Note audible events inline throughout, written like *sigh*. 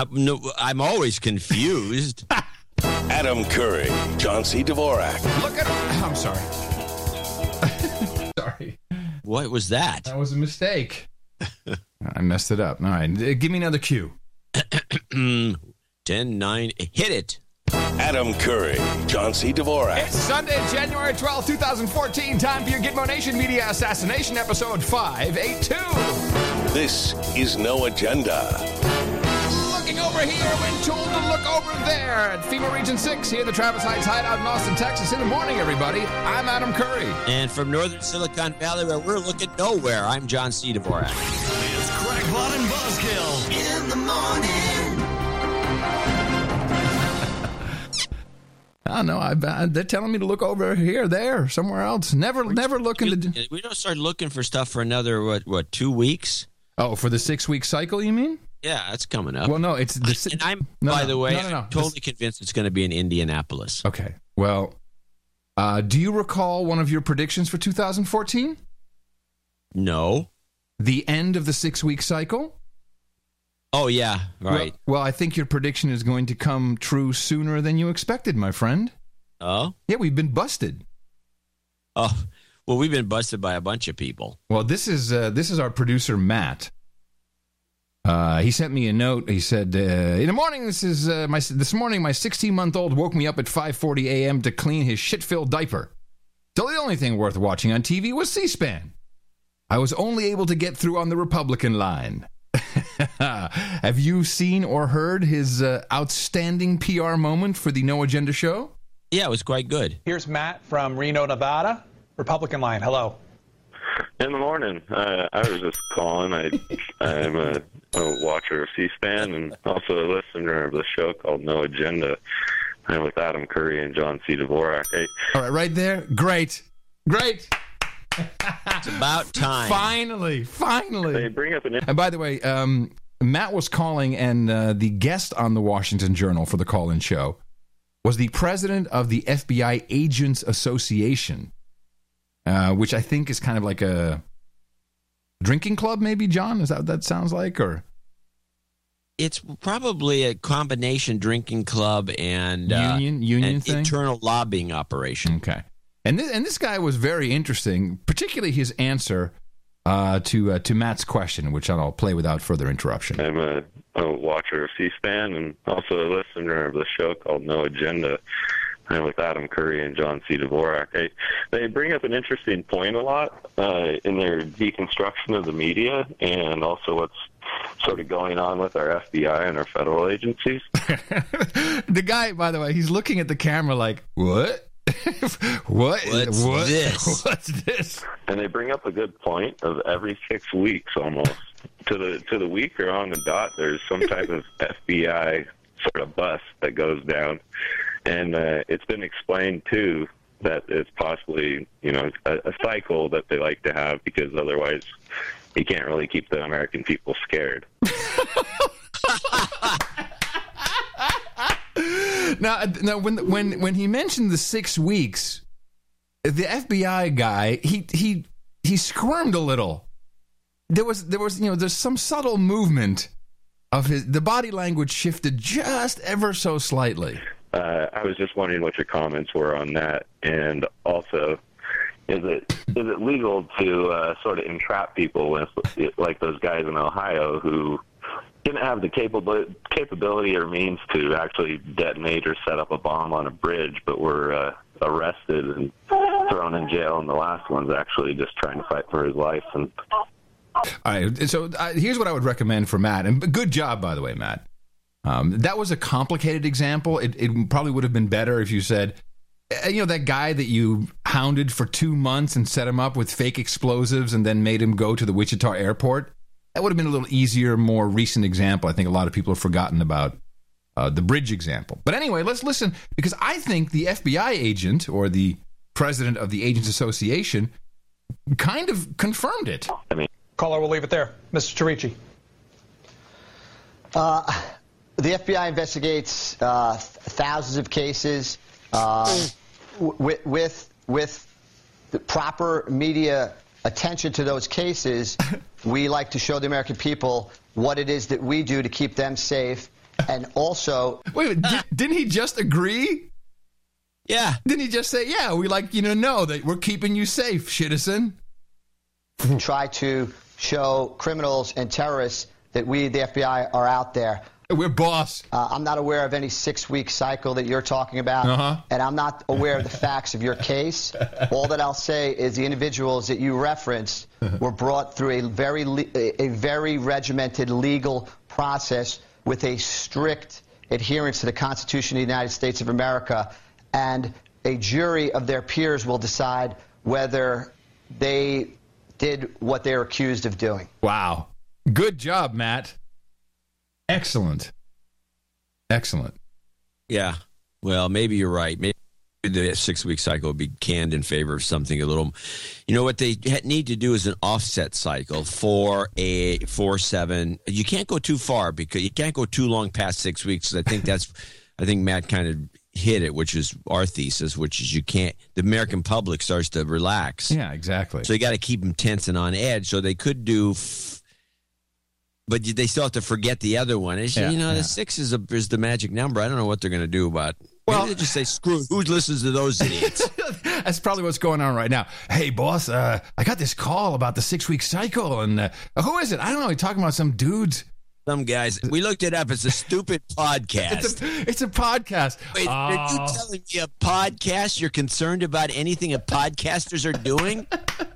I'm, no, I'm always confused. *laughs* Adam Curry, John C. Dvorak. Look at I'm sorry. *laughs* sorry. what was that? That was a mistake. *laughs* I messed it up. All right. uh, Give me another cue. *clears throat* 10, 9, hit it. Adam Curry, John C. Dvorak. It's Sunday, January 12, 2014. Time for your Gitmo Nation Media Assassination episode 582. This is No Agenda. Looking over here when told to look over there at FEMA Region 6 here at the Travis Heights Hideout in Austin, Texas. In the morning, everybody. I'm Adam Curry. And from northern Silicon Valley, where we're looking nowhere, I'm John C. Dvorak. It's Crackpot and Buzzkill in the morning. I don't know. I, I, they're telling me to look over here, there, somewhere else. Never, never looking to. We don't start looking for stuff for another, what, what two weeks? Oh, for the six week cycle, you mean? Yeah, that's coming up. Well, no, it's the. and I'm, No, by no, the way, no. I'm totally convinced it's going to be in Indianapolis. Okay. Well, uh, do you recall one of your predictions for 2014? No. The end of the six week cycle? Oh, yeah, right. Well, well, I think your prediction is going to come true sooner than you expected, my friend. oh? Yeah, we've been busted. Oh, well, we've been busted by a bunch of people. Well, this is uh, this is our producer Matt. Uh, he sent me a note. He said, uh, "In the morning, this is uh, my this morning. My 16 month old woke me up at 5:40 a.m. to clean his shit filled diaper. So the only thing worth watching on TV was C-SPAN. I was only able to get through on the Republican line. *laughs* Have you seen or heard his uh, outstanding PR moment for the No Agenda show? Yeah, it was quite good. Here's Matt from Reno, Nevada. Republican line. Hello. *laughs* In the morning, uh, I was just calling. I, I'm a, a watcher of C-SPAN and also a listener of the show called No Agenda. I'm with Adam Curry and John C. Dvorak. I, All right, right there. Great, great. It's about time. Finally, finally. they bring up an And by the way, um, Matt was calling, and uh, the guest on the Washington Journal for the call in show was the president of the FBI Agents Association, uh, which I think is kind of like a drinking club, maybe, John? Is that what that sounds like? Or It's probably a combination drinking club and uh, Union- union an thing? internal lobbying operation. Okay. And this, and this guy was very interesting, particularly his answer uh, to uh, to Matt's question, which I'll play without further interruption. I'm a, a watcher of C-SPAN and also a listener of the show called No Agenda. I'm with Adam Curry and John C. Dvorak. I, they bring up an interesting point a lot uh, in their deconstruction of the media and also what's sort of going on with our FBI and our federal agencies. *laughs* the guy, by the way, he's looking at the camera like, what? *laughs* what? What's what? *laughs* this? What's this? and they bring up a good point of every six weeks almost to the to the week or on the dot there's some type of FBI sort of bust that goes down and uh, it's been explained too that it's possibly you know a, a cycle that they like to have because otherwise you can't really keep the American people scared. *laughs* Now, now, when when when he mentioned the six weeks, the FBI guy he he he squirmed a little. There was there was you know there's some subtle movement of his the body language shifted just ever so slightly. Uh, I was just wondering what your comments were on that, and also, is it is it legal to uh, sort of entrap people with like those guys in Ohio who didn't have the capable capability or means to actually detonate or set up a bomb on a bridge, but were uh, arrested and thrown in jail, and the last one's actually just trying to fight for his life and All right, so uh, here's what I would recommend for Matt, and good job by the way, Matt. Um, that was a complicated example. It, it probably would have been better if you said, uh, you know, that guy that you hounded for two months and set him up with fake explosives and then made him go to the Wichita airport. That would have been a little easier, more recent example. I think a lot of people have forgotten about uh, the bridge example. But anyway, let's listen because I think the FBI agent or the president of the Agents Association kind of confirmed it. I mean. Caller, we'll leave it there. Mr. Tariche. The FBI investigates uh, th- thousands of cases uh, with, with with the proper media attention to those cases. *laughs* we like to show the American people what it is that we do to keep them safe and also *laughs* Wait, a minute, did, didn't he just agree? Yeah. Didn't he just say, "Yeah, we like you to know that we're keeping you safe, citizen"? try to show criminals and terrorists that we, the FBI, are out there. We're boss. Uh, I'm not aware of any six-week cycle that you're talking about, Uh-huh. and I'm not aware of the facts of your case. *laughs* All that I'll say is the individuals that you referenced were brought through a very, le- a very regimented legal process with a strict adherence to the Constitution of the United States of America, and a jury of their peers will decide whether they did what they're accused of doing. Wow. Good job, Matt. Excellent. Excellent. Yeah. Well, maybe you're right. Maybe the six week cycle would be canned in favor of something a little. You know what they need to do is an offset cycle for a four seven. You can't go too far because you can't go too long past six weeks. I think that's. I think Matt kind of hit it, which is our thesis, which is you can't. The American public starts to relax. Yeah, exactly. So you got to keep them tense and on edge. So they could do, f- but they still have to forget the other one. It's, Yeah, you know, yeah. the six is a, is the magic number. I don't know what they're going to do about. Well- Well, they just say screw. it. Who listens to those idiots? *laughs* That's probably what's going on right now. Hey, boss, uh, I got this call about the six week cycle, and uh, who is it? I don't know. He's talking about some dudes. Some guys. We looked it up. It's a stupid podcast. *laughs* It's a, it's a podcast. Wait, are you Oh. telling me a podcast? You're concerned about anything a podcasters are doing?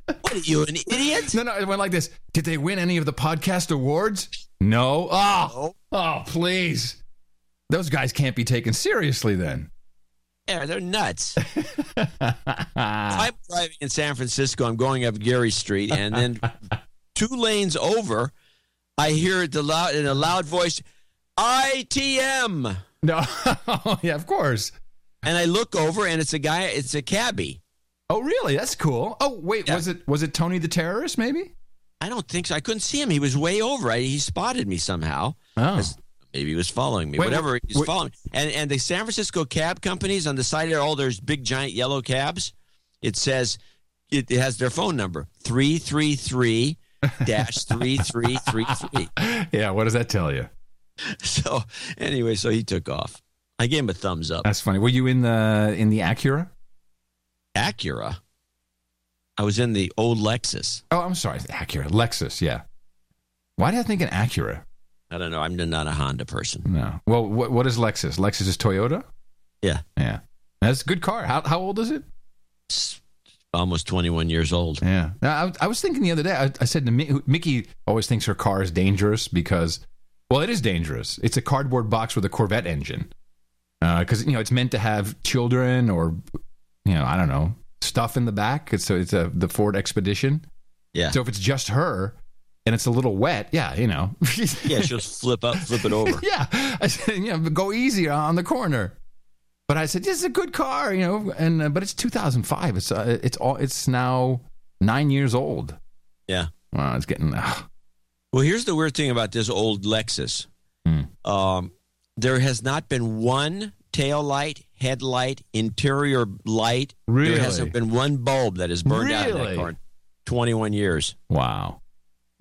What are you, an idiot? No, no, it went like this. Did they win any of the podcast awards? No. Oh, oh, please. Those guys can't be taken seriously then. Yeah, they're nuts. *laughs* I'm driving in San Francisco. I'm going up Geary Street, and then *laughs* two lanes over, I hear the loud in a loud voice, ITM, *laughs* No. *laughs* yeah, of course. and I look over, and it's a guy. It's a cabbie. Oh, really? That's cool. Oh, wait, Yeah. was it was it Tony the terrorist? Maybe. I don't think so. I couldn't see him. He was way over. I, he spotted me somehow. Oh. Maybe he was following me. Wait, Whatever he's wait. following. And and the San Francisco cab companies on the side of all those big giant yellow cabs, it says it, it has their phone number three three three dash three three three three. *laughs* Yeah. What does that tell you? So anyway, so he took off. I gave him a thumbs up. That's funny. Were you in the in the Acura? Acura. I was in the old Lexus. Oh, I'm sorry, Acura, Lexus. Yeah. Why did I think an Acura? I don't know. I'm not a Honda person. No. Well, what what is Lexus? Lexus is Toyota. Yeah, Yeah. That's a good car. How how old is it? it's almost 21 years old. Yeah. Now, I, was- I was thinking the other day. I, I said to Mi- Mickey, always thinks her car is dangerous because, well, it is dangerous. It's a cardboard box with a Corvette engine, uh, because you know it's meant to have children or, you know, I don't know, stuff in the back. It's so it's a the Ford Expedition. Yeah. So if it's just her and it's a little wet, yeah, you know. Yeah, she'll *laughs* flip up, flip it over. yeah. I said, you know, go easy on the corner. But I said, this is a good car, you know, and uh, but it's 2005. It's uh, it's all it's now nine years old. Yeah. Wow, it's getting. Uh, Well, here's the weird thing about this old Lexus. Hmm. Um, there has not been one tail light, headlight, interior light. Really? There hasn't been one bulb that has burned out in that car in 21 years. wow.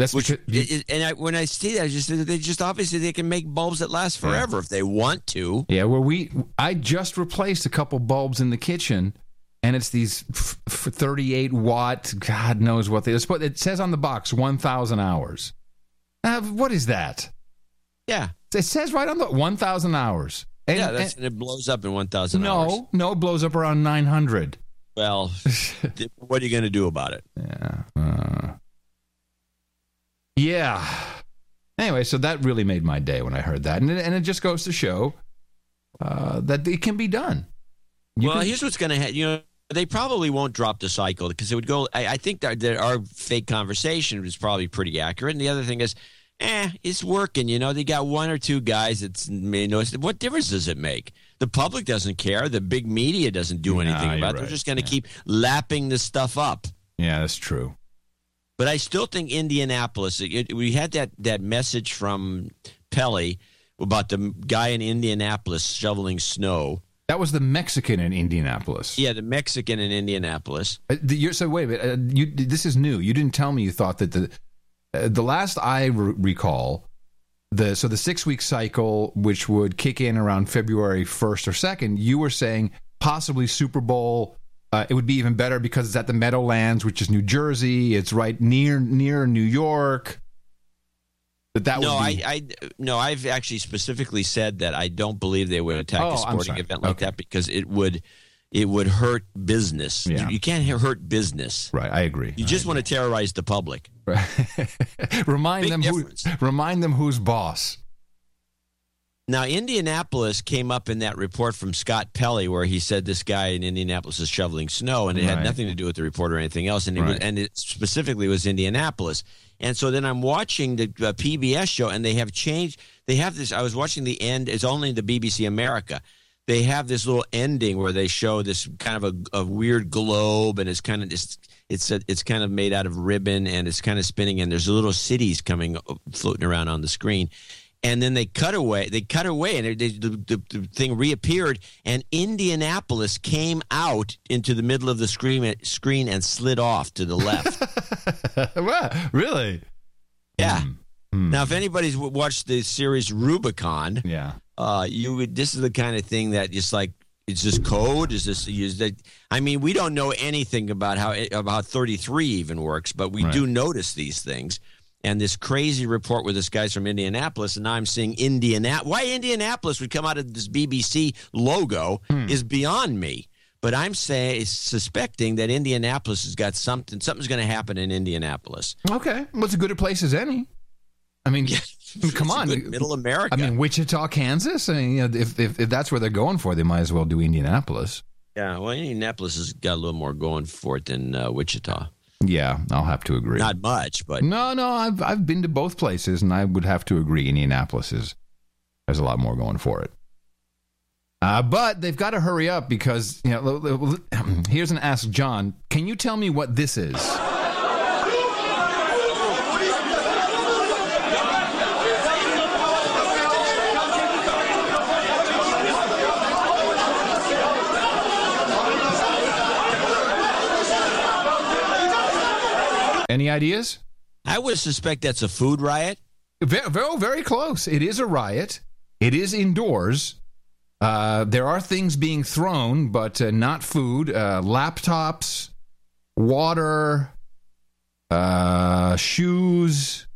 That's Which, because it- it- and I, when I see that, I just they just obviously they can make bulbs that last forever if they want to. yeah. Well, we I just replaced a couple bulbs in the kitchen, and it's these f- f- 38 watt. God knows what they. It says on the box. 1,000 hours. Uh, what is that? Yeah, It says right on the 1,000 hours. And, yeah, that's, and- and it blows up in 1,000 hours. no, no, it blows up around 900. Well, *laughs* th- what are you going to do about it? Yeah. Uh, yeah. Anyway, so that really made my day when I heard that, and it, and it just goes to show uh, that it can be done. You well, can- here's what's going to happen. You know, they probably won't drop the cycle because it would go. I, I think that, that our fake conversation was probably pretty accurate. And the other thing is, eh, it's working. You know, they got one or two guys that's made no. What difference does it make? The public doesn't care. The big media doesn't do anything about it. right. They're just going to Yeah. keep lapping this stuff up. yeah, that's true. But I still think Indianapolis. It, it- we had that that message from Pelley about the guy in Indianapolis shoveling snow. That was the Mexican in Indianapolis. Yeah, the Mexican in Indianapolis. Uh, the, you're, so wait a minute. Uh, you, this is new. You didn't tell me you thought that the uh, the last I re- recall, the so the six week cycle, which would kick in around February first or second, you were saying possibly Super Bowl. Uh, it would be even better because it's at the Meadowlands, which is New Jersey. It's right near near New York. That that no, would be, I, I, no, I've actually specifically said that I don't believe they would attack Oh, a sporting event like Okay. that because it would, it would hurt business. Yeah. You, you can't hurt business. right. I agree. You just want to terrorize the public. Right. *laughs* remind Big them difference. who remind them who's boss. Now, Indianapolis came up in that report from Scott Pelley, where he said this guy in Indianapolis is shoveling snow, and it Right. had nothing to do with the report or anything else, and it, was, and it specifically was Indianapolis. And so then I'm watching the uh, PBS show, and they have changed. They have this. I was watching the end. It's only the BBC America. They have this little ending where they show this kind of a, a weird globe, and it's kind of it's it's a, it's kind of made out of ribbon, and it's kind of spinning, and there's little cities coming uh, floating around on the screen and then they cut away. They cut away, and they, the, the, the thing reappeared. And Indianapolis came out into the middle of the screen, screen and slid off to the left. *laughs* Wow, really? yeah. Hmm. Now, if anybody's watched the series Rubicon, Yeah. uh, you would. This is the kind of thing that just like it's just code. Is this? Is that? I mean, we don't know anything about how about 33 even works, but we Right. do notice these things. And this crazy report with this guy's from Indianapolis, and now I'm seeing Indiana. Why Indianapolis would come out of this BBC logo Hmm. is beyond me. But I'm saying, suspecting that Indianapolis has got something. Something's going to happen in Indianapolis. Okay. Well, it's as good a place as any. I mean, *laughs* come on. good middle America. I mean, Wichita, Kansas. I mean, you know, if, if if that's where they're going for, they might as well do Indianapolis. yeah. Well, Indianapolis has got a little more going for it than uh, Wichita. Yeah, I'll have to agree. Not much, but no, no, I've I've been to both places, and I would have to agree. Indianapolis is there's a lot more going for it. Uh, but they've got to hurry up because you know. *clears throat* Here's an ask, John. Can you tell me what this is? Any ideas? I would suspect that's a food riot. Very, very, very close. It is a riot. It is indoors. Uh, there are things being thrown, but uh, not food. Uh, laptops, water, uh, shoes.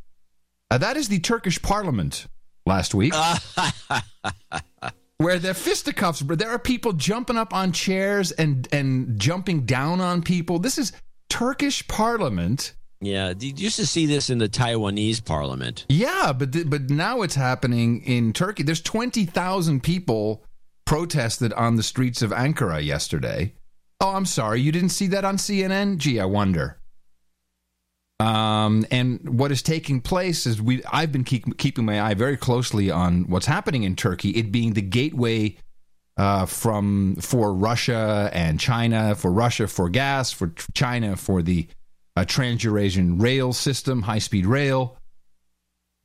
Uh, that is the Turkish parliament last week, *laughs* where are fisticuffs. But there are people jumping up on chairs and and jumping down on people. This is Turkish parliament. Yeah, you used to see this in the Taiwanese parliament. Yeah, but th- but now it's happening in Turkey. There's twenty thousand people protested on the streets of Ankara yesterday. Oh, I'm sorry, you didn't see that on CNN? Gee, I wonder. Um, and what is taking place is we I've been keep, keeping my eye very closely on what's happening in Turkey. It being the gateway uh, from for Russia and China, for Russia for gas, for China for the uh, Trans-Eurasian rail system, high-speed rail.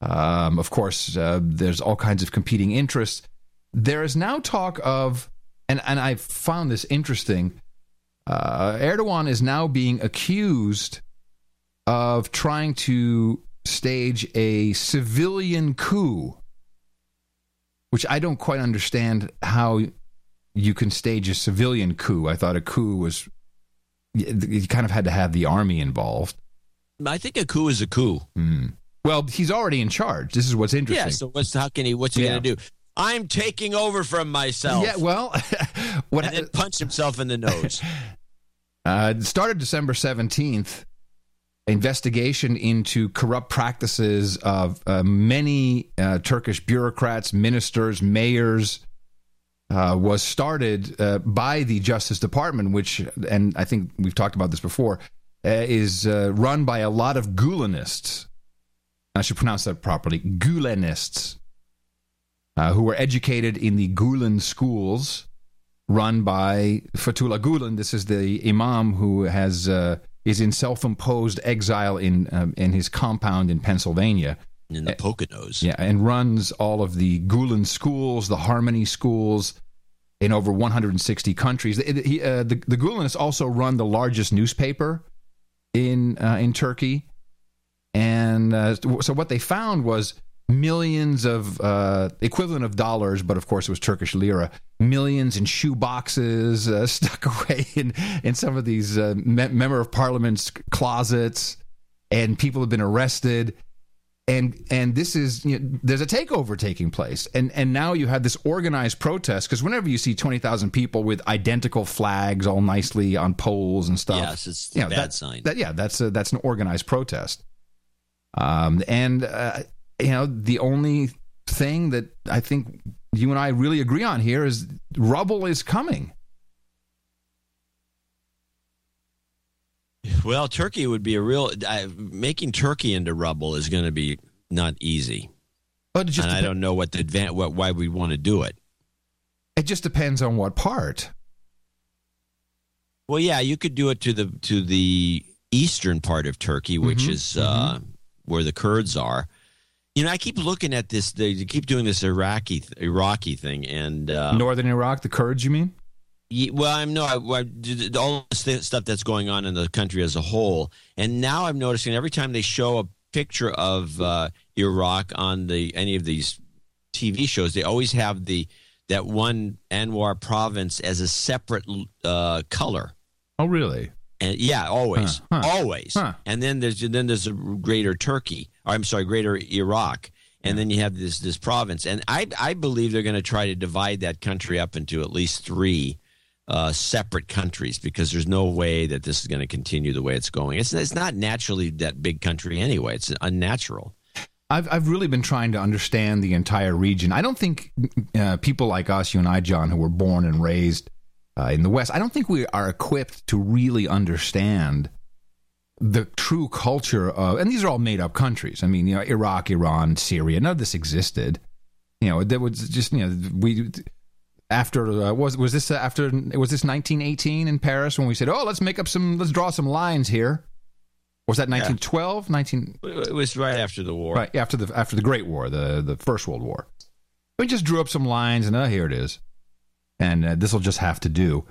Um, of course, uh, there's all kinds of competing interests. There is now talk of, and and I found this interesting. Uh, Erdogan is now being accused of trying to stage a civilian coup, which I don't quite understand how you can stage a civilian coup. I thought a coup was you kind of had to have the army involved. I think a coup is a coup. Well, he's already in charge. This is what's interesting. Yeah. So what's how can he? What's he Yeah. going to do? I'm taking over from myself. Yeah, well, *laughs* what and then punch himself in the nose. *laughs* uh, started December 17th. Investigation into corrupt practices of uh, many uh, Turkish bureaucrats, ministers, mayors uh, was started uh, by the Justice Department, which, and I think we've talked about this before, uh, is uh, run by a lot of Gulenists. I should pronounce that properly Gulenists, uh, who were educated in the Gulen schools run by Fethullah Gulen. This is the imam who has uh, is in self-imposed exile in um, in his compound in Pennsylvania. in the Poconos. Yeah, and runs all of the Gulen schools, the Harmony schools in over 160 countries. The, he, uh, the, the Gulenists also run the largest newspaper in uh, in Turkey, and uh, so what they found was millions of uh, equivalent of dollars, but of course it was Turkish lira. Millions in shoe boxes uh, *laughs* stuck away in in some of these uh, me- member of parliament's closets, and people have been arrested. And and this is you know, there's a takeover taking place, and and now you have this organized protest because whenever you see twenty thousand people with identical flags all nicely on poles and stuff, Yes, it's you know, bad that- sign. That, yeah, that's a, that's an organized protest. Um, and uh, you know, the only thing that I think you and I really agree on here is rubble is coming. Well, Turkey would be a real uh, making Turkey into rubble is going to be not easy, But and I don't know what the advan- what why we want to do it. it just depends on what part. Well, yeah, you could do it to the to the eastern part of Turkey, which Mhm, is uh, where the Kurds are. You know, I keep looking at this. They keep doing this Iraqi Iraqi thing, and uh, Northern Iraq, the Kurds, you mean? Ye- Well, I'm no, I, I all this th- stuff that's going on in the country as a whole, and now I'm noticing every time they show a picture of uh, Iraq on the any of these TV shows, they always have the that one Anbar province as a separate uh, color. Oh, really? And yeah, always, Huh, huh, always. huh. And then there's then there's a greater Turkey. Or I'm sorry, greater Iraq. And then you have this this province. And I I believe they're going to try to divide that country up into at least three uh, separate countries because there's no way that this is going to continue the way it's going. It's it's not naturally that big country anyway. It's unnatural. I've I've really been trying to understand the entire region. I don't think uh, people like us, you and I, John, who were born and raised uh, in the West, I don't think we are equipped to really understand the true culture of. And these are all made up countries. I mean, you know, Iraq, Iran, Syria. None of this existed. You know, there was just you know we. After uh, was was this uh, after was this 1918 in Paris when we said oh let's make up some let's draw some lines here was that 1912 19 It was right after the war. Right after the after the Great War, the the First World War. We just drew up some lines, and uh, here it is, and uh, this will just have to do.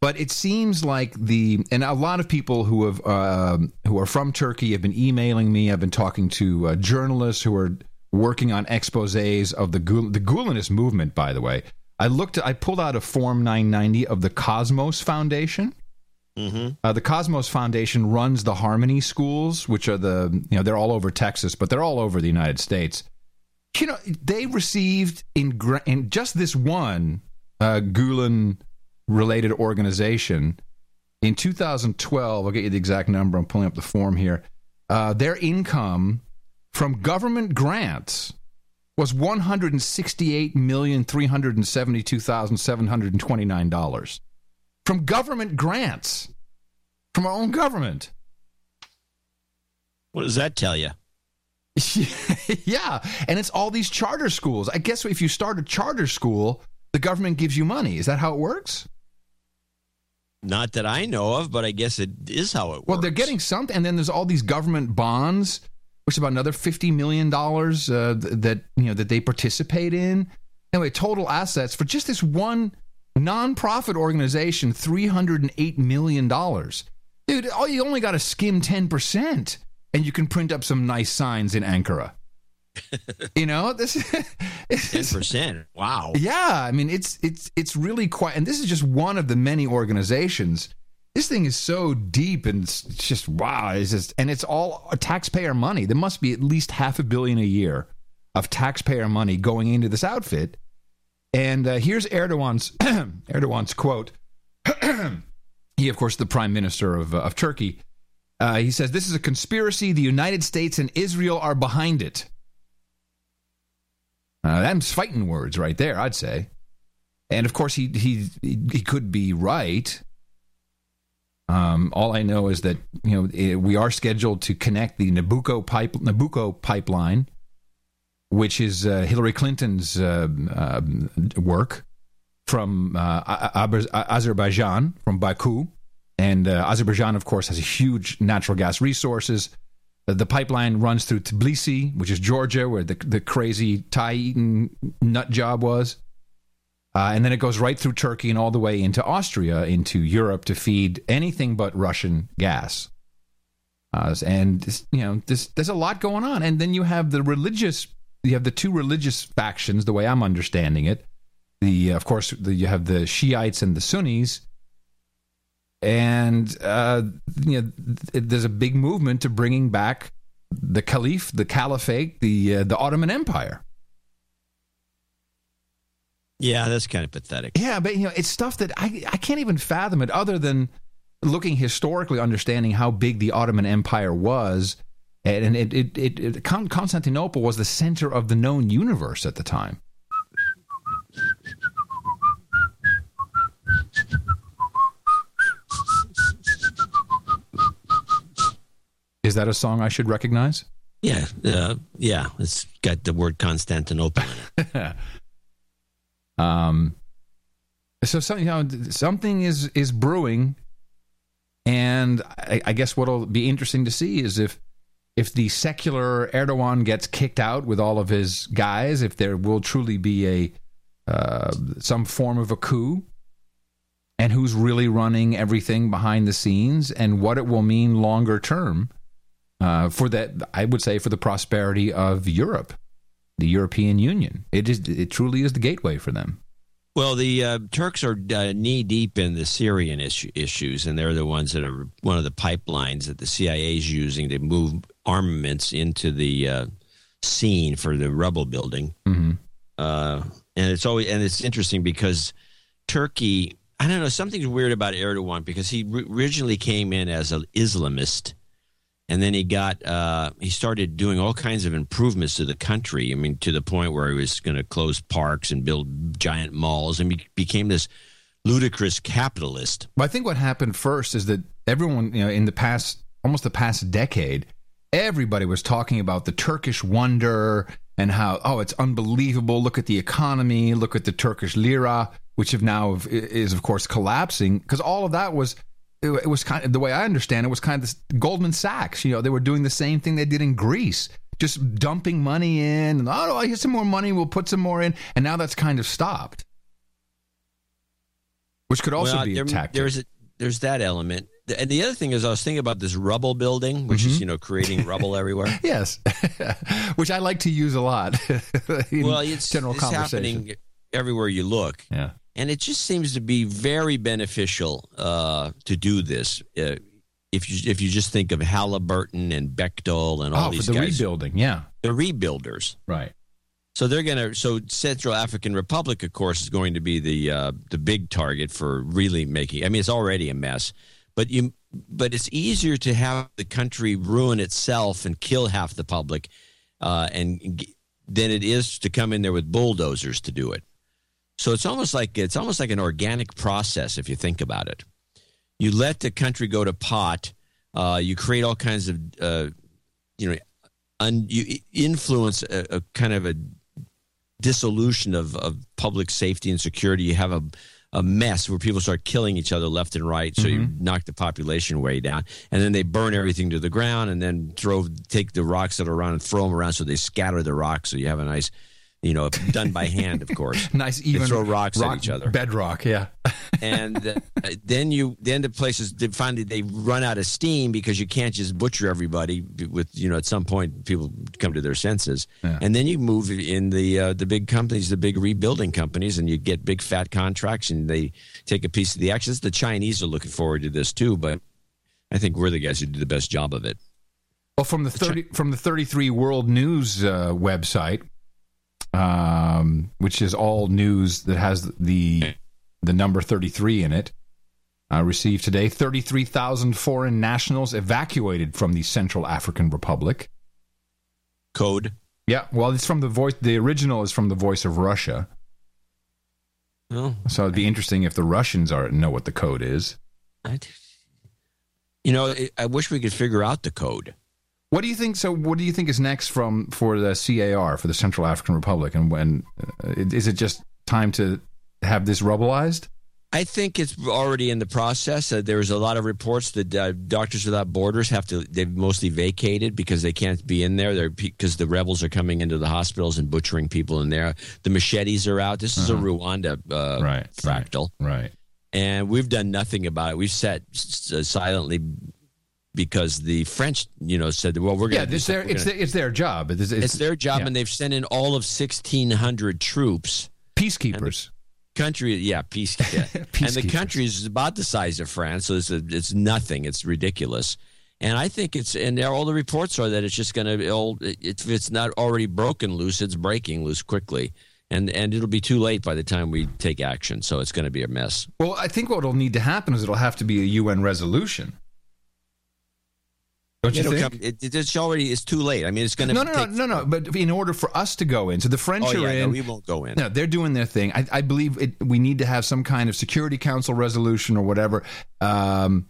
But it seems like the and a lot of people who have um who are from Turkey have been emailing me. I've been talking to uh, journalists who are working on exposés of the Gul- the Gulenist movement. By the way, I looked. I pulled out a Form 990 of the Cosmos Foundation. Uh, the Cosmos Foundation runs the Harmony schools, which are the you know they're all over Texas, but they're all over the United States. You know, they received in in just this one uh, Gulen related organization in 2012. I'll get you the exact number. I'm pulling up the form here. Uh, their income from government grants was one hundred and sixty-eight million three hundred and seventy-two thousand seven hundred and twenty-nine dollars from government grants from our own government. What does that tell you? *laughs* yeah, and it's all these charter schools. I guess if you start a charter school, the government gives you money. Is that how it works? Not that I know of, but I guess it is how it works. Well, they're getting something, and then there's all these government bonds, which is about another fifty million dollars uh, th- that you know that they participate in. Anyway, total assets for just this one nonprofit organization, three hundred and eight million dollars. Dude, all you only got to skim ten percent, and you can print up some nice signs in Ankara. *laughs* you know this. *laughs* ten percent. Wow. yeah, I mean it's it's it's really quite, and this is just one of the many organizations. This thing is so deep and it's just wow. It's just and it's all taxpayer money. There must be at least half a billion a year of taxpayer money going into this outfit. And uh, here's Erdogan's *clears throat* Erdogan's quote. *clears throat* he, of course, the prime minister of uh, of Turkey. Uh, he says, "This is a conspiracy. The United States and Israel are behind it." Uh, them's fighting words right there, I'd say. And of course, he he he could be right. Um, all I know is that you know eh, we are scheduled to connect the Nabucco pipe Nabucco pipeline, which is uh, Hillary Clinton's uh, uh, work from uh, Azerbaijan, from Baku, and uh, Azerbaijan, of course, has a huge natural gas resources. The pipeline runs through Tbilisi, which is Georgia, where the the crazy tie eating nut job was. Uh, and then it goes right through Turkey and all the way into Austria, into Europe to feed anything but Russian gas. Uh, and you know, this, there's a lot going on. And then you have the religious you have the two religious factions, the way I'm understanding it. The of course the, you have the Shiites and the Sunnis, and uh, you know there's a big movement to bringing back the Caliph, the Caliphate, the uh, the Ottoman Empire. Yeah, that's kind of pathetic. Yeah, but you know, it's stuff that I I can't even fathom it other than looking historically, understanding how big the Ottoman Empire was, and it it, it, it Constantinople was the center of the known universe at the time. Is that a song I should recognize? Yeah, uh, yeah, it's got the word Constantinople. *laughs* um, so some, you know, something is is brewing, and I, I guess what'll be interesting to see is if if the secular Erdogan gets kicked out with all of his guys, if there will truly be a uh, some form of a coup, and who's really running everything behind the scenes, and what it will mean longer term uh, for that, I would say, for the prosperity of Europe, the European Union. It is, it truly is the gateway for them. Well, the uh, Turks are uh, knee deep in the Syrian issue, issues, and they're the ones that are one of the pipelines that the CIA is using to move armaments into the uh, scene for the rebel building. Mm-hmm. Uh, and it's always and it's interesting because Turkey, I don't know, something's weird about Erdogan because he originally came in as an Islamist and then he got uh, he started doing all kinds of improvements to the country. I mean, to the point where he was going to close parks and build giant malls, and became this ludicrous capitalist. But I think what happened first is that everyone, you know, in the past almost the past decade, everybody was talking about the Turkish wonder and how oh it's unbelievable. Look at the economy. Look at the Turkish lira, which have now is of course collapsing because all of that was it, was kind of the way I understand it was kind of this Goldman Sachs. You know, they were doing the same thing they did in Greece, just dumping money in. And, oh, I get some more money. We'll put some more in, and now that's kind of stopped. Which could also well, be there, a tactic. There's a, there's that element. And the other thing is, I was thinking about this rubble building, which mm-hmm. is you know creating rubble everywhere. *laughs* yes, *laughs* which I like to use a lot. *laughs* well, it's general it's conversation. happening everywhere you look. Yeah, and it just seems to be very beneficial uh, to do this. Uh, if you if you just think of Halliburton and Bechtel and all oh, these for the guys, rebuilding, yeah, the rebuilders, right? So they're to. So Central African Republic, of course, is going to be the uh, the big target for really making. I mean, it's already a mess, but you but it's easier to have the country ruin itself and kill half the public, uh, and than it is to come in there with bulldozers to do it. So it's almost like it's almost like an organic process if you think about it. You let the country go to pot. Uh, you create all kinds of uh, you know, un, you influence a, a, kind of a dissolution of, of public safety and security. You have a a mess where people start killing each other left and right. So mm-hmm. you knock the population way down, and then they burn everything to the ground, and then throw take the rocks that are around and throw them around. So they scatter the rocks. So you have a nice you know, done by hand, of course. *laughs* nice, even they throw rocks rock, at each other. Bedrock, yeah. *laughs* and uh, then you, then the places they finally they run out of steam because you can't just butcher everybody. With you know, at some point people come to their senses, yeah. and then you move in the uh, the big companies, the big rebuilding companies, and you get big fat contracts, and they take a piece of the action. The Chinese are looking forward to this too, but I think we're the guys who do the best job of it. Well, from the thirty from the thirty three World News uh, website um, which is all news that has the the number 33 in it. Uh, received today 33,000 foreign nationals evacuated from the Central African Republic. Code. Yeah, well, it's from the voice. The original is from the voice of Russia. Oh, so it'd be interesting if the Russians are know what the code is. I, you know, I wish we could figure out the code. What do you think? So, what do you think is next from for the CAR for the Central African Republic, and when uh, is it just time to have this rubbleized? I think it's already in the process. Uh, there's a lot of reports that uh, Doctors Without Borders have to. They've mostly vacated because they can't be in there. Because the rebels are coming into the hospitals and butchering people in there. The machetes are out. This is uh-huh. a Rwanda uh, right, fractal, right, right, and we've done nothing about it. We've sat silently because the French, you know, said, "Well, we're Yeah, going to." it's their it's, their, it's their job. It's, it's their job, yeah. and they've sent in all of sixteen hundred troops. peacekeepers. Country, yeah, peace, yeah. *laughs* and the country is about the size of France, so it's a, it's nothing. It's ridiculous, and I think it's and there- all the reports are that it's just going to if it's not already broken loose, it's breaking loose quickly, and and it'll be too late by the time we take action. So it's going to be a mess. Well, I think what will need to happen is it'll have to be a UN resolution. Don't you think? come, it, it's already it's too late. I mean, it's going to no, no, no, no, no. But in order for us to go in, so the French Oh are yeah, in. no, we won't go in. No, they're doing their thing. I, I believe it, we need to have some kind of Security Council resolution or whatever. Um,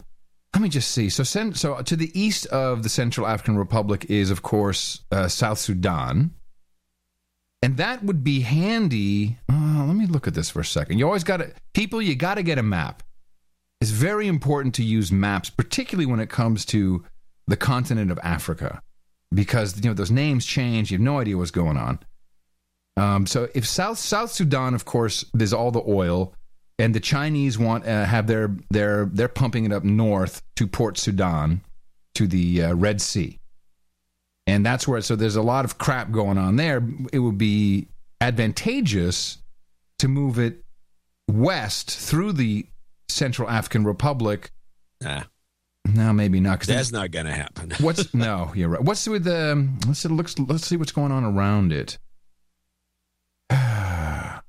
let me just see. So, cen- so to the east of the Central African Republic is, of course, uh, South Sudan, and that would be handy. Uh, let me look at this for a second. You always got to people. You got to get a map. It's very important to use maps, particularly when it comes to the continent of Africa, because you know those names change. You have no idea what's going on. Um, so if South South Sudan, of course, there's all the oil, and the Chinese want uh, have their their they're pumping it up north to Port Sudan, to the uh, Red Sea, and that's where. So there's a lot of crap going on there. It would be advantageous to move it west through the Central African Republic. Nah, No, maybe not. 'cause that's not going to happen. *laughs* What's no? You're right. What's with the? Um, let's see, looks. Let's see what's going on around it. *sighs*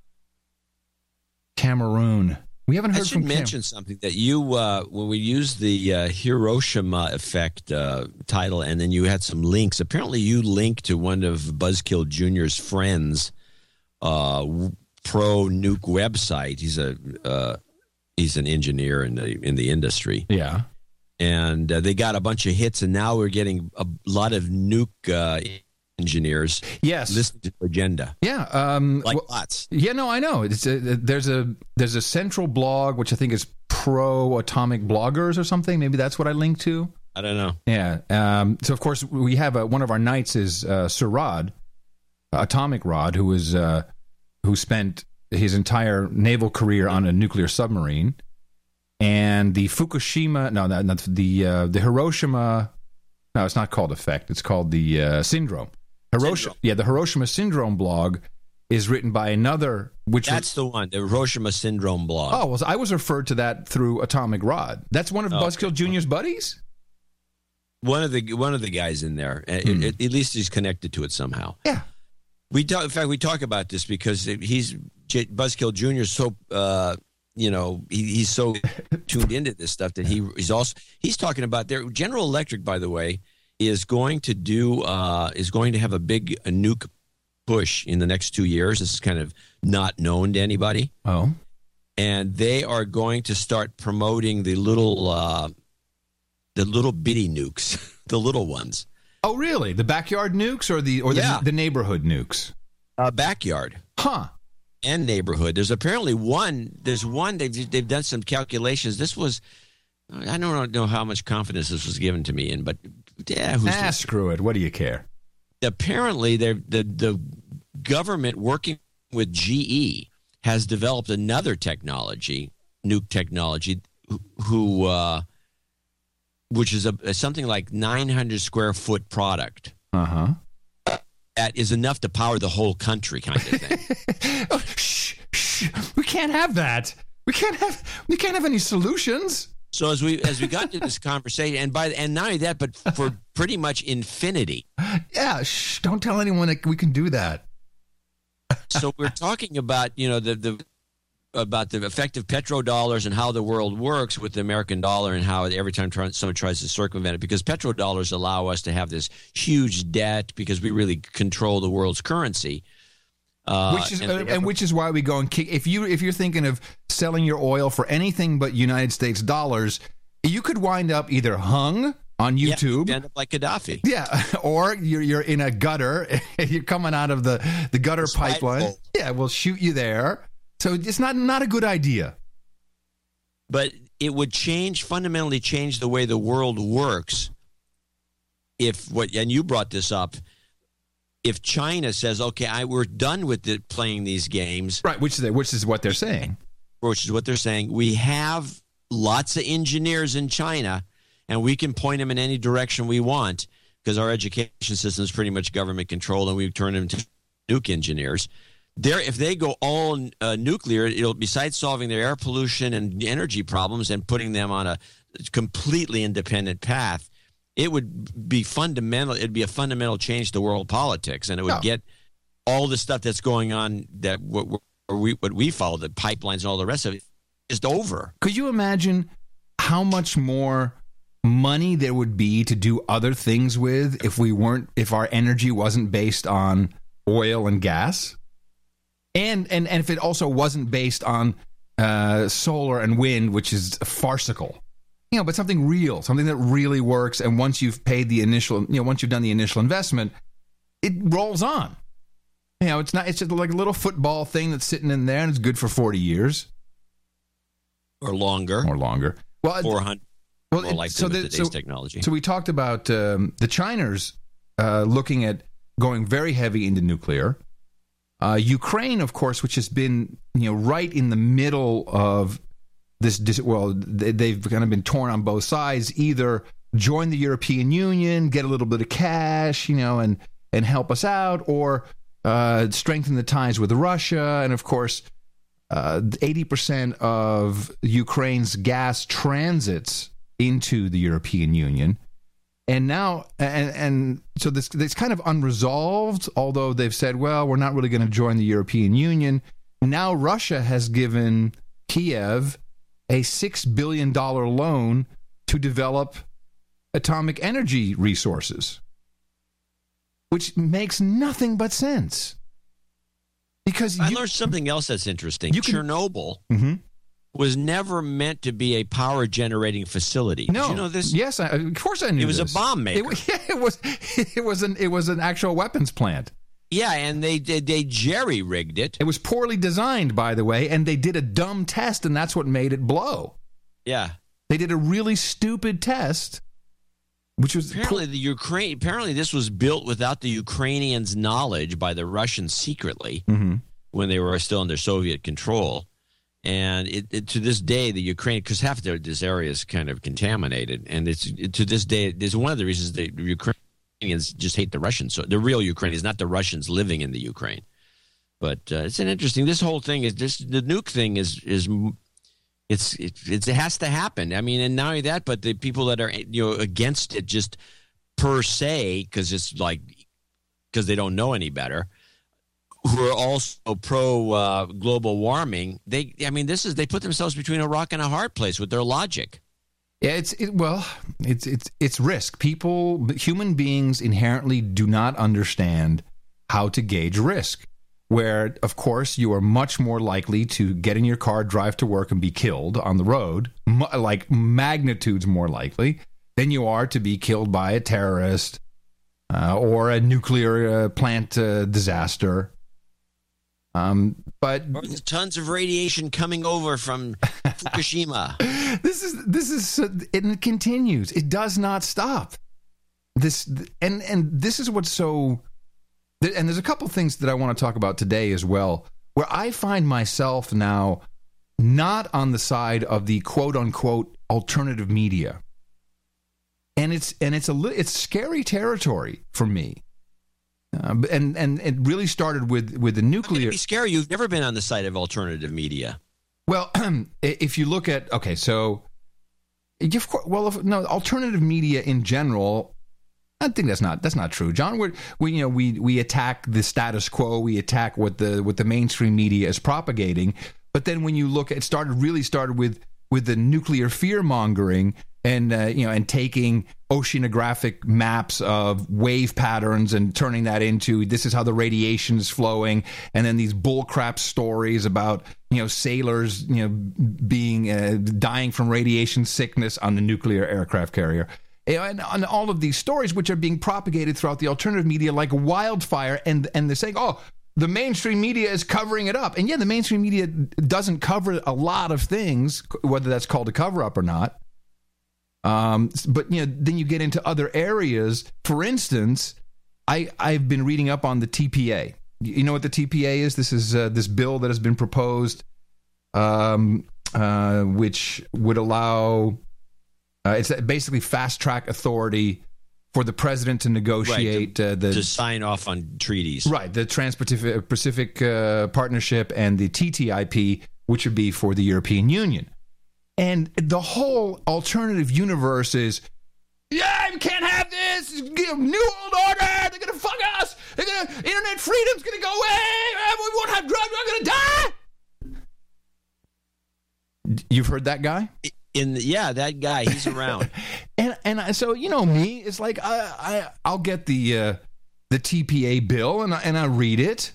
Cameroon. We haven't I heard should from Cam- mention something that you, uh, when we used the uh, Hiroshima effect uh, title, and then you had some links. Apparently, you linked to one of Buzzkill Jr.'s friends' uh, pro nuke website. He's a uh, he's an engineer in the in the industry, Yeah. And uh, they got a bunch of hits. And now we're getting a lot of nuke uh, engineers Yes. listening to agenda, yeah. Um, like well- lots. yeah. No, I know. It's a, there's a there's a central blog which I think is pro atomic bloggers or something. Maybe that's what I linked to. I don't know. Yeah. Um, so of course we have a, one of our knights is uh, Sir Rod, Atomic Rod, who was uh, who spent his entire naval career on a nuclear submarine, and the Fukushima no not, not the uh, the Hiroshima no it's not called effect it's called the uh, syndrome. Hiroshima Syndrome. yeah the Hiroshima syndrome blog is written by another which That's the one, the Hiroshima syndrome blog. oh well I was referred to that through Atomic Rod. That's one of Oh, Buzzkill Junior's buddies. one of the one of the guys in there. At, Hmm. at- at least he's connected to it somehow. Yeah. We talk. In fact, we talk about this because he's J- Buzzkill Junior. So uh, you know he, he's so *laughs* tuned into this stuff that he he's also he's talking about their General Electric. By the way, is going to do uh, is going to have a big a nuke push in the next two years. This is kind of not known to anybody, Oh. and they are going to start promoting the little uh, the little bitty nukes, *laughs* the little ones. Oh, really? The backyard nukes or the or the, Yeah. the neighborhood nukes? uh, backyard Huh. And neighborhood. There's apparently one. There's one. They've they've done some calculations. This was. I don't know how much confidence this was given to me in, but yeah, who's Ah, screw it. What do you care? apparently they're, the the government working with GE has developed another technology, nuke technology, who, who uh, which is a something like 900 square foot product Uh huh. That is enough to power the whole country, kind of thing. *laughs* oh, shh, shh. We can't have that. We can't have. We can't have any solutions. So as we as we got to this conversation, and by and not only that, but for pretty much infinity. Yeah. Shh. Don't tell anyone that we can do that. So we're talking about you know the the about the effect of petrodollars and how the world works with the American dollar and how every time try, someone tries to circumvent it because petrodollars allow us to have this huge debt because we really control the world's currency. Uh, which is and and, which is why we go and kick. If you if you're thinking of selling your oil for anything but United States dollars, you could wind up either hung on YouTube. you end up like Gaddafi. Yeah, *laughs* or you're you're in a gutter. *laughs* you're coming out of the the gutter pipeline. hole. Yeah, we'll shoot you there. So it's not not a good idea. but it would change fundamentally change the way the world works if what and you brought this up if china says okay I, we're done with the, playing these games Right, which is which is what they're saying. which is what they're saying we have lots of engineers in china and we can point them in any direction we want because our education system is pretty much government controlled, and we turn them into nuke engineers. There, if they go all uh, nuclear, it'll besides solving their air pollution and energy problems and putting them on a completely independent path, it would be fundamental. It'd be a fundamental change to world politics, and it would No. get all the stuff that's going on that what, we what we follow, the pipelines and all the rest of it, just over. Could you imagine how much more money there would be to do other things with if we weren't if our energy wasn't based on oil and gas? And and, and if it also wasn't based on uh, solar and wind, which is farcical. You know, but something real, something that really works. And once you've paid the initial, you know, once you've done the initial investment, it rolls on. You know, it's not. It's just like a little football thing that's sitting in there, and it's good for forty years or longer, or longer. Well, four hundred. well, it- likely so the- today's so- technology. So we talked about um, the Chiners uh, looking at going very heavy into nuclear. Uh, Ukraine, of course, which has been you know right in the middle of this. Well, they- they've kind of been torn on both sides. Either join the European Union, get a little bit of cash, you know, and and help us out, or uh, strengthen the ties with Russia. And of course, uh, eighty percent of Ukraine's gas transits into the European Union. And now, and, and so this this kind of unresolved. Although they've said, well, we're not really going to join the European Union. Now Russia has given Kiev a six billion dollar loan to develop atomic energy resources, which makes nothing but sense. Because I you, learned something else that's interesting. you can- Chernobyl Mhm. Was never meant to be a power generating facility. No, Did you know this? Yes, I, of course I knew. It was a bomb maker. It, *laughs* yeah, it was. *laughs* It was an. It was an actual weapons plant. Yeah, and they they, they jerry rigged it. It was poorly designed, by the way, and they did a dumb test, and that's what made it blow. Yeah. They did a really stupid test, which was Apparently, the Ukraine. Apparently, this was built without the Ukrainians' knowledge by the Russians secretly Mhm. when they were still under Soviet control. And it, it, to this day, the Ukraine, because half of this area is kind of contaminated, and it's it, to this day, is one of the reasons the Ukrainians just hate the Russians. So the real Ukrainians, not the Russians living in the Ukraine. But uh, it's an interesting. This whole thing is this. The nuke thing is is it's it, it has to happen. I mean, and not only that, but the people that are you know against it just per se because it's like because they don't know any better who are also pro uh, global warming they i mean this is they put themselves between a rock and a hard place with their logic Yeah, it's it, well, it's it's it's risk. People, human beings, inherently do not understand how to gauge risk. Where, of course, you are much more likely to get in your car, drive to work, and be killed on the road, like magnitudes more likely than you are to be killed by a terrorist uh, or a nuclear uh, plant uh, disaster. Um, but or tons of radiation coming over from *laughs* fukushima. This is this is and it continues. It does not stop. This and and this is what's so and there's a couple things that i want to talk about today as well where i find myself now not on the side of the quote unquote alternative media. And it's and it's a it's scary territory for me uh, and and it really started with with the It'd nuclear be scary you've never been on the side of alternative media well, *clears throat* if you look at okay, so of course, well, if, no, alternative media in general. I think that's not that's not true, John. We're, we you know we we attack the status quo, we attack what the what the mainstream media is propagating. But then when you look, it started really started with with the nuclear fear mongering and uh, you know and taking oceanographic maps of wave patterns and turning that into this is how the radiation is flowing, and then these bullcrap stories about you know sailors you know being uh, dying from radiation sickness on the nuclear aircraft carrier. And, and all of these stories, which are being propagated throughout the alternative media like wildfire, and and they're saying, "Oh, the mainstream media is covering it up." And yeah, the mainstream media doesn't cover a lot of things, whether that's called a cover up or not. Um, but you know, then you get into other areas. For instance, I I've been reading up on the TPA. You know what the TPA is? This is uh, this bill that has been proposed, um, uh, which would allow Uh, it's basically fast track authority for the president to negotiate Right, uh, the to sign off on treaties. Right, the Trans-Pacific Pacific, uh, Partnership and the TTIP, which would be for the European Union. And the whole alternative universe is, yeah, we can't have this. New world order. They're gonna fuck us. They're gonna internet freedom's gonna go away. We won't have drugs. We're gonna die. You've heard that guy? In the, yeah, that guy, he's around. *laughs* and and I, so you know me, it's like I I I'll get the uh, the TPA bill and I, and I read it,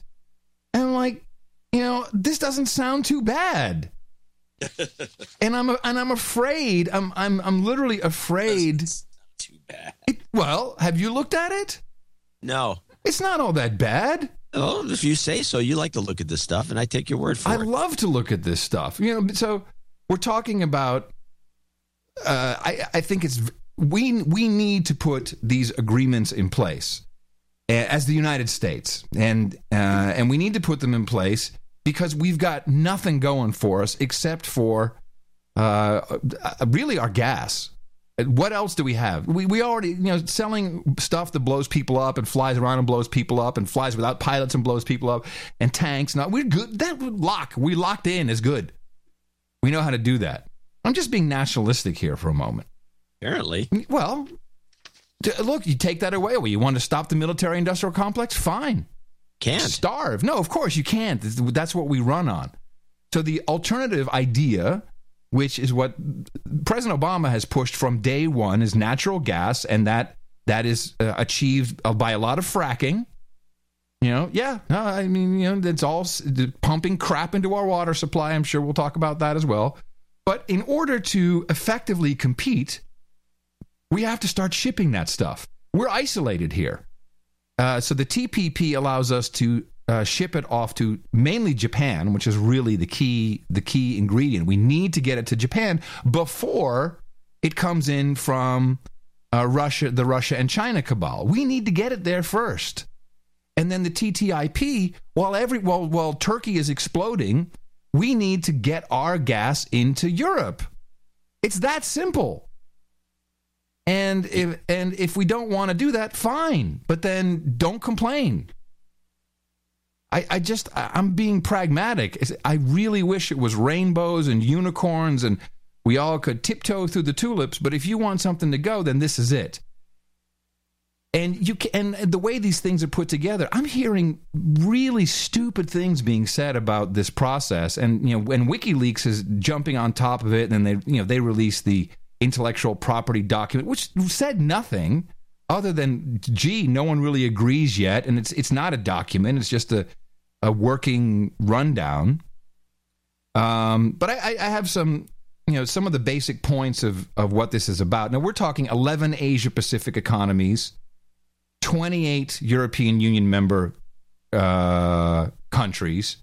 and I'm like, you know, this doesn't sound too bad. *laughs* and I'm and I'm afraid. I'm I'm I'm literally afraid. Too bad. It, well, have you looked at it? No. It's not all that bad. Oh, if you say so, you like to look at this stuff, and I take your word for I it. I love to look at this stuff. You know, so we're talking about. Uh, I I think it's we we need to put these agreements in place as the United States, and uh, and we need to put them in place because we've got nothing going for us except for uh, uh, really our gas. What else do we have? We we already you know selling stuff that blows people up and flies around and blows people up and flies without pilots and blows people up and tanks. Now we're good. That lock we locked in is good. We know how to do that. I'm just being nationalistic here for a moment. Apparently, Well, look, you take that away. Well, you want to stop the military industrial complex? Fine. Can't. Starve. No, of course you can't. That's what we run on. So the alternative idea, which is what President Obama has pushed from day one, is natural gas, and that that is uh, achieved uh, by a lot of fracking. You know, yeah. No, I mean, you know, it's all pumping crap into our water supply. I'm sure we'll talk about that as well. But in order to effectively compete, we have to start shipping that stuff. We're isolated here. Uh, so the TPP allows us to uh, ship it off to mainly Japan, which is really the key the key ingredient. We need to get it to Japan before it comes in from uh, Russia, the Russia and China cabal. We need to get it there first, and then the TTIP. While every while while Turkey is exploding, we need to get our gas into Europe. It's that simple. And if and if we don't want to do that, fine. But then don't complain. I, I just I'm being pragmatic. I really wish it was rainbows and unicorns and we all could tiptoe through the tulips. But if you want something to go, then this is it. And you can, and the way these things are put together, I'm hearing really stupid things being said about this process. And you know, when WikiLeaks is jumping on top of it, and they you know they release the intellectual property document, which said nothing other than, gee, no one really agrees yet, and it's it's not a document; it's just a a working rundown. Um, but I, I have some, you know, some of the basic points of of what this is about. Now we're talking 11 Asia Pacific economies, 28 European Union member uh, countries,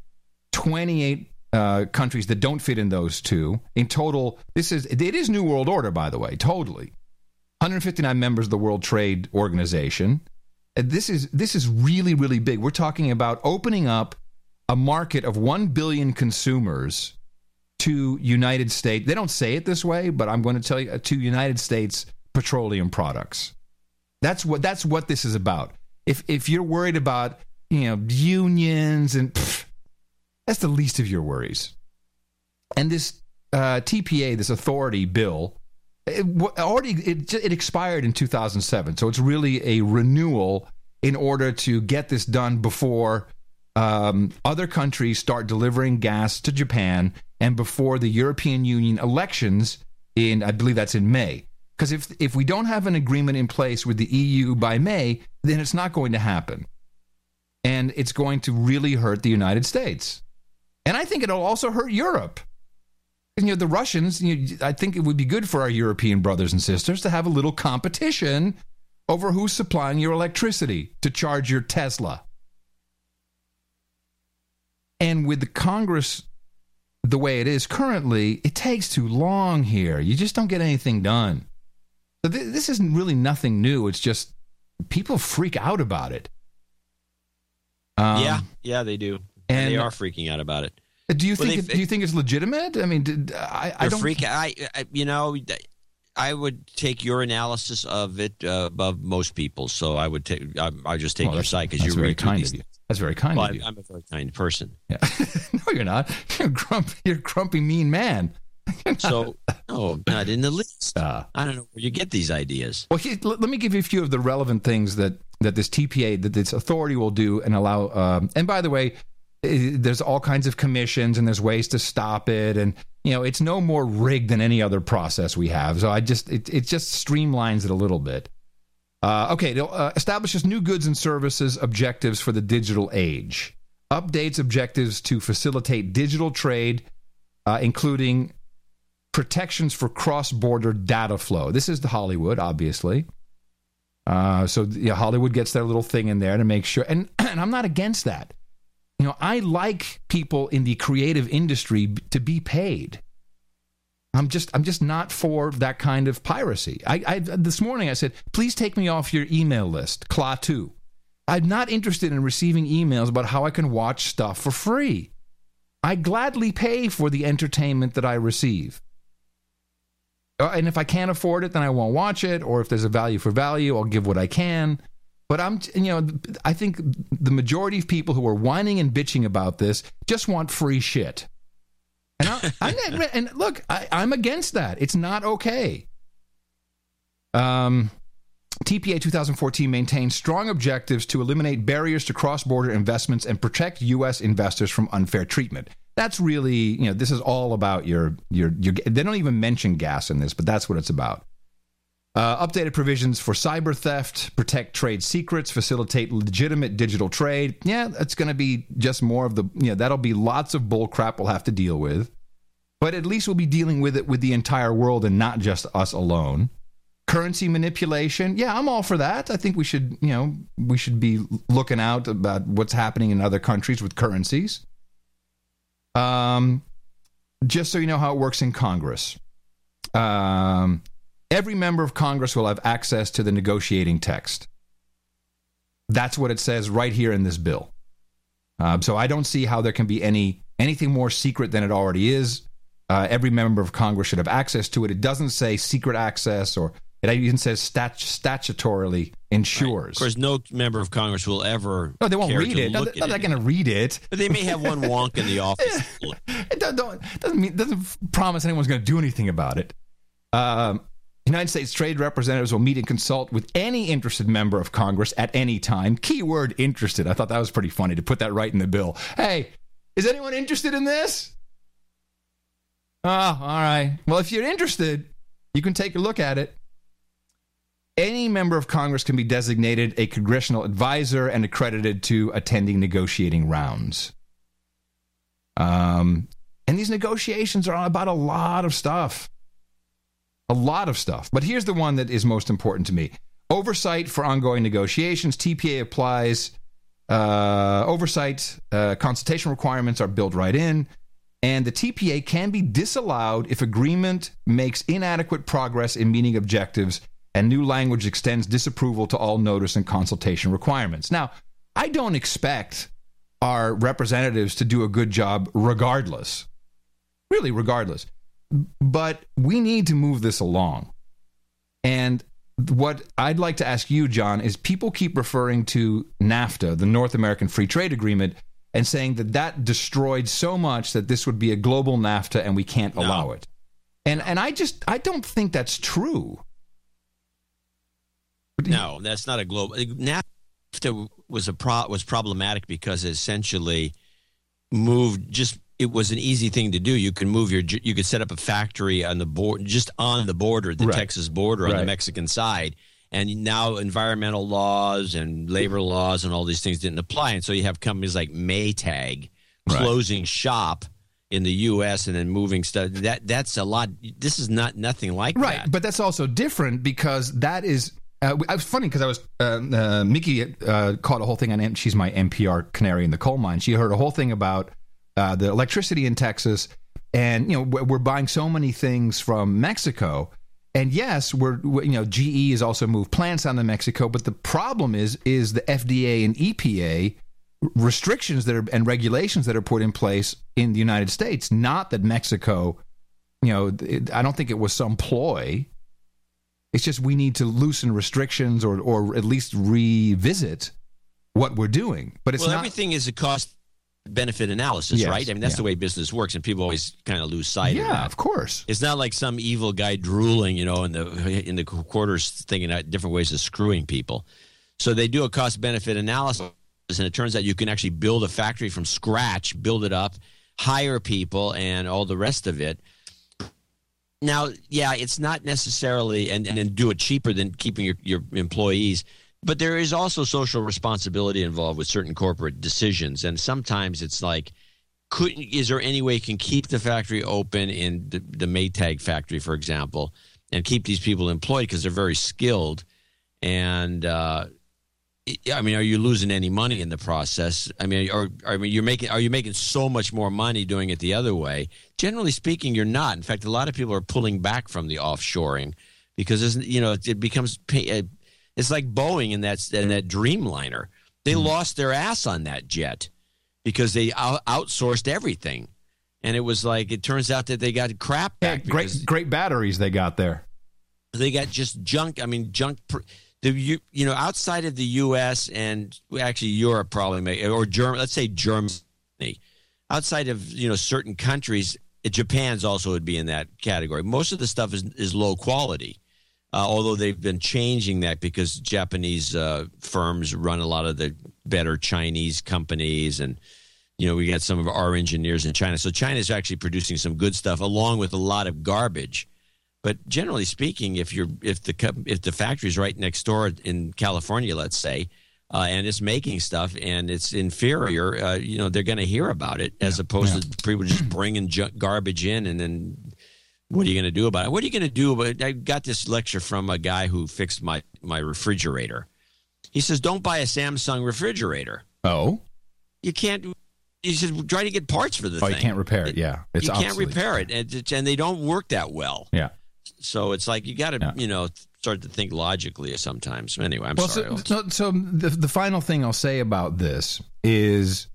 28 uh, countries that don't fit in those two. In total, this is it is New World Order, by the way, totally. 159 members of the World Trade Organization. This is this is really really big. We're talking about opening up a market of 1 billion consumers to United States. They don't say it this way, but I'm going to tell you uh, to United States petroleum products. That's what that's what this is about. If if you're worried about you know unions and that's the least of your worries. And this uh, TPA, this authority bill, it already it, it expired in 2007, so it's really a renewal in order to get this done before um, other countries start delivering gas to Japan and before the European Union elections in, I believe that's in May. Because if if we don't have an agreement in place with the EU by May, then it's not going to happen, and it's going to really hurt the United States, and I think it'll also hurt Europe. You know, the Russians. You know, I think it would be good for our European brothers and sisters to have a little competition over who's supplying your electricity to charge your Tesla. And with the Congress the way it is currently, it takes too long here. You just don't get anything done. So th- this isn't really nothing new. It's just people freak out about it. Um, yeah, yeah, they do. And- And they are freaking out about it. Do you Well, think? they- it, do you think it's legitimate? I mean, did, I, I don't. freaking. I, I, you know, I would take your analysis of it uh, above most people. So I would take. I, I just take Well, your side because you're very kind of you. That's very kind Well, of you. I'm a very kind person. Yeah. *laughs* no, you're not. *laughs* You're a grumpy. You're a grumpy, mean man. *laughs* So no, not in the least. Uh, I don't know where you get these ideas. Well, he, let let me give you a few of the relevant things that that this TPA, that this authority will do and allow. Um, and by the way, eh, there's all kinds of commissions and there's ways to stop it, and you know it's no more rigged than any other process we have. So I just it, it just streamlines it a little bit. Uh, okay, uh, establishes new goods and services objectives for the digital age. Updates objectives to facilitate digital trade, uh, including protections for cross-border data flow. This is the Hollywood, obviously. Uh, so yeah, Hollywood gets their little thing in there to make sure, and, *clears throat* and I'm not against that. You know, I like people in the creative industry to be paid. I'm just I'm just not for that kind of piracy. I, I this morning I said, please take me off your email list, Cla2. I'm not interested in receiving emails about how I can watch stuff for free. I gladly pay for the entertainment that I receive. Uh, And if I can't afford it, then I won't watch it. Or if there's a value for value, I'll give what I can. But I'm, you know, I think the majority of people who are whining and bitching about this just want free shit. And, I, *laughs* I, and look, I, I'm against that. It's not okay. Um, TPA 2014 maintains strong objectives to eliminate barriers to cross border investments and protect U.S. investors from unfair treatment. That's really, you know, this is all about your, your, your, they don't even mention gas in this, but that's what it's about. Uh, updated provisions for cyber theft, protect trade secrets, facilitate legitimate digital trade. Yeah, that's going to be just more of the, you know, that'll be lots of bull crap we'll have to deal with. But at least we'll be dealing with it with the entire world and not just us alone. Currency manipulation. Yeah, I'm all for that. I think we should, you know, we should be looking out about what's happening in other countries with currencies. Um, just so you know how it works in Congress. Um, every member of Congress will have access to the negotiating text. That's what it says right here in this bill. Uh, so I don't see how there can be any anything more secret than it already is. Uh, every member of Congress should have access to it. It doesn't say secret access, or it even says stat- statutorily ensures. Of course, no member of Congress will ever. No, they won't read it. No, they're not going to read it. But they may have one *laughs* wonk in the office. *laughs* It don't, don't, doesn't mean doesn't promise anyone's going to do anything about it. Um, United States trade representatives will meet and consult with any interested member of Congress at any time. Keyword interested. I thought that was pretty funny to put that right in the bill. Hey, is anyone interested in this? Oh, all right. Well, if you're interested, you can take a look at it. Any member of Congress can be designated a congressional advisor and accredited to attending negotiating rounds. Um, and these negotiations are about a lot of stuff. A lot of stuff. But here's the one that is most important to me oversight for ongoing negotiations. TPA applies. Uh, oversight, uh, consultation requirements are built right in. And the TPA can be disallowed if agreement makes inadequate progress in meeting objectives and new language extends disapproval to all notice and consultation requirements. Now, I don't expect our representatives to do a good job regardless. Really, regardless. But we need to move this along. And what I'd like to ask you, John, is people keep referring to NAFTA, the North American Free Trade Agreement, and saying that that destroyed so much that this would be a global NAFTA and we can't No. allow it. And and I just I don't think that's true. No, that's not a global. NAFTA was a pro, was problematic because it essentially moved just. It was an easy thing to do. You can move your. You could set up a factory on the board, just on the border, the Right. Texas border, on Right. the Mexican side. And now environmental laws and labor laws and all these things didn't apply. And so you have companies like Maytag Right. closing shop in the U.S. and then moving stuff. That that's a lot. This is not nothing like Right, that. but that's also different because that is. Uh, I was funny because I was uh, uh, Mickey uh, caught a whole thing on. M- She's my NPR canary in the coal mine. She heard a whole thing about uh, the electricity in Texas, and you know we're buying so many things from Mexico. And yes, we're you know GE has also moved plants down to Mexico, but the problem is is the FDA and EPA restrictions that are and regulations that are put in place in the United States. Not that Mexico, you know, it, I don't think it was some ploy It's just we need to loosen restrictions or or at least revisit what we're doing. But it's well, not everything is a cost benefit analysis, Yes, right? I mean, that's yeah. the way business works, and people always kind of lose sight of Yeah, that. of course. It's not like some evil guy drooling, you know, in the in the quarters, thinking out different ways of screwing people. So they do a cost benefit analysis, and it turns out you can actually build a factory from scratch, build it up, hire people, and all the rest of it. Now, yeah, it's not necessarily and and then do it cheaper than keeping your, your employees. But there is also social responsibility involved with certain corporate decisions, and sometimes it's like, couldn't is there any way you can keep the factory open in the, the Maytag factory, for example, and keep these people employed because they're very skilled, and uh, I mean, are you losing any money in the process? I mean, or I mean, you're making are you making so much more money doing it the other way? Generally speaking, you're not. In fact, a lot of people are pulling back from the offshoring because you know it becomes uh, it's like Boeing and that in that Dreamliner. They hmm. lost their ass on that jet because they out- outsourced everything, and it was like it turns out that they got crap Yeah, great great batteries they got there. they got just junk. I mean, junk. pr- The you, you know outside of the U.S. and actually Europe probably may or Germany. Let's say Germany. Outside of you know certain countries, Japan's also would be in that category. Most of the stuff is is low quality. Uh, although they've been changing that because Japanese uh, firms run a lot of the better Chinese companies, and you know we got some of our engineers in China. So China is actually producing some good stuff along with a lot of garbage. But generally speaking, if you're if the if the factory's right next door in California, let's say, uh, and it's making stuff and it's inferior, uh, you know they're going to hear about it as opposed to people just bringing junk, garbage in and then what are you going to do about it? What are you going to do about it? I got this lecture from a guy who fixed my my refrigerator. He says, "Don't buy a Samsung refrigerator. Oh, You can't." He says, "Try to get parts for the oh, thing. you can't repair it. Yeah, it's you can't repair it, and, it's- and they don't work that well. Yeah. So it's like you got to, Yeah. you know, start to think logically sometimes. Anyway, I'm well, sorry. so, so, so the the final thing I'll say about this is,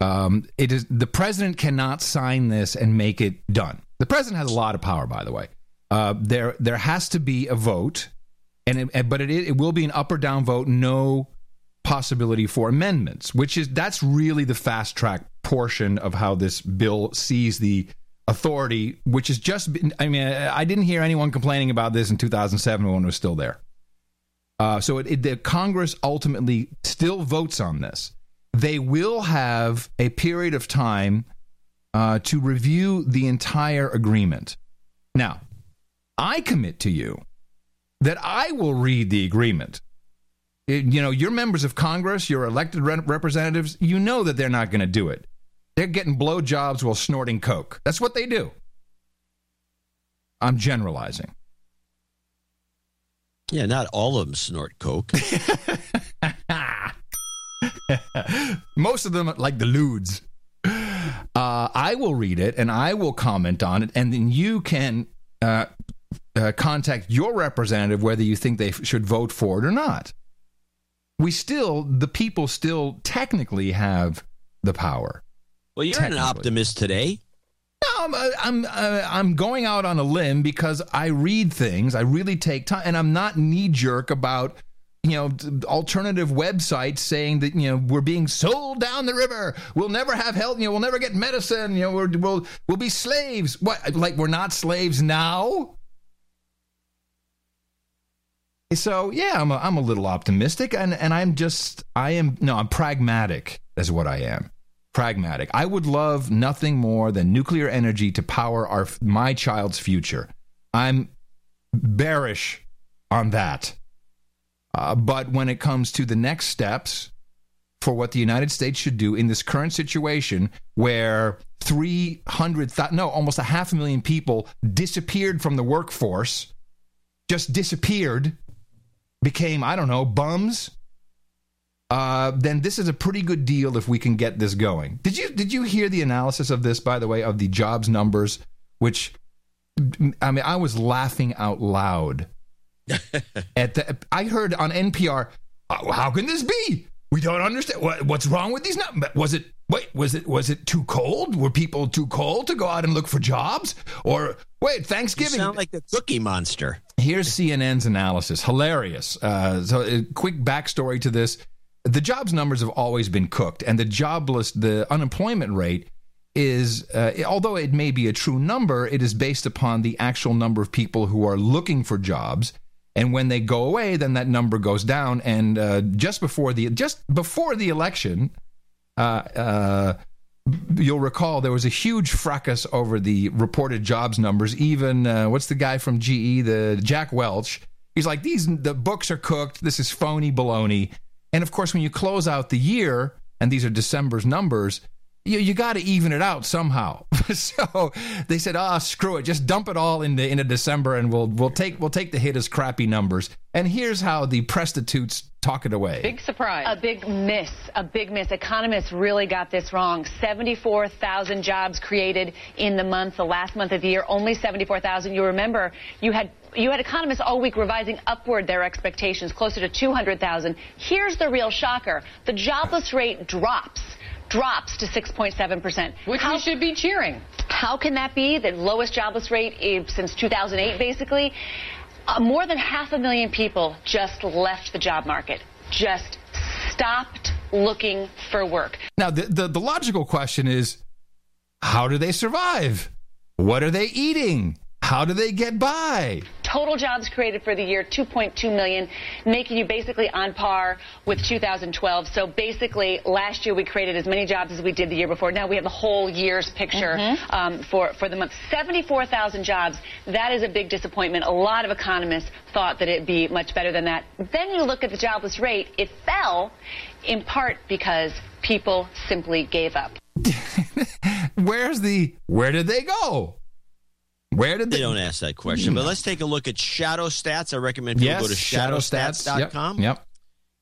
um, it is the president cannot sign this and make it done. The president has a lot of power, by the way. Uh, there there has to be a vote, and it, but it it will be an up or down vote. No possibility for amendments, which is that's really the fast track portion of how this bill sees the authority, which is just. been- I mean, I didn't hear anyone complaining about this in 2007 when it was still there. Uh, so it, it, the Congress ultimately still votes on this. They will have a period of time uh, to review the entire agreement. Now, I commit to you that I will read the agreement. It- you know, you're members of Congress, you're elected re- representatives, you know that they're not going to do it. They're getting blowjobs while snorting coke. That's what they do. I'm generalizing. yeah, not all of them snort coke. *laughs* Most of them, like the lewds. Uh, I will read it and I will comment on it, and then you can uh, uh, contact your representative whether you think they f- should vote for it or not. We still, the people still technically have the power. well, you're an optimist today. No, I'm uh, I'm uh, I'm going out on a limb because I read things. I really take time, and I'm not knee jerk about you know alternative websites saying that you know we're being sold down the river. We'll never have health. You know, we'll never get medicine. You know, we're, we'll we'll be slaves. What? Like we're not slaves now? So yeah, I'm a, I'm a little optimistic, and and I'm just I am no, I'm pragmatic. Is what I am pragmatic. I would love nothing more than nuclear energy to power our my child's future. I'm bearish on that. Uh, but when it comes to the next steps for what the United States should do in this current situation where 300,000, no, almost a half a million people disappeared from the workforce, just disappeared, became, I don't know, bums, uh, then this is a pretty good deal if we can get this going. Did you did you hear the analysis of this, by the way, of the jobs numbers? Which I mean, I was laughing out loud *laughs* at the. I heard on NPR, "Oh, "How can this be? We don't understand what, what's wrong with these numbers. Was it wait? Was it was it too cold? Were people too cold to go out and look for jobs? Or wait, You Thanksgiving? sound like the Cookie Monster. Here's CNN's analysis. Hilarious. Uh, so, a quick backstory to this: the jobs numbers have always been cooked, and the jobless, the unemployment rate is, uh, although it may be a true number, it is based upon the actual number of people who are looking for jobs. And when they go away, then that number goes down. And uh, just before the just before the election, uh, uh, you'll recall there was a huge fracas over the reported jobs numbers. Even uh, what's the guy from GE, the Jack Welch? He's like, these the books are cooked. This is phony baloney. And of course, when you close out the year, and these are December's numbers, you, you got to even it out somehow. *laughs* so they said, "Ah, oh, screw it, just dump it all in into into December, and we'll we'll take we'll take the hit as crappy numbers." And here's how the prostitutes talk it away. Big surprise. A big miss. A big miss. Economists really got this wrong. 74,000 jobs created in the month, the last month of the year. Only 74,000. You remember, you had you had economists all week revising upward their expectations, closer to 200,000. Here's the real shocker: the jobless rate drops drops to 6.7%. Which how, we should be cheering. How can that be? The lowest jobless rate since 2008, basically. Uh, more than half a million people just left the job market, just stopped looking for work. Now, the, the, the logical question is how do they survive? What are they eating? How do they get by? Total jobs created for the year 2.2 million, making you basically on par with 2012. So basically, last year we created as many jobs as we did the year before. Now we have the whole year's picture mm-hmm. um, for for the month. 74,000 jobs. That is a big disappointment. A lot of economists thought that it'd be much better than that. Then you look at the jobless rate. It fell, in part because people simply gave up. *laughs* Where's the? Where did they go? Where did they, they don't ask that question? But let's take a look at Shadow Stats. I recommend people yes, go to shadowstats.com. Yep, yep.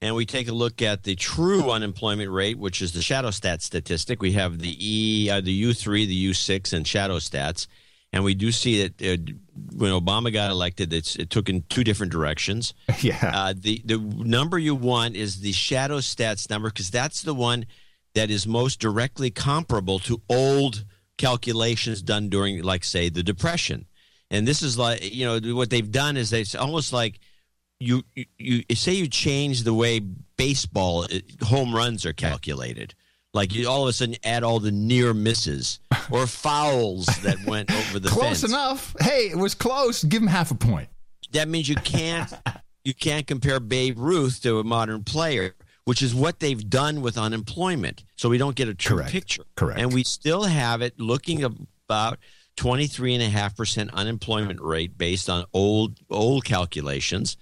And we take a look at the true unemployment rate, which is the Shadow Stats statistic. We have the E, uh, the U3, the U6, and Shadow Stats. And we do see that uh, when Obama got elected, it took in two different directions. *laughs* Yeah. Uh, the the number you want is the Shadow Stats number because that's the one that is most directly comparable to old calculations done during, like, say, the Depression. And this is like, you know, what they've done is it's almost like you, you, you say you change the way baseball uh, home runs are calculated. Like you all of a sudden add all the near misses *laughs* or fouls that went over the close fence. enough. Hey, it was close. Give him half a point. That means you can't you can't compare Babe Ruth to a modern player which is what they've done with unemployment. So we don't get a true Correct. picture. Correct. And we still have it looking about 23.5% unemployment rate based on old old calculations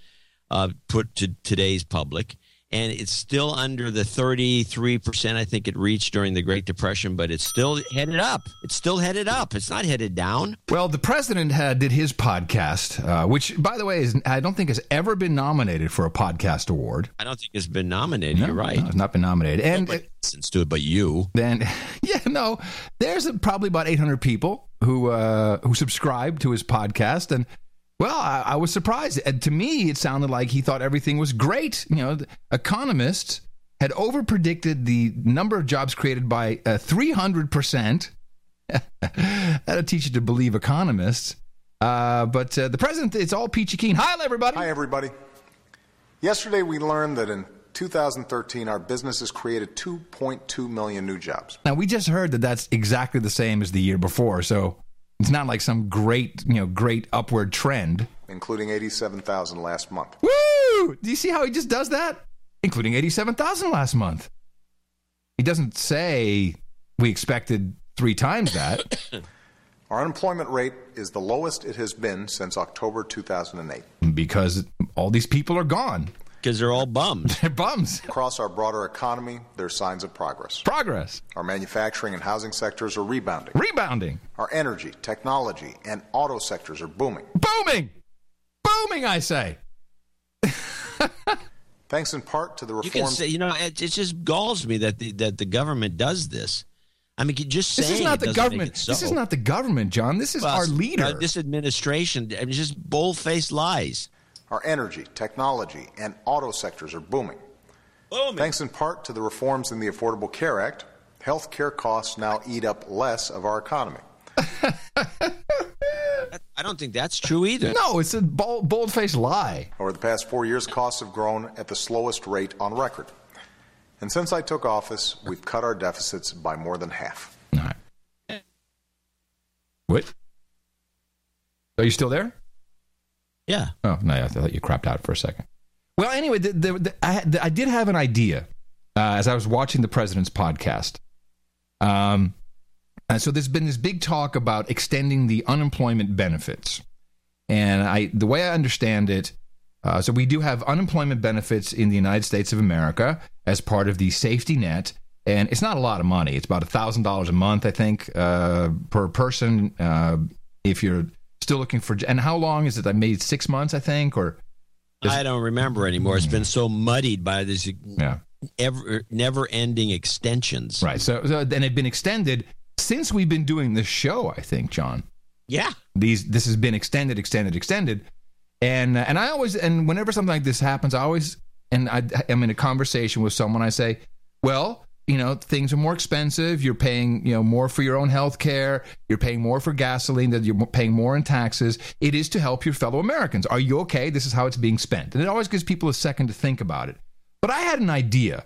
uh, put to today's public and it's still under the 33% I think it reached during the Great Depression, but it's still headed up. It's still headed up. It's not headed down. Well, the president had did his podcast, uh, which, by the way, is I don't think has ever been nominated for a podcast award. I don't think it's been nominated. No, You're right. No, it's not been nominated. And since to it, but you. Then, *laughs* yeah, no. There's probably about 800 people who uh, who subscribe to his podcast, and well, I, I, was surprised. And to me, it sounded like he thought everything was great. You know, economists had over predicted the number of jobs created by uh, 300%. That'll teach you to believe economists. Uh, but uh, the president, it's all peachy keen. Hi, everybody. Hi, everybody. Yesterday, we learned that in 2013, our businesses created 2.2 million new jobs. Now, we just heard that that's exactly the same as the year before. So it's not like some great, you know, great upward trend. Including 87,000 last month. Woo! Do you see how he just does that? Including 87,000 last month. He doesn't say we expected three times that. *coughs* *coughs* Our unemployment rate is the lowest it has been since October 2008. Because all these people are gone. Because they're all bums. *laughs* they're bums. Across our broader economy, there's signs of progress. Progress. Our manufacturing and housing sectors are rebounding. Rebounding. Our energy, technology, and auto sectors are booming. Booming! Booming, I say. *laughs* Thanks in part to the reforms. You can say, you know, it, it just galls me that the, that the government does this. I mean, just saying this is not the government. So. This is not the government, John. This is well, our leader. Uh, this administration. I mean, just bold-faced lies. Our energy, technology, and auto sectors are booming. Booming. Thanks in part to the reforms in the Affordable Care Act, health care costs now eat up less of our economy. *laughs* I don't don't think that's true either. No, it's a bold, bold-faced lie. Over the past four years, costs have grown at the slowest rate on record. And since I took office, we've cut our deficits by more than half. All right. What? Are you still there? Yeah. Oh no, I thought you crapped out for a second. Well, anyway, the, the, the, I, the, I did have an idea uh, as I was watching the president's podcast. Um, and so there's been this big talk about extending the unemployment benefits, and I the way I understand it. Uh, so we do have unemployment benefits in the United States of America as part of the safety net, and it's not a lot of money. It's about thousand dollars a month, I think, uh, per person. Uh, if you're still looking for, and how long is it? I made six months, I think, or I don't remember anymore. It's hmm. been so muddied by these yeah, ever never-ending extensions. right. So, so then it's been extended since we've been doing this show. I think, John. Yeah. these this has been extended extended extended and and i always and whenever something like this happens i always and i am in a conversation with someone i say well you know things are more expensive. You're paying you know more for your own health care you're paying more for gasoline that you're paying more in taxes. It is to help your fellow americans. Are you okay? This is how it's being spent. And it always gives people a second to think about it. But i had an idea.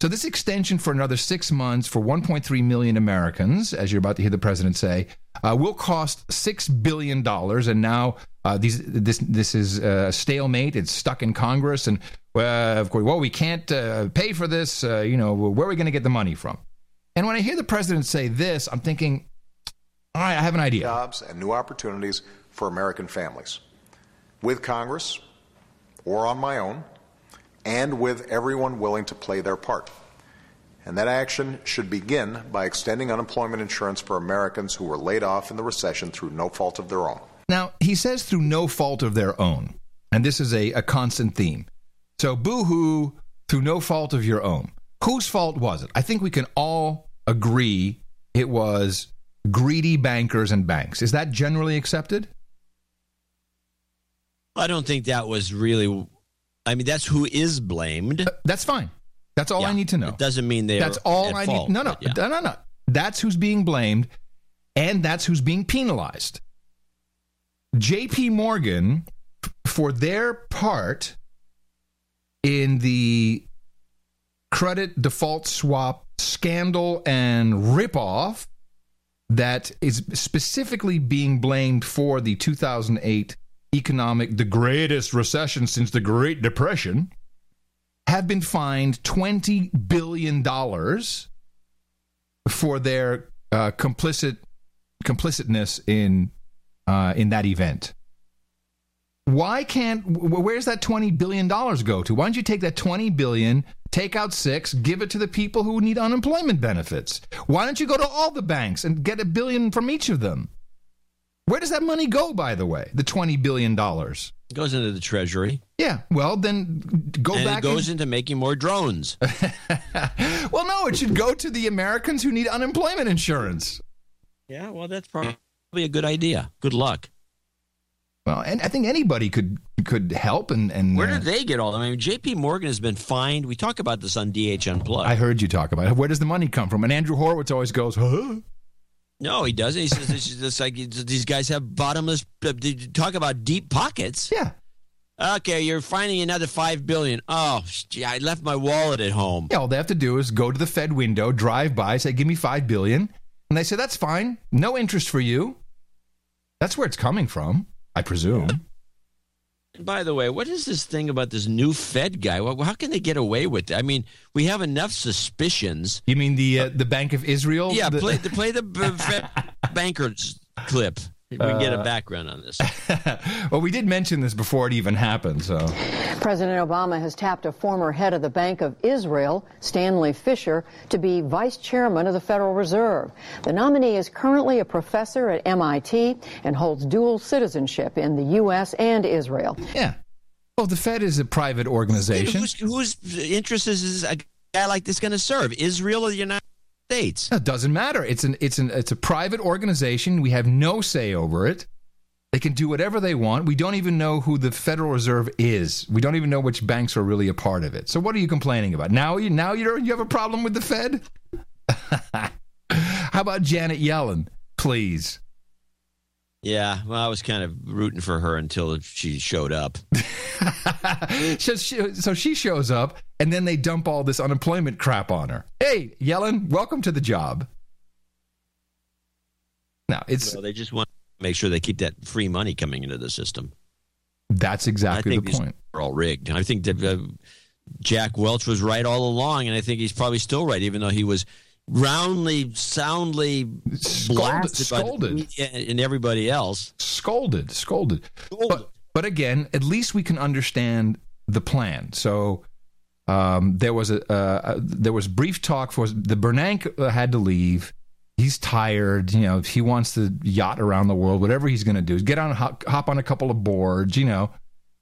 So this extension for another six months for 1.3 million Americans, as you're about to hear the president say, uh, will cost six billion dollars. And now uh, these this this is a stalemate. It's stuck in Congress, and uh, of course, well, we can't uh, pay for this. Uh, you know, where are we going to get the money from? And when I hear the president say this, I'm thinking, all right, I have an idea. Jobs and new opportunities for American families. With Congress, or on my own, and with everyone willing to play their part. And that action should begin by extending unemployment insurance for Americans who were laid off in the recession through no fault of their own. Now, he says through no fault of their own. And this is a, a constant theme. So, boo hoo, through no fault of your own. Whose fault was it? I think we can all agree it was greedy bankers and banks. Is that generally accepted? I don't think that was really. I mean, that's who is blamed. Uh, that's fine. That's all Yeah. I need to know. It doesn't mean they. That's all I need. No, no, yeah. no, no, no. That's who's being blamed, and that's who's being penalized. J.P. Morgan, for their part in the credit default swap scandal and ripoff that is specifically being blamed for the 2008 economic, the greatest recession since the Great Depression, have been fined $20 billion for their uh, complicit complicitness in uh, in that event. Why can't where's that 20 billion dollars go to? Why don't you take that 20 billion, take out 6, give it to the people who need unemployment benefits? Why don't you go to all the banks and get a billion from each of them? Where does that money go by the way? The 20 billion dollars. Goes into the treasury, Yeah, well then go and back it goes and- into making more drones. *laughs* Well, no, it should go to the Americans who need unemployment insurance. yeah, well, that's probably a good idea. Good luck. Well, and I think anybody could could help and and Where uh, did they get all? I mean, J.P. Morgan has been fined. We talk about this on DH Unplugged. I heard you talk about it. Where does the money come from? And Andrew Horowitz always goes, huh? No, he doesn't. He says it's, it's like these guys have bottomless. uh, Talk about deep pockets. Yeah. Okay, you're finding another five billion. Oh, gee, I left my wallet at home. Yeah, all they have to do is go to the Fed window, drive by, say, give me five billion. And they say, that's fine. No interest for you. That's where it's coming from, I presume. And by the way, what is this thing about this new Fed guy? Well, how can they get away with it? I mean, we have enough suspicions. You mean the uh, the Bank of Israel? Yeah, The- play the play the b- Fed *laughs* bankers clip. We can Uh, get a background on this. *laughs* well, we did mention this before it even happened, so. President Obama has tapped a former head of the Bank of Israel, Stanley Fischer, to be vice chairman of the Federal Reserve. The nominee is currently a professor at MIT and holds dual citizenship in the U.S. and Israel. Yeah. Well, the Fed is a private organization. Whose, whose interest is a guy like this going to serve? Israel or the United States? It doesn't matter. It's an it's an it's a private organization. We have no say over it. They can do whatever they want. We don't even know who the Federal Reserve is. We don't even know which banks are really a part of it. So what are you complaining about? Now you now you're you have a problem with the Fed? *laughs* How about Janet Yellen, please? Yeah, well, I was kind of rooting for her until she showed up. *laughs* so, she, so she shows up, and then they dump all this unemployment crap on her. Hey, Yellen, welcome to the job. Now it's Well, they just want to make sure they keep that free money coming into the system. that's exactly the point. are all rigged. I think that uh, Jack Welch was right all along, and I think he's probably still right, even though he was roundly, soundly Scolded, blasted by the scolded. and everybody else. scolded, scolded. Scolded. But, but again, at least we can understand the plan. So um, there was a uh, there was brief talk for the Bernanke uh, had to leave. He's tired. You know, he wants to yacht around the world. Whatever he's going to do, get on hop, hop on a couple of boards. You know,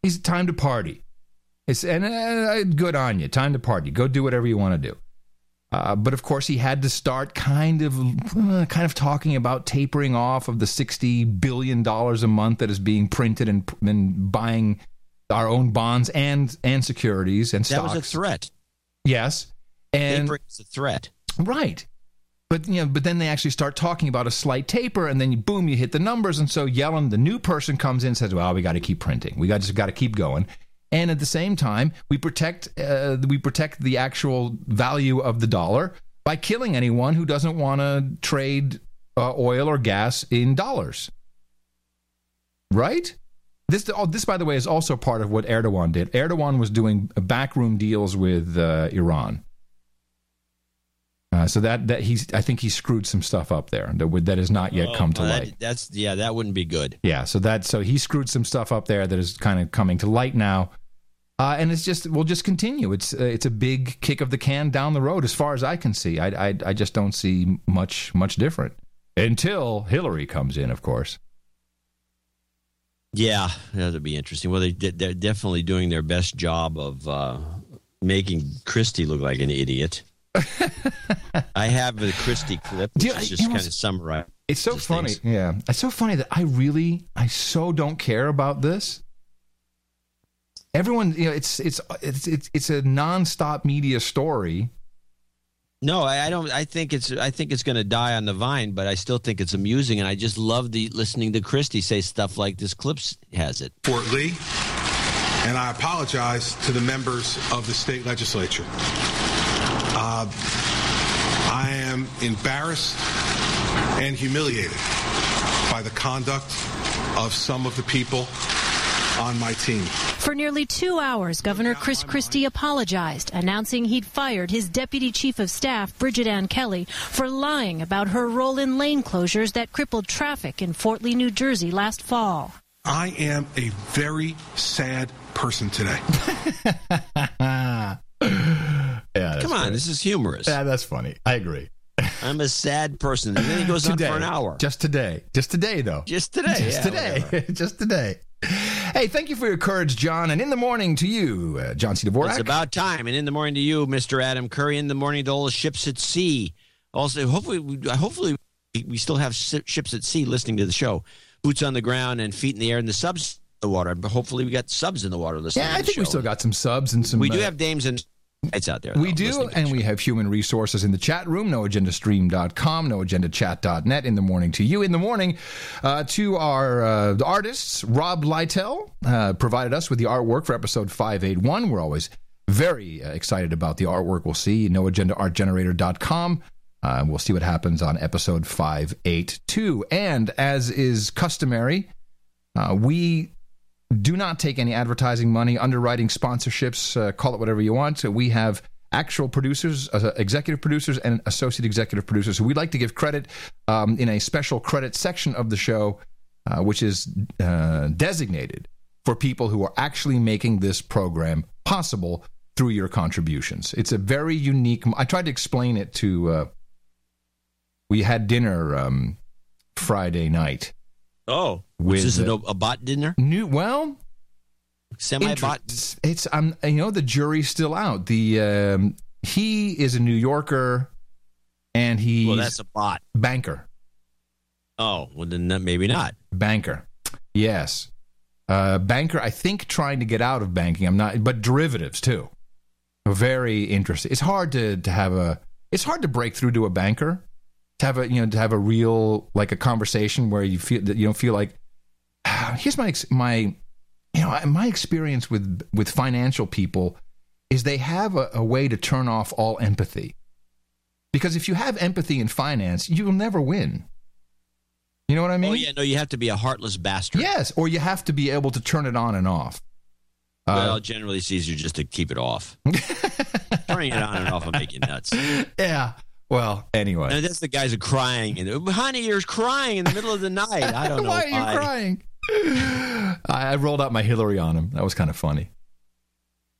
he's time to party. It's and uh, good on you. Time to party. Go do whatever you want to do. Uh, but of course, he had to start kind of, uh, kind of talking about tapering off of the sixty billion dollars a month that is being printed and, and buying our own bonds and and securities and stocks. That was a threat. Yes, and Tapering is a threat. right. But you know, but then they actually start talking about a slight taper, and then you, boom, you hit the numbers, and so Yellen, the new person, comes in and says, "Well, we got to keep printing. We got just got to keep going." And at the same time, we protect uh, we protect the actual value of the dollar by killing anyone who doesn't want to trade uh, oil or gas in dollars. Right? This, oh, this, by the way, is also part of what Erdogan did. Erdogan was doing backroom deals with uh, Iran. Uh, so that that he's, I think he screwed some stuff up there that would, that has not yet Oh, come to light. that's yeah, that wouldn't be good. Yeah, so that so he screwed some stuff up there that is kind of coming to light now, uh, and it's just we'll just continue. It's uh, it's a big kick of the can down the road as far as I can see. I I, I just don't see much much different until Hillary comes in, of course. Yeah, that'd be interesting. Well, they they're definitely doing their best job of uh, making Christie look like an idiot. *laughs* I have the Christie clip, which is just kind of summarized. It's so funny. things. Yeah, it's so funny that I really I so don't care about this. Everyone, you know, it's it's it's it's, it's a nonstop media story. No, I, I don't. I think it's. I think it's going to die on the vine, but I still think it's amusing, and I just love the listening to Christie say stuff like this. Clips has it. Fort Lee, and I apologize to the members of the state legislature. Uh, I am embarrassed and humiliated by the conduct of some of the people on my team. For nearly two hours, Governor Chris Christie apologized, announcing he'd fired his deputy chief of staff, Bridget Ann Kelly, for lying about her role in lane closures that crippled traffic in Fort Lee, New Jersey last fall. I am a very sad person today. *laughs* yeah, Come on, funny. this is humorous. Yeah, that's funny. I agree. I'm a sad person, and then he goes today, on for an hour. Just today. Just today, though. Just today. Just yeah, today. *laughs* Just today. Hey, thank you for your courage, John. And in the morning to you, uh, John C. Dvorak. It's about time. And in the morning to you, Mr. Adam Curry. In the morning to all the ships at sea. Also, hopefully, we- hopefully we still have ships at sea listening to the show. Boots on the ground and feet in the air, and the subs in the water. But hopefully, we got subs in the water listening. yeah, I think we still got some subs and some. We do uh, have dames and lights out there. We do, and we have human resources in the chat room, noagendastream.com, noagendachat.net in the morning to you. In the morning uh, to our uh, artists, Rob Lytell uh, provided us with the artwork for episode 581. We're always very uh, excited about the artwork we'll see. NoAgendaArtGenerator.com. Uh, we'll see what happens on episode 582. And as is customary, uh, we do not take any advertising money, underwriting sponsorships, uh, call it whatever you want. So we have actual producers, uh, executive producers, and associate executive producers who we'd like to give credit um, in a special credit section of the show, uh, which is uh, designated for people who are actually making this program possible through your contributions. It's a very unique. I tried to explain it to. Uh, we had dinner um, Friday night. Oh, With is it a, a bot dinner? New well, Semi bot. Inter- It's um, you know the jury's still out. The um, he is a New Yorker, and he's Well, that's a bot. banker. Oh, well then that- maybe not. Banker, yes, uh, banker. I think trying to get out of banking. I'm not, but derivatives too. Very interesting. It's hard to to have a. It's hard to break through to a banker. to have a you know to have a real like a conversation where you feel that you don't feel like *sighs* here's my my you know my experience with with financial people is they have a, a way to turn off all empathy because if you have empathy in finance you will never win you know what i oh, mean Oh yeah, no, you have to be a heartless bastard. yes or you have to be able to turn it on and off Well, uh, generally it's easier just to keep it off. *laughs* Turning it on and off will make you nuts. yeah well anyway And that's the guys are crying and honey, you're crying in the middle of the night. I don't *laughs* know why are you crying I, I rolled out my hillary on him that was kind of funny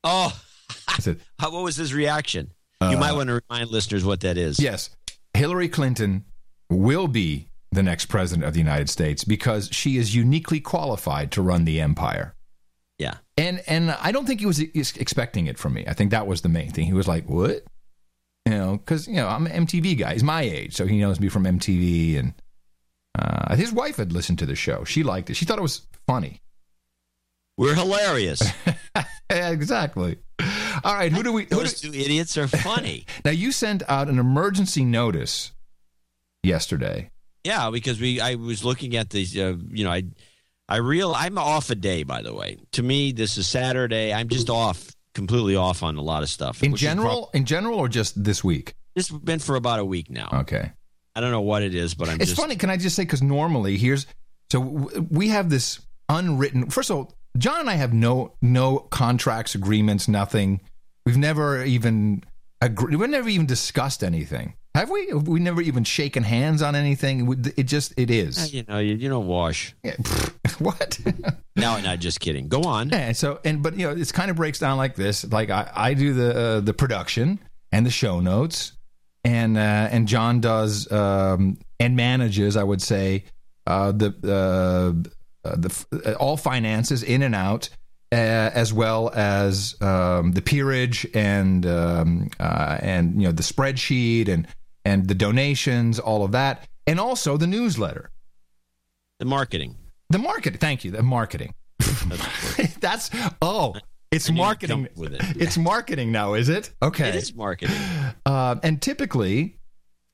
Oh, I said, *laughs* how, what was his reaction? you Uh, might want to remind listeners what that is. Yes, Hillary Clinton will be the next president of the United States because she is uniquely qualified to run the empire. Yeah. And and I don't think he was expecting it from me. I think that was the main thing. He was like, "What?" You know, because you know I'm an MTV guy. He's my age, so he knows me from MTV. And uh, his wife had listened to the show. She liked it. She thought it was funny. We're hilarious. *laughs* Exactly. All right, who do we? Who Those two idiots are funny. *laughs* Now you sent out an emergency notice yesterday. Yeah, because we I was looking at these. Uh, you know, I I real I'm off a day. By the way, to me this is Saturday. I'm just off, completely off on a lot of stuff. In general, in general, or just this week? This has been for about a week now. Okay. I don't know what it is, but I'm it's just funny. Can I just say because normally here's so we have this unwritten. First of all, John and I have no no contracts, agreements, nothing. We've never even agreed. We've never even discussed anything. Have we? We never even shaken hands on anything. It just it Uh, you know you, you don't wash. *laughs* what? *laughs* no, not just kidding. Go on. Yeah. So and but you know it kind of breaks down like this. Like I I do the uh, the production and the show notes, and uh, and John does um, and manages. I would say uh, the uh, uh, the uh, all finances in and out. Uh, as well as um, the peerage and um, uh, and you know the spreadsheet and and the donations, all of that, and also the newsletter, The marketing. the marketing. Thank you, the marketing. That's *laughs* oh, it's I knew you'd marketing. with it. *laughs* It's marketing now, is it? Okay. It is marketing. Uh, and typically,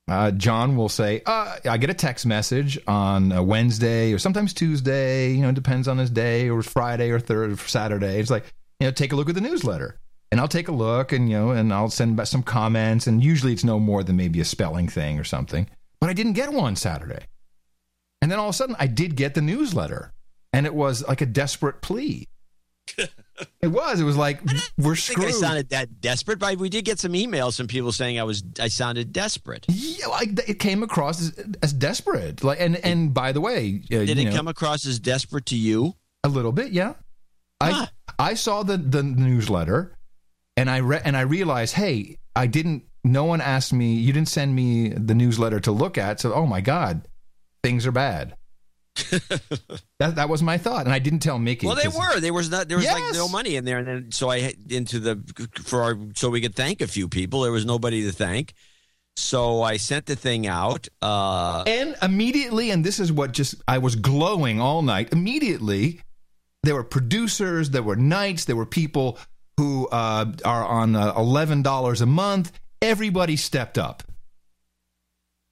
uh, John will say, uh, "I get a text message on a Wednesday or sometimes Tuesday. You know, it depends on his day, or Friday or third or Saturday. It's like, you know, take a look at the newsletter." And I'll take a look, and you know, and I'll send back some comments. And usually, it's no more than maybe a spelling thing or something. But I didn't get one Saturday, and then all of a sudden, I did get the newsletter, and it was like a desperate plea. *laughs* *laughs* it was. It was like we're think I sounded that desperate, but we did get some emails from people saying I was I sounded desperate. Yeah, like it came across as, as desperate. Like, and and by the way, uh, Did it know, come across as desperate to you? a little bit? Yeah, I I saw the the newsletter, and I read and I realized, hey, I didn't. No one asked me. You didn't send me the newsletter to look at. So, oh my god, things are bad. That that was my thought, and I didn't tell Mickey. Well, they were. There was not. There was like no money in there, and then so I into the for our so we could thank a few people. There was nobody to thank, so I sent the thing out. Uh, And immediately, and this is what just I was glowing all night. Immediately, there were producers, there were knights, there were people who uh, are on uh, eleven dollars a month. Everybody stepped up.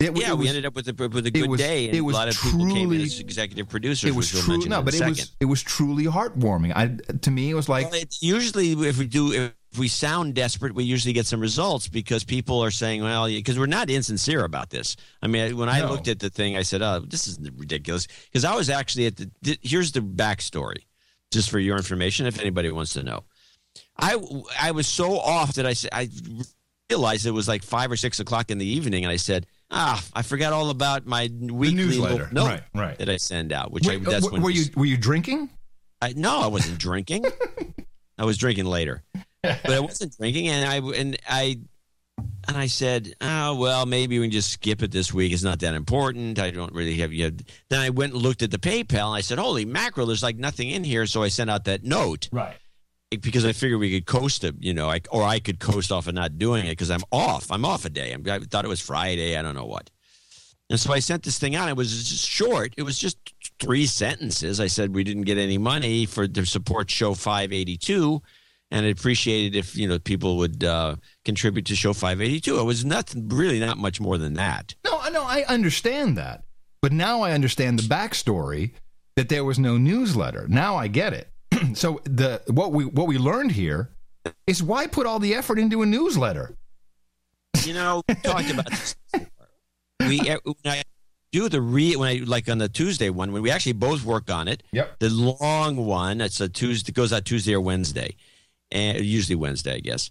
It, yeah, it we ended up with a with a it good was- day, and it was a lot of people came in as executive producers. It was which true. No, but it second. was it was truly heartwarming. I to me, it was like Well, it's usually if we do if we sound desperate, we usually get some results because people are saying, "Well," because we're not insincere about this. I mean, when I No. looked at the thing, I said, "Oh, this is ridiculous." Because I was actually at the. Here's the backstory, just for your information, if anybody wants to know. I I was so off that I said I realized it was like five or six o'clock in the evening, and I said. Ah, I forgot all about my weekly newsletter. little Right, right. that I send out. Which I, that's uh, when were we you were you drinking? I, no, I wasn't drinking. *laughs* I was drinking later, but I wasn't drinking, and I and I and I said, "Oh well, maybe we can just skip it this week. It's not that important. I don't really have you." Then I went and looked at the PayPal, and I said, "Holy mackerel! There's like nothing in here." So I sent out that note, right? Because I figured we could coast it, you know, I, or I could coast off of not doing it because I'm off. I'm off a day. I'm, I thought it was Friday. I don't know what. And so I sent this thing out. It was just short. It was just three sentences. I said we didn't get any money for the support show 582, and I'd appreciate it if you know people would uh, contribute to show 582. It was nothing really, not much more than that. No, no, I understand that. But now I understand the backstory that there was no newsletter. Now I get it. *clears throat* so the what we what we learned here is why put all the effort into a newsletter? You know, we talked about this. We when I do the re when I like on the Tuesday one when we actually both work on it. Yep. The long one. It's a Tuesday. Goes out Tuesday or Wednesday, and usually Wednesday, I guess.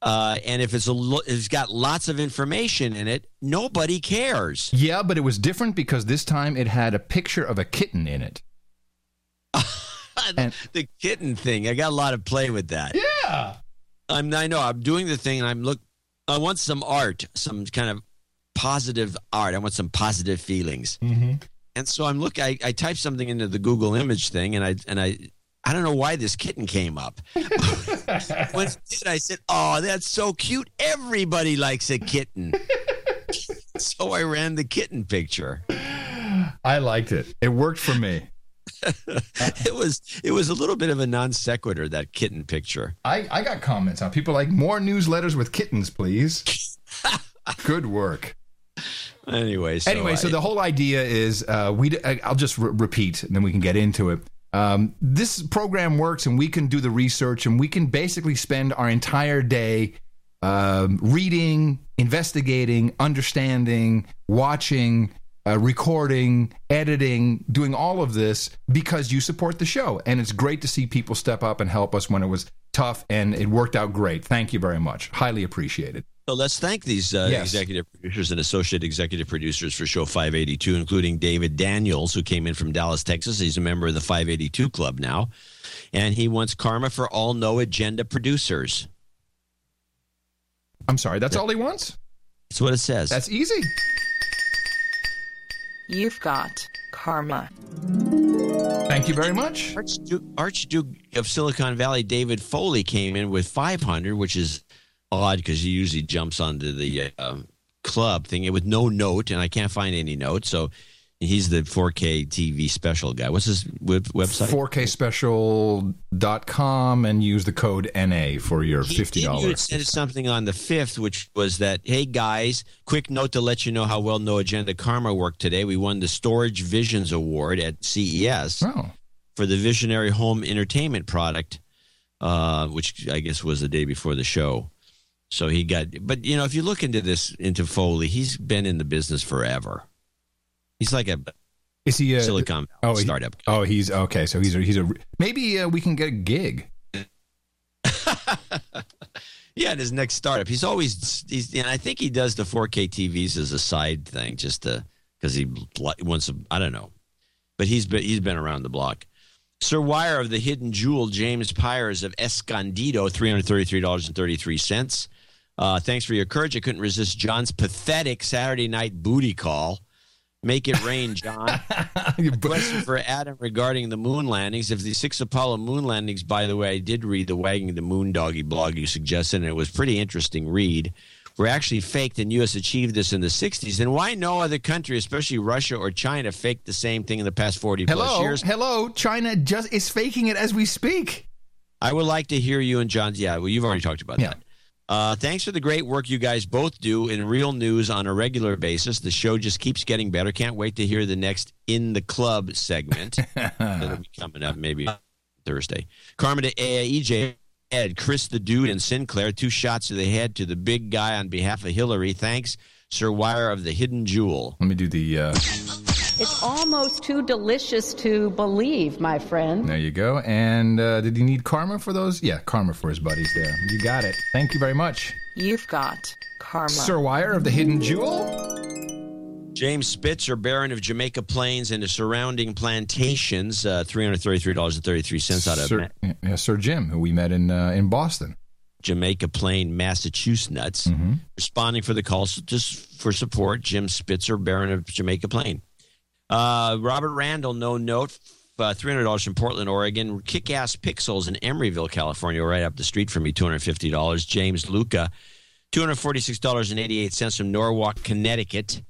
Uh, and if it's a lo- if it's got lots of information in it, nobody cares. Yeah, but it was different because this time it had a picture of a kitten in it. *laughs* And- the kitten thing. I got a lot of play with that. Yeah. I'm. I know. I'm doing the thing. and I'm look. I want some art, some kind of positive art. I want some positive feelings. Mm-hmm. And so I'm look. I, I typed something into the Google image thing, and I and I I don't know why this kitten came up. *laughs* when it did, I said, "Oh, that's so cute. Everybody likes a kitten." *laughs* so I ran the kitten picture. I liked it. It worked for me. *laughs* it was it was a little bit of a non sequitur that kitten picture. I, I got comments on people like more newsletters with kittens, please. *laughs* Good work. Anyway, so anyway, so I- the whole idea is uh, we. I'll just re- repeat, and then we can get into it. Um, this program works, and we can do the research, and we can basically spend our entire day um, reading, investigating, understanding, watching, uh, recording, editing, doing all of this because you support the show, and it's great to see people step up and help us when it was tough, and it worked out great. Thank you very much. Highly appreciated. So let's thank these uh, Yes. executive producers and associate executive producers for Show 582, including David Daniels, who came in from Dallas, Texas. He's a member of the 582 Club now. And he wants karma for all no agenda producers. I'm sorry, that's all he wants? That's what it says. That's easy. You've got karma. Thank you very much. Archduke, Archduke of Silicon Valley, David Foley, came in with 500, which is odd because he usually jumps onto the uh, club thing with no note, and I can't find any note. So he's the 4K TV special guy. What's his web- website? 4kspecial.com and use the code NA for your $50. You had said something on the 5th, which was that, hey guys, quick note to let you know how well No Agenda Karma worked today. We won the Storage Visions Award at CES Oh. for the Visionary Home Entertainment product, uh, which I guess was the day before the show. So he got, but you know, if you look into this, into Foley, he's been in the business forever. He's like a Is he a Silicon oh, he- startup. oh, he's okay. So he's a, he's a maybe uh, we can get a gig. *laughs* Yeah, in his next startup, he's always he's and I think he does the 4K TVs as a side thing, just to because he wants. I don't know, but he's been he's been around the block. Sir Wire of the Hidden Jewel, James Pyers of Escondido, three hundred thirty-three dollars and thirty-three cents. Uh, thanks for your courage. I couldn't resist John's pathetic Saturday night booty call. Make it rain, John. *laughs* Question for Adam regarding the moon landings. If the six Apollo moon landings, by the way, I did read the Wagging the Moon Doggy blog you suggested, and it was pretty interesting read. Were actually faked, and U.S. achieved this in the '60s. Then why no other country, especially Russia or China, faked the same thing in the past 40 plus years? hello. China just is faking it as we speak. I would like to hear you and John's. Yeah, well, you've already talked about that. Uh, thanks for the great work you guys both do in real news on a regular basis. The show just keeps getting better. Can't wait to hear the next In the Club segment. *laughs* That'll be coming up maybe Thursday. Carmen to EJ, Ed, Chris the Dude, and Sinclair. Two shots to the head to the big guy on behalf of Hillary. Thanks, Sir Wire of the Hidden Jewel. Let me do the. Uh, It's almost too delicious to believe, my friend. there you go. And uh, did he need karma for those? Yeah, karma for his buddies there. You got it. Thank you very much. You've got karma. Sir Wire of the Hidden Jewel. James Spitzer, Baron of Jamaica Plains and the surrounding plantations, uh, $333.33 out of Sir, Ma- yeah, Sir Jim, who we met in uh, in Boston. Jamaica Plain, Massachusetts, Mm-hmm. responding for the call so just for support. Jim Spitzer, Baron of Jamaica Plain. Uh, Robert Randall, no note, uh, $300 from Portland, Oregon. Kick ass pixels in Emeryville, California, right up the street from me, $250. James Luca, $246.88 from Norwalk, Connecticut.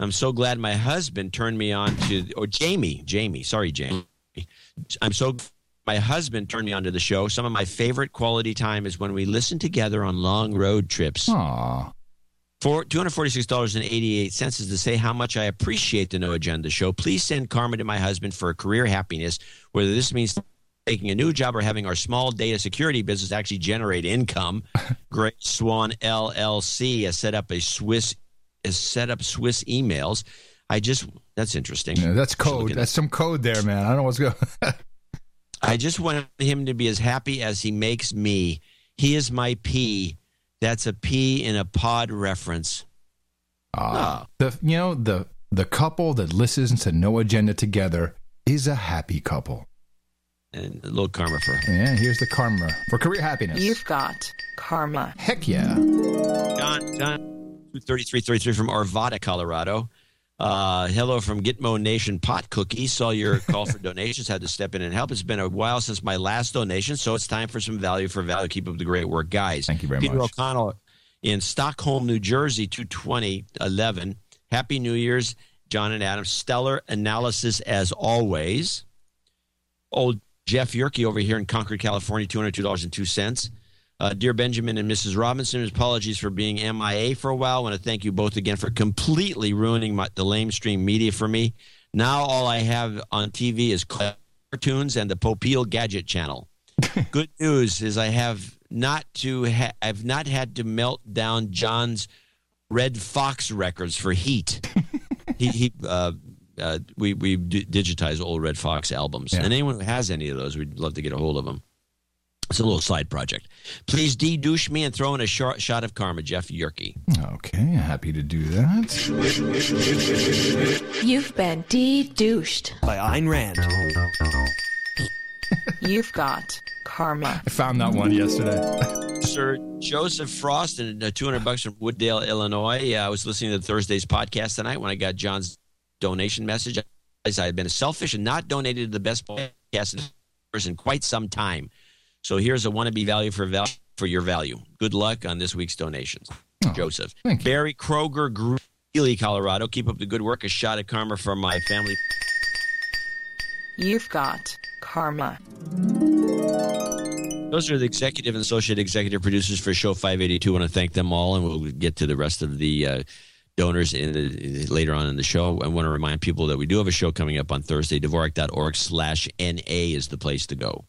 I'm so glad my husband turned me on to, or Jamie, Jamie, sorry, Jamie. I'm so my husband turned me onto the show. Some of my favorite quality time is when we listen together on long road trips. Aw. For $246.88 is to say how much I appreciate the No Agenda show. Please send karma to my husband for a career happiness, whether this means taking a new job or having our small data security business actually generate income. *laughs* Great Swan LLC has set up a Swiss has set up Swiss emails. I just that's interesting. Yeah, that's code. That's some code there, man. I don't know what's going. *laughs* I just want him to be as happy as he makes me. He is my pea. That's a a pea in a pod reference. Ah, the you know the the couple that listens to No Agenda together is a happy couple. And a little karma for Yeah, here's the karma for career happiness. You've got karma. Heck yeah. John, John, 3333 from Arvada, Colorado. Uh, hello from Gitmo Nation Pot Cookies. Saw your call for *laughs* donations. Had to step in and help. It's been a while since my last donation, so it's time for some value for value. Keep up the great work, guys. Thank you very Peter much. O'Connell in Stockholm, New Jersey, 22011. Happy New Year's, John and Adam. Stellar analysis as always. Old Jeff Yerke over here in Concord, California, $202.02. Uh, dear Benjamin and Mrs. Robinson, apologies for being MIA for a while. I want to thank you both again for completely ruining my, the lamestream media for me. Now all I have on TV is cartoons and the Popeil Gadget Channel. *laughs* Good news is I have not to ha- I've not had to melt down John's Redd Foxx records for heat. *laughs* he he uh, uh, we we d- digitize old Redd Foxx albums, and anyone who has any of those, we'd love to get a hold of them. It's a little side project. Please de-douche me and throw in a short shot of karma, Jeff Yerke. Okay, happy to do that. You've been de-douched. By Ayn Rand. *laughs* You've got karma. I found that one yesterday. Sir Joseph Frost and uh, 200 bucks from Wood Dale, Illinois. Uh, I was listening to Thursday's podcast tonight when I got John's donation message. I had been selfish and not donated to the best podcast in quite some time. So here's a wannabe value for value for your value. Good luck on this week's donations, Joseph. Barry Kroger, Greeley, Colorado. Keep up the good work. A shot of karma from my family. You've got karma. Those are the executive and associate executive producers for Show 582. I want to thank them all, and we'll get to the rest of the uh, donors in the, later on in the show. I want to remind people that we do have a show coming up on Thursday. Dvorak.org slash NA is the place to go.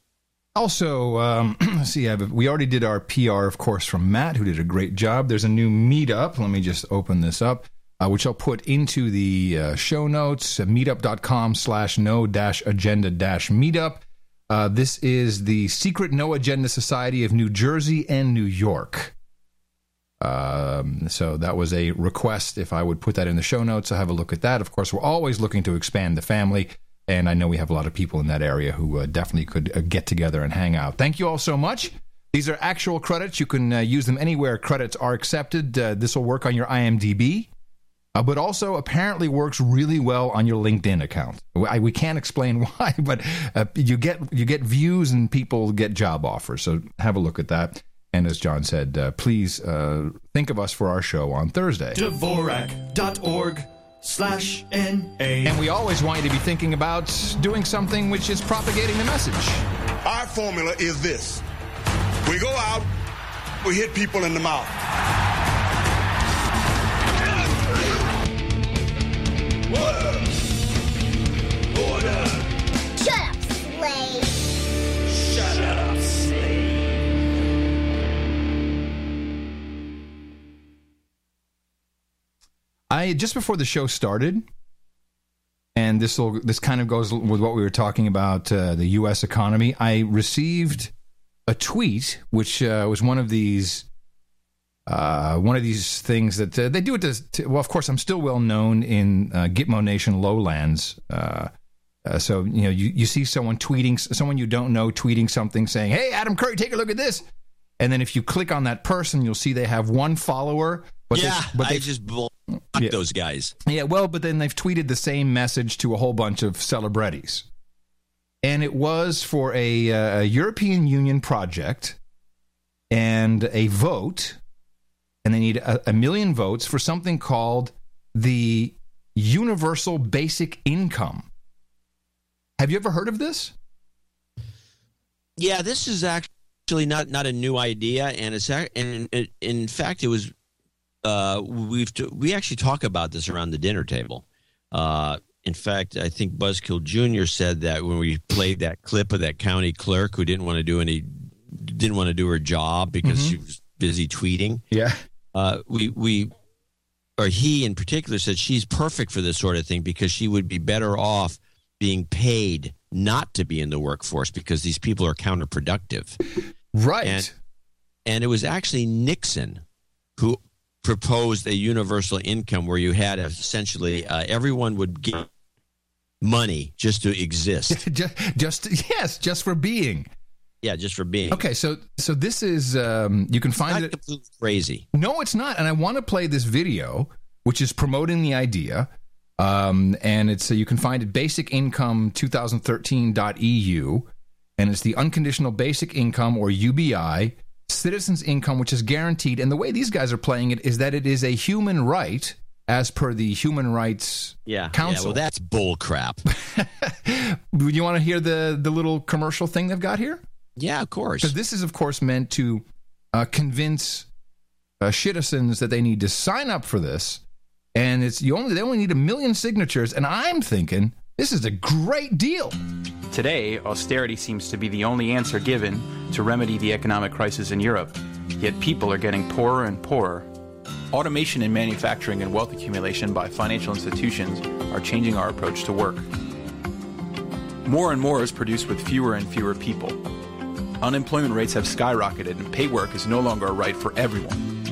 Also, um, *clears throat* see. We already did our PR, of course, from Matt, who did a great job. There's a new meetup. Let me just open this up, uh, which I'll put into the uh, show notes. Uh, meetup.com slash no dash agenda dash meetup. Uh, this is the Secret No Agenda Society of New Jersey and New York. Um, so that was a request. If I would put that in the show notes, I'll have a look at that. Of course, we're always looking to expand the family. And I know we have a lot of people in that area who uh, definitely could uh, get together and hang out. Thank you all so much. These are actual credits. You can uh, use them anywhere credits are accepted. Uh, this will work on your IMDb, uh, but also apparently works really well on your LinkedIn account. I, we can't *laughs* explain why, but uh, you get you get views and people get job offers. So have a look at that. And as John said, please think of us for our show on Thursday. Dvorak.org slash N-A. And we always want you to be thinking about doing something which is propagating the message. Our formula is this we go out, we hit people in the mouth. Shut I just before the show started, and this will this kind of goes with what we were talking about uh, the U.S. economy. I received a tweet, which uh, was one of these uh, one of these things that uh, they do it to, to. Well, of course, I'm still well known in uh, Gitmo Nation lowlands. Uh, uh, so you know, you, you see someone tweeting, someone you don't know tweeting something, saying, "Hey, Adam Curry, take a look at this." And then if you click on that person, you'll see they have one follower. But they- yeah, but I they just block Yeah. those guys. yeah, well, but then they've tweeted the same message to a whole bunch of celebrities. And it was for a, uh, a European Union project and a vote. And they need a, a million votes for something called the Universal Basic Income. Have you ever heard of this? Yeah, this is actually not not a new idea, and it's and in, in fact, it was uh, we've we actually talk about this around the dinner table. Uh, in fact, I think Buzzkill Jr. said that when we played that clip of that county clerk who didn't want to do any, didn't want to do her job because Mhm. she was busy tweeting. Yeah. Uh, we we, or he in particular said she's perfect for this sort of thing because she would be better off being paid not to be in the workforce because these people are counterproductive. Right. And, and it was actually Nixon who proposed a universal income where you had essentially uh, everyone would get money just to exist. *laughs* just, just yes, just for being. yeah, just for being. Okay, so so this is um, you can find it crazy. No, it's not. And I want to play this video, which is promoting the idea. Um, and it's uh, you can find it basicincome2013.eu, and it's the unconditional basic income or UBI citizens income, which is guaranteed. And the way these guys are playing it is that it is a human right, as per the Human Rights Yeah. Council. Yeah, well, that's bull crap. *laughs* Would you want to hear the the little commercial thing they've got here? Yeah, of course. Because this is, of course, meant to uh, convince uh, citizens that they need to sign up for this, and it's you only they only need a million signatures. And I'm thinking this is a great deal. Today, austerity seems to be the only answer given to remedy the economic crisis in Europe. Yet people are getting poorer and poorer. Automation in manufacturing and wealth accumulation by financial institutions are changing our approach to work. More and more is produced with fewer and fewer people. Unemployment rates have skyrocketed and pay work is no longer a right for everyone.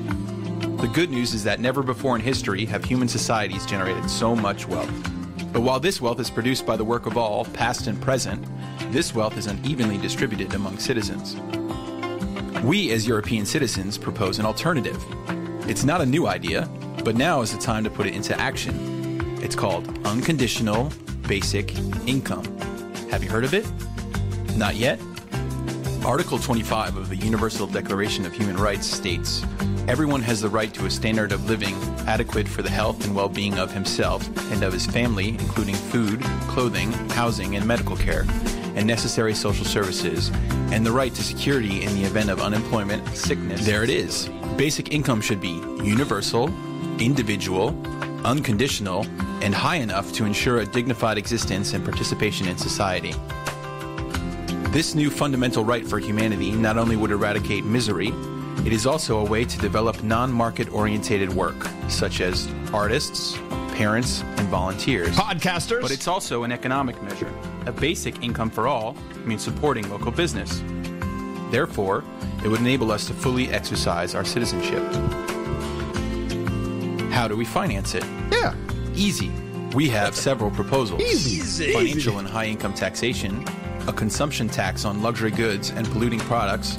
The good news is that never before in history have human societies generated so much wealth. But while this wealth is produced by the work of all, past and present, this wealth is unevenly distributed among citizens. We, as European citizens, propose an alternative. It's not a new idea, but now is the time to put it into action. It's called Unconditional Basic Income. Have you heard of it? Not yet? Article 25 of the Universal Declaration of Human Rights states Everyone has the right to a standard of living adequate for the health and well being of himself and of his family, including food, clothing, housing, and medical care, and necessary social services, and the right to security in the event of unemployment, sickness. There it is. Basic income should be universal, individual, unconditional, and high enough to ensure a dignified existence and participation in society. This new fundamental right for humanity not only would eradicate misery, it is also a way to develop non market orientated work, such as artists, parents, and volunteers. Podcasters. But it's also an economic measure. A basic income for all means supporting local business. Therefore, it would enable us to fully exercise our citizenship. How do we finance it? Yeah. Easy. We have *laughs* several proposals. Easy. Financial and high income taxation, a consumption tax on luxury goods and polluting products,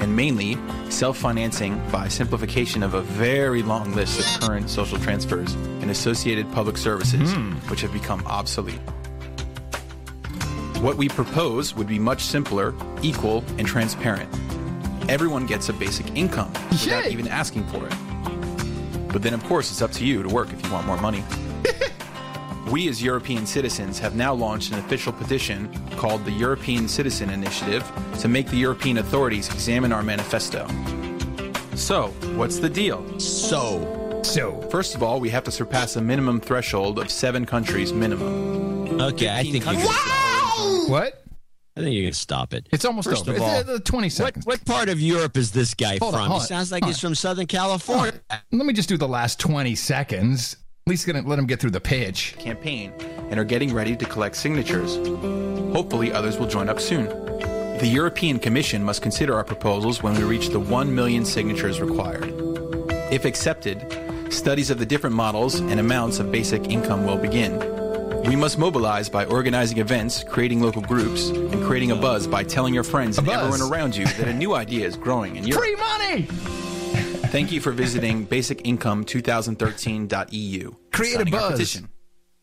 and mainly self financing by simplification of a very long list of current social transfers and associated public services, Hmm. which have become obsolete. What we propose would be much simpler, equal, and transparent. Everyone gets a basic income without even asking for it. But then, of course, it's up to you to work if you want more money. We, as European citizens, have now launched an official petition called the European Citizen Initiative to make the European authorities examine our manifesto. So, what's the deal? So, so. First of all, we have to surpass a minimum threshold of seven countries minimum. Okay, I think you can. What? I think you can stop it. It's almost First over. of It's, all, uh, 20 seconds. What, what part of Europe is this guy Hold on, from? hold he on, sounds like hold he's on. from Southern California. Let me just do the last 20 seconds. At least gonna let him get through the pitch. campaign and are getting ready to collect signatures. Hopefully, others will join up soon. The European Commission must consider our proposals when we reach the 1 million signatures required. If accepted, studies of the different models and amounts of basic income will begin. We must mobilize by organizing events, creating local groups, and creating a buzz by telling your friends and buzz. everyone around you that a new idea is growing in *laughs* Europe. Free money! Thank you for visiting basicincome2013.eu. Create a buzz. petition.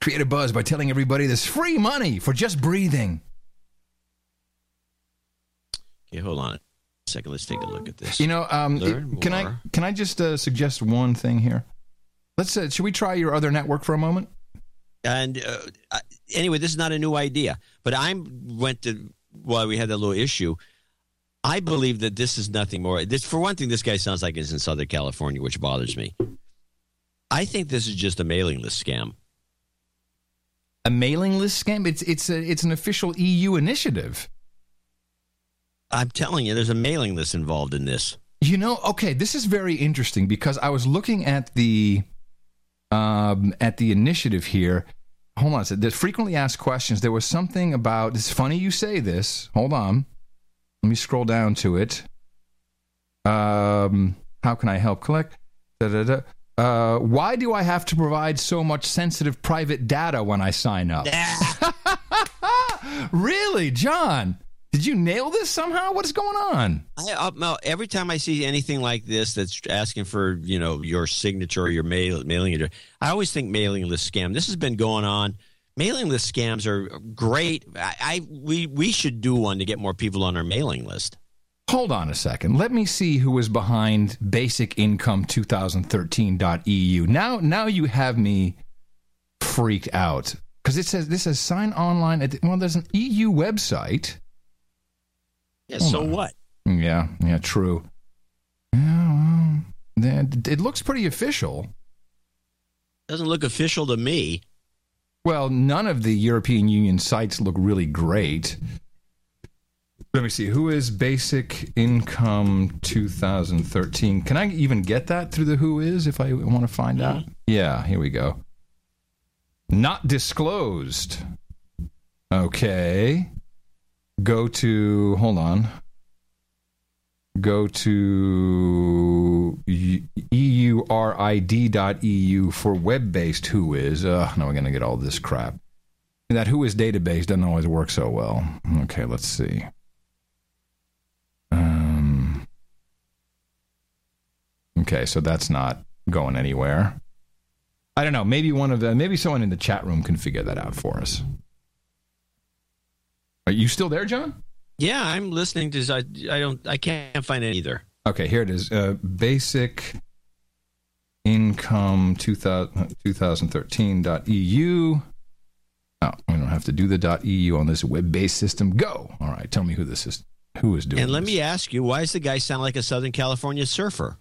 Create a buzz by telling everybody this free money for just breathing. Okay, hold on a second. Let's take a look at this. You know, um, Learn can I can I just uh, suggest one thing here? Let's uh, should we try your other network for a moment? And uh, anyway, this is not a new idea, but I went to while we had that little issue. I believe that this is nothing more. This, for one thing, this guy sounds like he's in Southern California, which bothers me. I think this is just a mailing list scam. A mailing list scam? It's it's a, it's an official EU initiative. I'm telling you, there's a mailing list involved in this. You know, okay, this is very interesting because I was looking at the um, at the initiative here. Hold on a second. There's frequently asked questions. There was something about. It's funny you say this. Hold on. Let me scroll down to it. Um, how can I help collect? Da, da, da. Uh, why do I have to provide so much sensitive private data when I sign up? *laughs* really, John? Did you nail this somehow? What is going on? I, uh, no, every time I see anything like this that's asking for you know your signature or your mail, mailing address, I always think mailing list scam. This has been going on. Mailing list scams are great. I, I we we should do one to get more people on our mailing list. Hold on a second. Let me see who is behind basicincome2013.eu. Now, now you have me freaked out because it says this says sign online. At well, there's an EU website. Yeah. So what? Yeah. Yeah. True. Yeah. Well, it looks pretty official. Doesn't look official to me. Well, none of the European Union sites look really great. Let me see. Who is Basic Income 2013? Can I even get that through the Who is if I want to find out? Mm-hmm. Yeah, here we go. Not disclosed. Okay. Go to, hold on. Go to eurid.eu for web based Who is. Uh, now we're going to get all this crap. That Who is database doesn't always work so well. Okay, let's see. Um, okay, so that's not going anywhere. I don't know. Maybe one of the maybe someone in the chat room can figure that out for us. Are you still there, John? Yeah, I'm listening to. I, I don't. I can't find it either. Okay, here it is. Uh, basic income 2000, 2013.eu. Oh, we don't have to do the .eu on this web-based system. Go. All right, tell me who this is. Who is doing? And let this. me ask you, why does the guy sound like a Southern California surfer?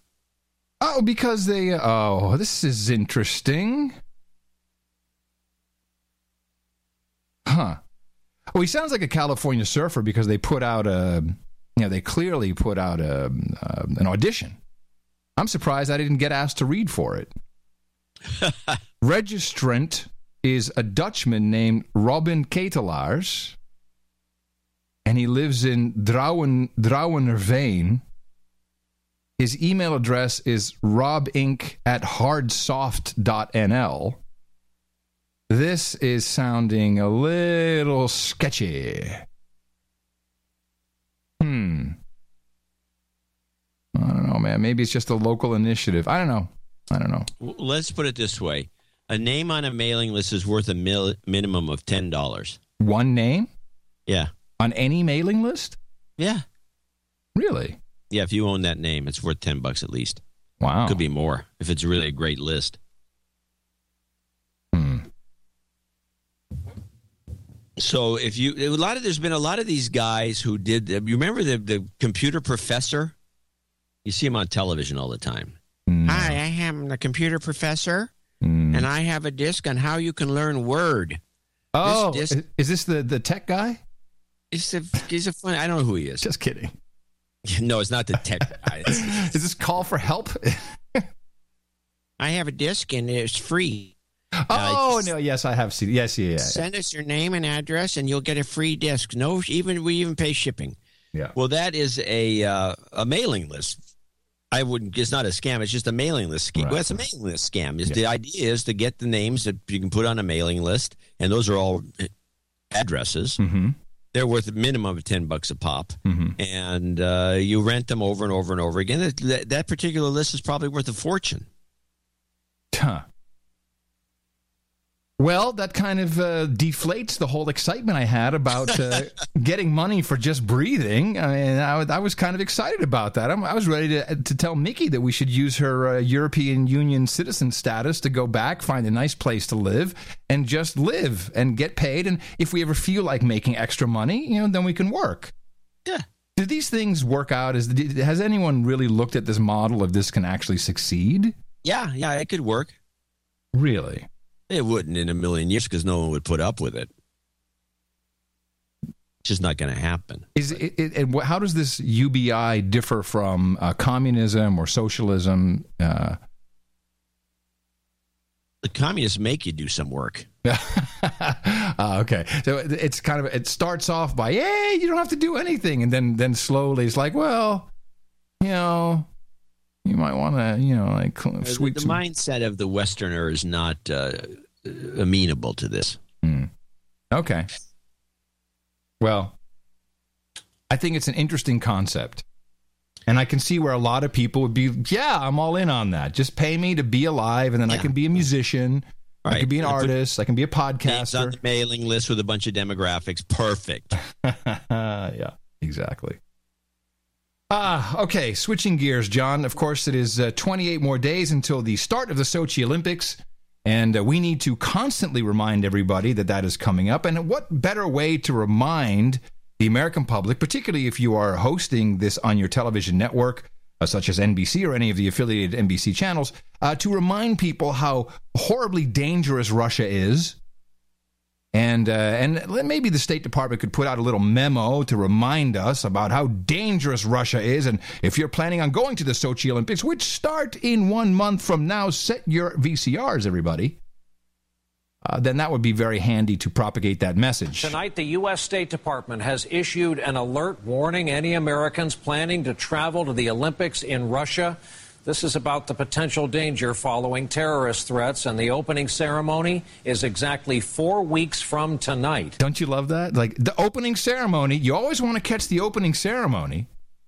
Oh, because they. Oh, this is interesting. Huh. Well, he sounds like a California surfer because they put out a. You know, they clearly put out a, uh, an audition. I'm surprised I didn't get asked to read for it. *laughs* Registrant is a Dutchman named Robin Ketelaars, and he lives in Drouwen, Drouwenerveen. His email address is robinc at hardsoft.nl. This is sounding a little sketchy. Hmm. I don't know, man. Maybe it's just a local initiative. I don't know. I don't know. Let's put it this way: a name on a mailing list is worth a mil- minimum of ten dollars. One name Yeah, on any mailing list? yeah, Really? yeah. If you own that name, it's worth ten bucks at least. Wow. Could be more if it's really a great list. Hmm. So if you a lot of there's been a lot of these guys who did. Uh, you remember the the computer professor? You see him on television all the time. Mm. Hi, I am the computer professor, mm. and I have a disc on how you can learn Word. Oh, This- is, is this the, the tech guy? He's a he's a fun. I don't know who he is. Just kidding. *laughs* No, it's not the tech *laughs* guy. Is this call for help? *laughs* I have a disc and it's free. Oh no, yes, I have seen. Yes, yeah, yeah. Send us your name and address, and you'll get a free disc. No, even we even pay shipping. Yeah. Well, that is a uh, a mailing list. I wouldn't. It's not a scam. It's just a mailing list scam. Right. Well, it's a mailing list scam. Is the idea is to get the names that you can put on a mailing list, and those are all addresses. Mm-hmm. They're worth a minimum of ten bucks a pop, Mhm. and uh, you rent them over and over and over again. That, that particular list is probably worth a fortune. Huh. Well, that kind of uh, deflates the whole excitement I had about uh, *laughs* getting money for just breathing. I mean, I, was- I was kind of excited about that. I'm, I was ready to, to tell Mickey that we should use her uh, European Union citizen status to go back, find a nice place to live, and just live and get paid. And if we ever feel like making extra money, you know, then we can work. Yeah. Do these things work out? Is has anyone really looked at this model of this can actually succeed? Yeah, yeah, it could work. Really? It wouldn't in a million years because no one would put up with it. It's just not going to happen. Is it, it, and how does this UBI differ from uh, communism or socialism? Uh, The communists make you do some work. uh, *laughs* okay, so it's kind of it starts off by hey, you don't have to do anything, and then then slowly it's like, well, you know, you might want to, you know, like Uh, The, the some. mindset of the Westerner is not uh, amenable to this. Okay. Well, I think it's an interesting concept. And I can see where a lot of people would be, yeah, I'm all in on that. Just pay me to be alive, and then I can be a musician. I can be an artist. I can be a Names on podcaster. the mailing list with a bunch of demographics. Perfect. *laughs* yeah, exactly. Ah, okay. Switching gears, John. Of course, it is uh, 28 more days until the start of the Sochi Olympics, and uh, we need to constantly remind everybody that that is coming up. And what better way to remind the American public, particularly if you are hosting this on your television network, uh, such as NBC or any of the affiliated NBC channels, uh, to remind people how horribly dangerous Russia is and uh, and maybe the State Department could put out a little memo to remind us about how dangerous Russia is. And if you're planning on going to the Sochi Olympics, which start in one month from now, set your VCRs, everybody. Uh, then that would be very handy to propagate that message. Tonight, the U.S. State Department has issued an alert warning any Americans planning to travel to the Olympics in Russia. This is about the potential danger following terrorist threats, and the opening ceremony is exactly four weeks from tonight. Don't you love that? Like the opening ceremony, you always want to catch the opening ceremony.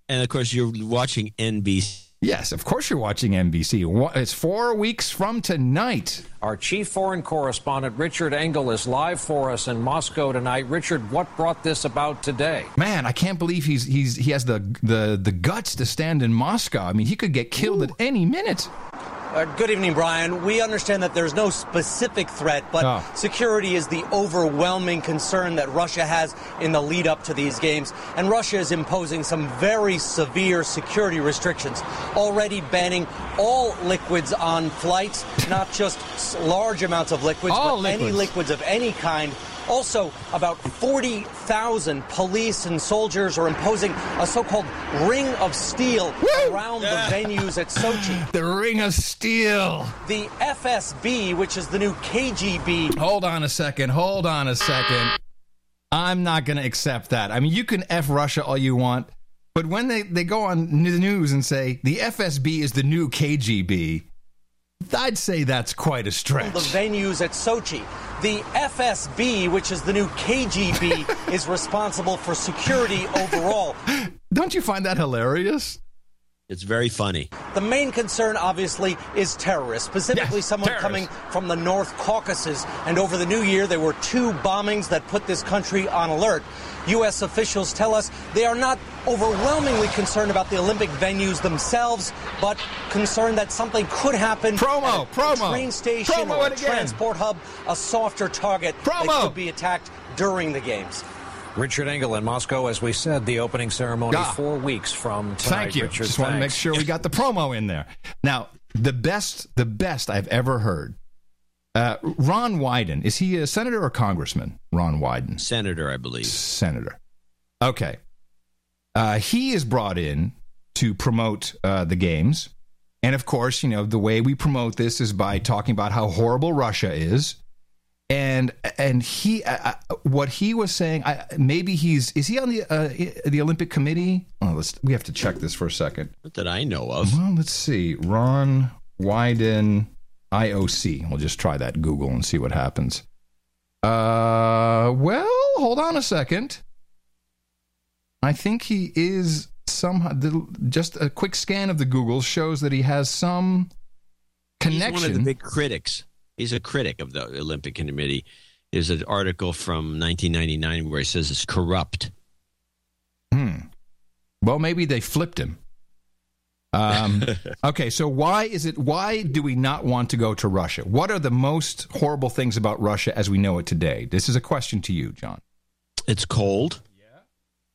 And of course, you're watching NBC. Yes, of course you're watching NBC. It's four weeks from tonight. Our chief foreign correspondent, Richard Engel, is live for us in Moscow tonight. Richard, what brought this about today? Man, I can't believe he's he's he has the the the guts to stand in Moscow. I mean, he could get killed at any minute. Uh, good evening, Brian. We understand that there's no specific threat, but Oh. security is the overwhelming concern that Russia has in the lead up to these games. And Russia is imposing some very severe security restrictions, already banning all liquids on flights, not just large amounts of liquids, All but any liquids. liquids of any kind. Also, about 40,000 police and soldiers are imposing a so called ring of steel around the venues at Sochi. *laughs* The Ring of Steel. The FSB, which is the new KGB. Hold on a second. Hold on a second. I'm not going to accept that. I mean, you can F Russia all you want, but when they, they go on the news and say the FSB is the new KGB, I'd say that's quite a stretch. The venues at Sochi. The FSB, which is the new KGB, *laughs* is responsible for security overall. Don't you find that hilarious? It's very funny. The main concern, obviously, is terrorists, specifically Yes, someone terrorists. coming from the North Caucasus. And over the new year, there were two bombings that put this country on alert. U.S. officials tell us they are not overwhelmingly concerned about the Olympic venues themselves, but concerned that something could happen. Promo, at a promo. train station Promo or a transport hub, a softer target Promo. that could be attacked during the games. Richard Engel in Moscow, as we said, the opening ceremony Ah. four weeks from tonight. Thank you. Richard, Just want to make sure we got the promo in there. Now, the best, the best I've ever heard. Uh, Ron Wyden is he a senator or congressman? Ron Wyden, Senator, I believe. senator. Okay, uh, he is brought in to promote uh, the games, and of course, you know the way we promote this is by talking about how horrible Russia is. And and he, uh, uh, what he was saying, I, maybe he's is he on the uh, the Olympic Committee? Oh, let's we have to check this for a second. Not that I know of. Well, let's see. Ron Wyden IOC. We'll just try that Google and see what happens. Uh, well, hold on a second. I think he is somehow. the- Just a quick scan of the Google shows that he has some He's connection. one of the big critics. He's a critic of the Olympic Committee. There's an article from 1999 where he says it's corrupt. Hmm. Well, maybe they flipped him. Um, *laughs* okay, so why is it? Why do we not want to go to Russia? What are the most horrible things about Russia as we know it today? This is a question to you, John. It's cold. Yeah,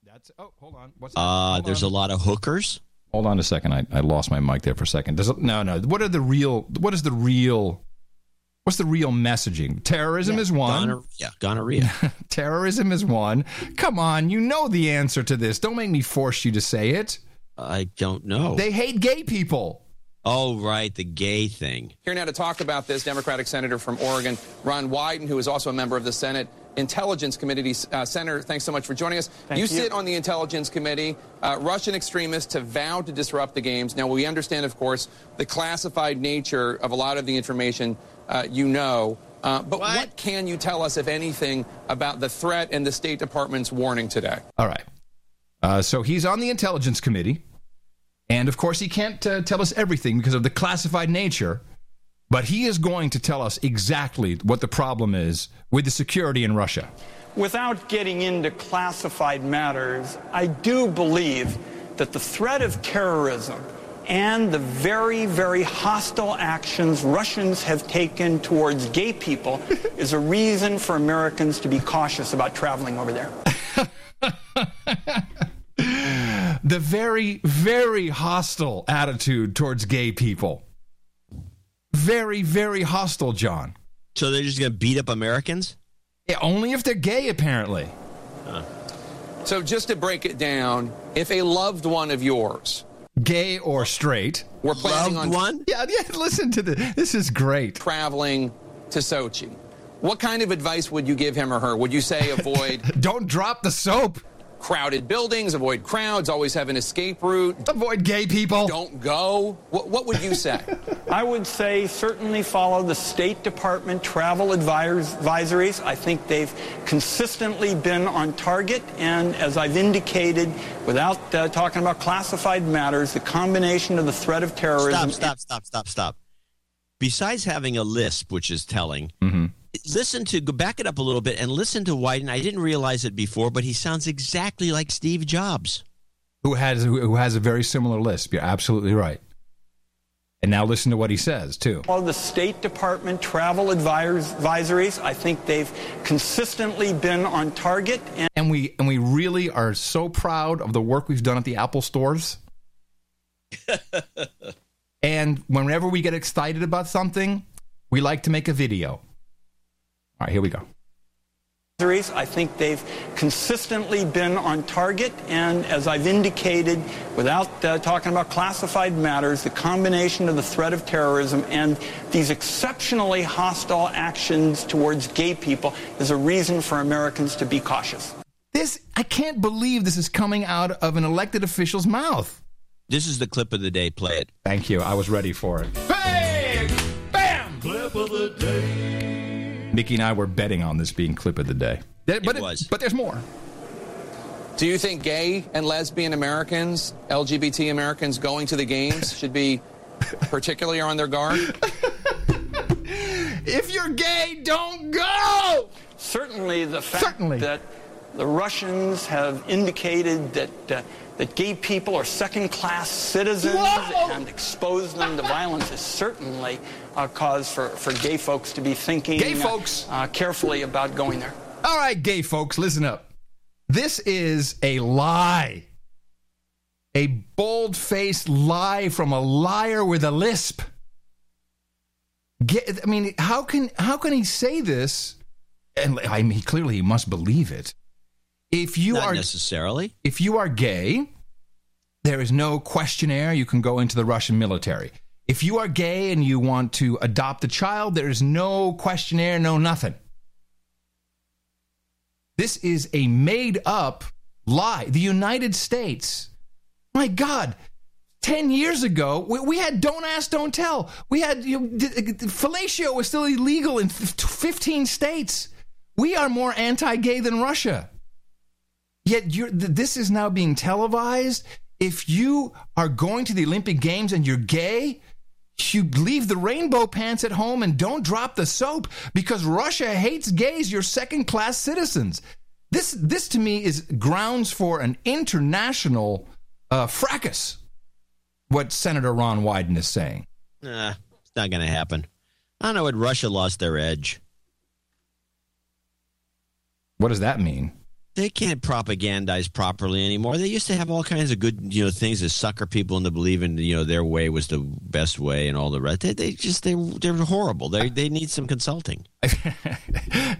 that's oh, hold on. What's that? Uh, there's a lot of hookers. Hold on a second. I, I lost my mic there for a second. Does no, no. What are the real? What is the real What's the real messaging? Terrorism is one. Gonorrhea. Yeah, gonorrhea. *laughs* Terrorism is one. Come on, you know the answer to this. Don't make me force you to say it. I don't know. They hate gay people. oh, right, the gay thing. Here now to talk about this, Democratic Senator from Oregon, Ron Wyden, who is also a member of the Senate Intelligence Committee. Uh, Senator, thanks so much for joining us. Thank you, you. sit on the Intelligence Committee. Uh, Russian extremists have vowed to disrupt the games. Now, we understand, of course, the classified nature of a lot of the information uh, you know. Uh, but what? can you tell us, if anything, about the threat and the State Department's warning today? All right. Uh, so he's on the Intelligence Committee. And of course, he can't uh, tell us everything because of the classified nature. But he is going to tell us exactly what the problem is with the security in Russia. Without getting into classified matters, I do believe that the threat of terrorism and the very, very hostile actions Russians have taken towards gay people *laughs* is a reason for Americans to be cautious about traveling over there. *laughs* The very, very hostile attitude towards gay people. Very, very hostile, John. So they're just going to beat up Americans? Yeah, only if they're gay, apparently. So, just to break it down, if a loved one of yours, gay or straight, we're planning Loved on one? Yeah, yeah. Listen to this. This is great. Traveling to Sochi. What kind of advice would you give him or her? Would you say avoid *laughs* Don't drop the soap. Crowded buildings, avoid crowds, always have an escape route, avoid gay people, don't go? What, what would you say? *laughs* I would say certainly follow the State Department travel advisories. I think they've consistently been on target, and as I've indicated, without uh, talking about classified matters, the combination of the threat of terrorism. Stop, stop, stop, stop, stop. Besides having a lisp, which is telling, listen to go back it up a little bit and listen to Wyden. I didn't realize it before, but he sounds exactly like Steve Jobs. Who has who has a very similar lisp? You're absolutely right. And now listen to what he says too. All the State Department travel advisories, I think they've consistently been on target. And And we and we really are so proud of the work we've done at the Apple stores. *laughs* and whenever we get excited about something, we like to make a video. All right, here we go. I think they've consistently been on target. And as I've indicated, without uh, talking about classified matters, the combination of the threat of terrorism and these exceptionally hostile actions towards gay people is a reason for Americans to be cautious. This I can't believe this is coming out of an elected official's mouth. This is the clip of the day. Play it. Thank you. I was ready for it. Bang! Bam! Clip of the day. Nikki and I were betting on this being clip of the day. But it, was. But there's more. Do you think gay and lesbian Americans, LGBT Americans going to the games should be particularly on their guard? *laughs* If you're gay, don't go. Certainly, the fact Certainly. that the Russians have indicated that uh, that gay people are second-class citizens and expose them to violence is certainly a cause for, for gay folks to be thinking Gay uh, folks. uh, carefully about going there. All right, gay folks, listen up. This is a lie. A bold faced lie from a liar with a lisp. Get, I mean, how can how can he say this? And I mean, clearly he must believe it. If you Not are necessarily. if you are gay, there is no questionnaire. You can go into the Russian military. If you are gay and you want to adopt a child, there is no questionnaire, no nothing. This is a made up lie. The United States, my God, 10 years ago, we, we had Don't Ask, Don't Tell. We had you know, fellatio was still illegal in 15 states. We are more anti gay than Russia. Yet you're, th- this is now being televised. If you are going to the Olympic Games and you're gay, you leave the rainbow pants at home and don't drop the soap because Russia hates gays. You're second class citizens. This, this to me is grounds for an international uh, fracas. What Senator Ron Wyden is saying. Nah, it's not going to happen. I don't know what Russia lost their edge. What does that mean? They can't propagandize properly anymore. They used to have all kinds of good, you know, things to sucker people into believing, you know, their way was the best way and all the rest. They, they just they they're horrible. They they need some consulting. *laughs*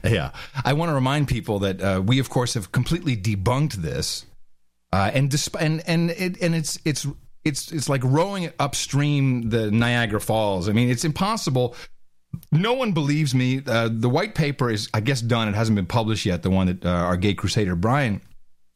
yeah, I want to remind people that uh, we, of course, have completely debunked this, uh, and disp- and and it, and it's it's it's it's like rowing upstream the Niagara Falls. I mean, it's impossible. No one believes me. Uh, the white paper is, I guess, done. It hasn't been published yet. The one that uh, our gay crusader Brian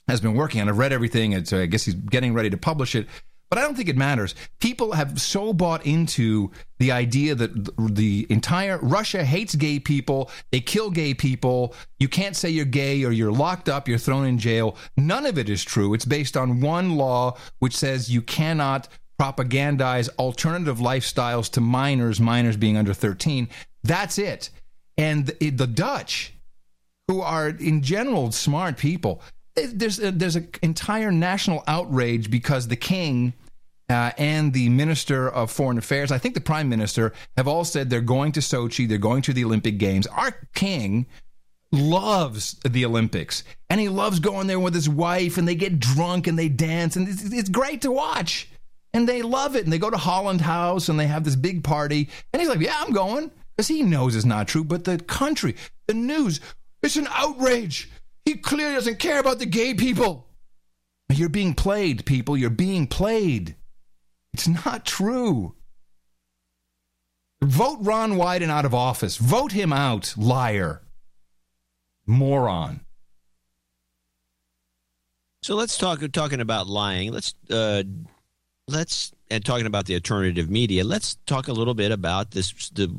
has been working on. I've read everything. It's, I guess he's getting ready to publish it. But I don't think it matters. People have so bought into the idea that the entire Russia hates gay people. They kill gay people. You can't say you're gay or you're locked up, you're thrown in jail. None of it is true. It's based on one law which says you cannot propagandize alternative lifestyles to minors, minors being under 13. That's it. And the, Dutch, who are in general smart people, there's a, there's an entire national outrage because the king uh, and the minister of foreign affairs, I think the prime minister, have all said they're going to Sochi, they're going to the Olympic Games. Our king loves the Olympics and he loves going there with his wife and they get drunk and they dance and it's, it's great to watch. And they love it and they go to Holland House and they have this big party and he's like, "Yeah, I'm going." Because he knows it's not true, but the country, the news, it's an outrage. He clearly doesn't care about the gay people. You're being played, people. You're being played. It's not true. Vote Ron Wyden out of office. Vote him out, liar. Moron. So let's talk talking about lying. Let's uh, let's and talking about the alternative media. Let's talk a little bit about this the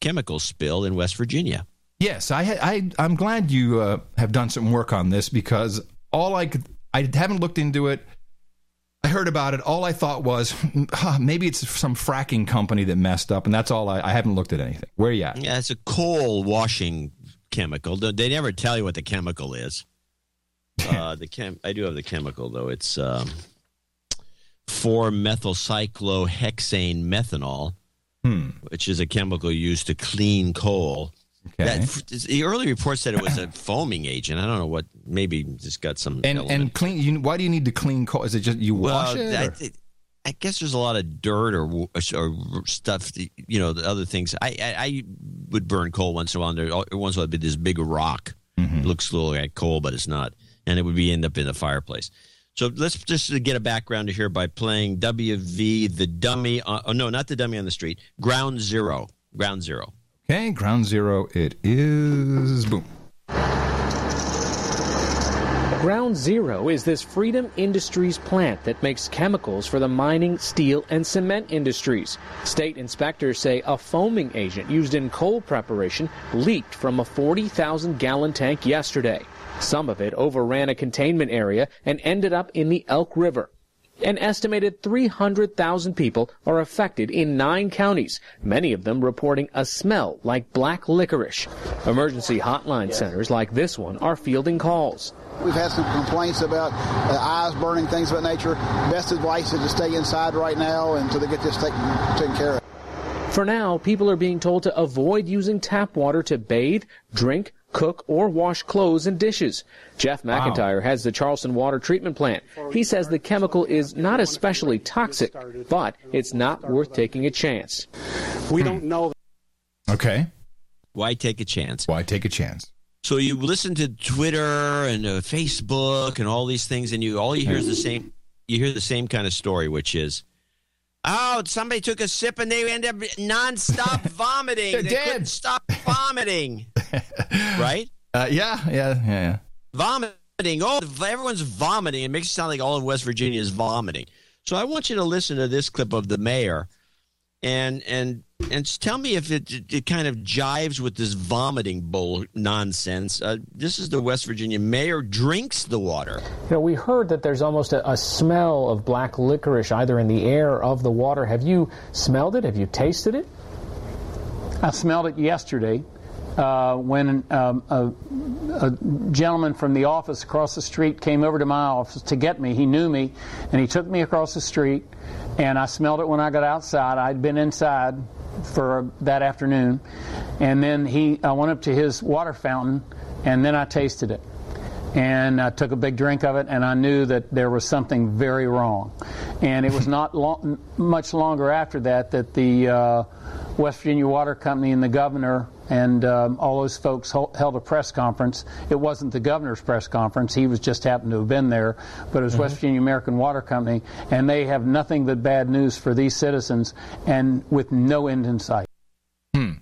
chemical spill in West Virginia. Yes, I, I I'm glad you uh, have done some work on this because all I could I haven't looked into it. I heard about it. All I thought was huh, *laughs* maybe it's some fracking company that messed up, and that's all. I, I haven't looked at anything. Where are you at? Yeah, it's a coal washing chemical. They never tell you what the chemical is. *laughs* uh, the chem I do have the chemical though. It's um, four methylcyclohexane methanol, hmm. which is a chemical used to clean coal. Okay. That, the early report said it was a foaming agent. I don't know what. Maybe just got some. And element. and clean. You, why do you need to clean coal? Is it just you wash well, it? I, I, guess there's a lot of dirt or or stuff. You know, the other things. I, I, I would burn coal once in a while. And there once in a while, it'd be this big rock. Mm-hmm. It looks a little like coal, but it's not, and it would be end up in the fireplace. So let's just get a background here by playing WV the dummy. On, oh no, not the dummy on the street. Ground Zero. Ground Zero. Okay, ground zero. It is boom. Ground Zero is this Freedom Industries plant that makes chemicals for the mining, steel, and cement industries. State inspectors say a foaming agent used in coal preparation leaked from a 40,000 gallon tank yesterday. Some of it overran a containment area and ended up in the Elk River. An estimated 300,000 people are affected in nine counties, many of them reporting a smell like black licorice. Emergency hotline centers like this one are fielding calls. We've had some complaints about uh, eyes burning, things of that nature. Best advice is to stay inside right now until they get this taken, taken care of. For now, people are being told to avoid using tap water to bathe, drink, cook, or wash clothes and dishes. Jeff McIntyre has the Charleston Water Treatment Plant. He says the chemical is not especially toxic, but it's not worth taking a chance. We don't know. Okay. Why take a chance? Why take a chance? So you listen to Twitter and uh, Facebook and all these things, and you all you hear is the same. You hear the same kind of story, which is, oh, somebody took a sip and they end up nonstop *laughs* vomiting. They're they dead. couldn't stop vomiting. Right? *laughs* Uh, yeah, yeah, yeah, yeah. Vomiting. Oh, everyone's vomiting. It makes it sound like all of West Virginia is vomiting. So I want you to listen to this clip of the mayor, and and and tell me if it it, it kind of jives with this vomiting bull nonsense. Uh, this is the West Virginia mayor drinks the water. You know, we heard that there's almost a, a smell of black licorice either in the air or of the water. Have you smelled it? Have you tasted it? I smelled it yesterday uh, when um, a, a gentleman from the office across the street came over to my office to get me. He knew me, and he took me across the street, and I smelled it when I got outside. I'd been inside for that afternoon, and then he, I went up to his water fountain, and then I tasted it. and I took a big drink of it, and I knew that there was something very wrong. And it was *laughs* not long, much longer after that that the uh, West Virginia Water Company and the governor and um, all those folks hol- held a press conference. It wasn't the governor's press conference; he was just happened to have been there. But it was West Virginia American Water Company, and they have nothing but bad news for these citizens, and with no end in sight. Hmm.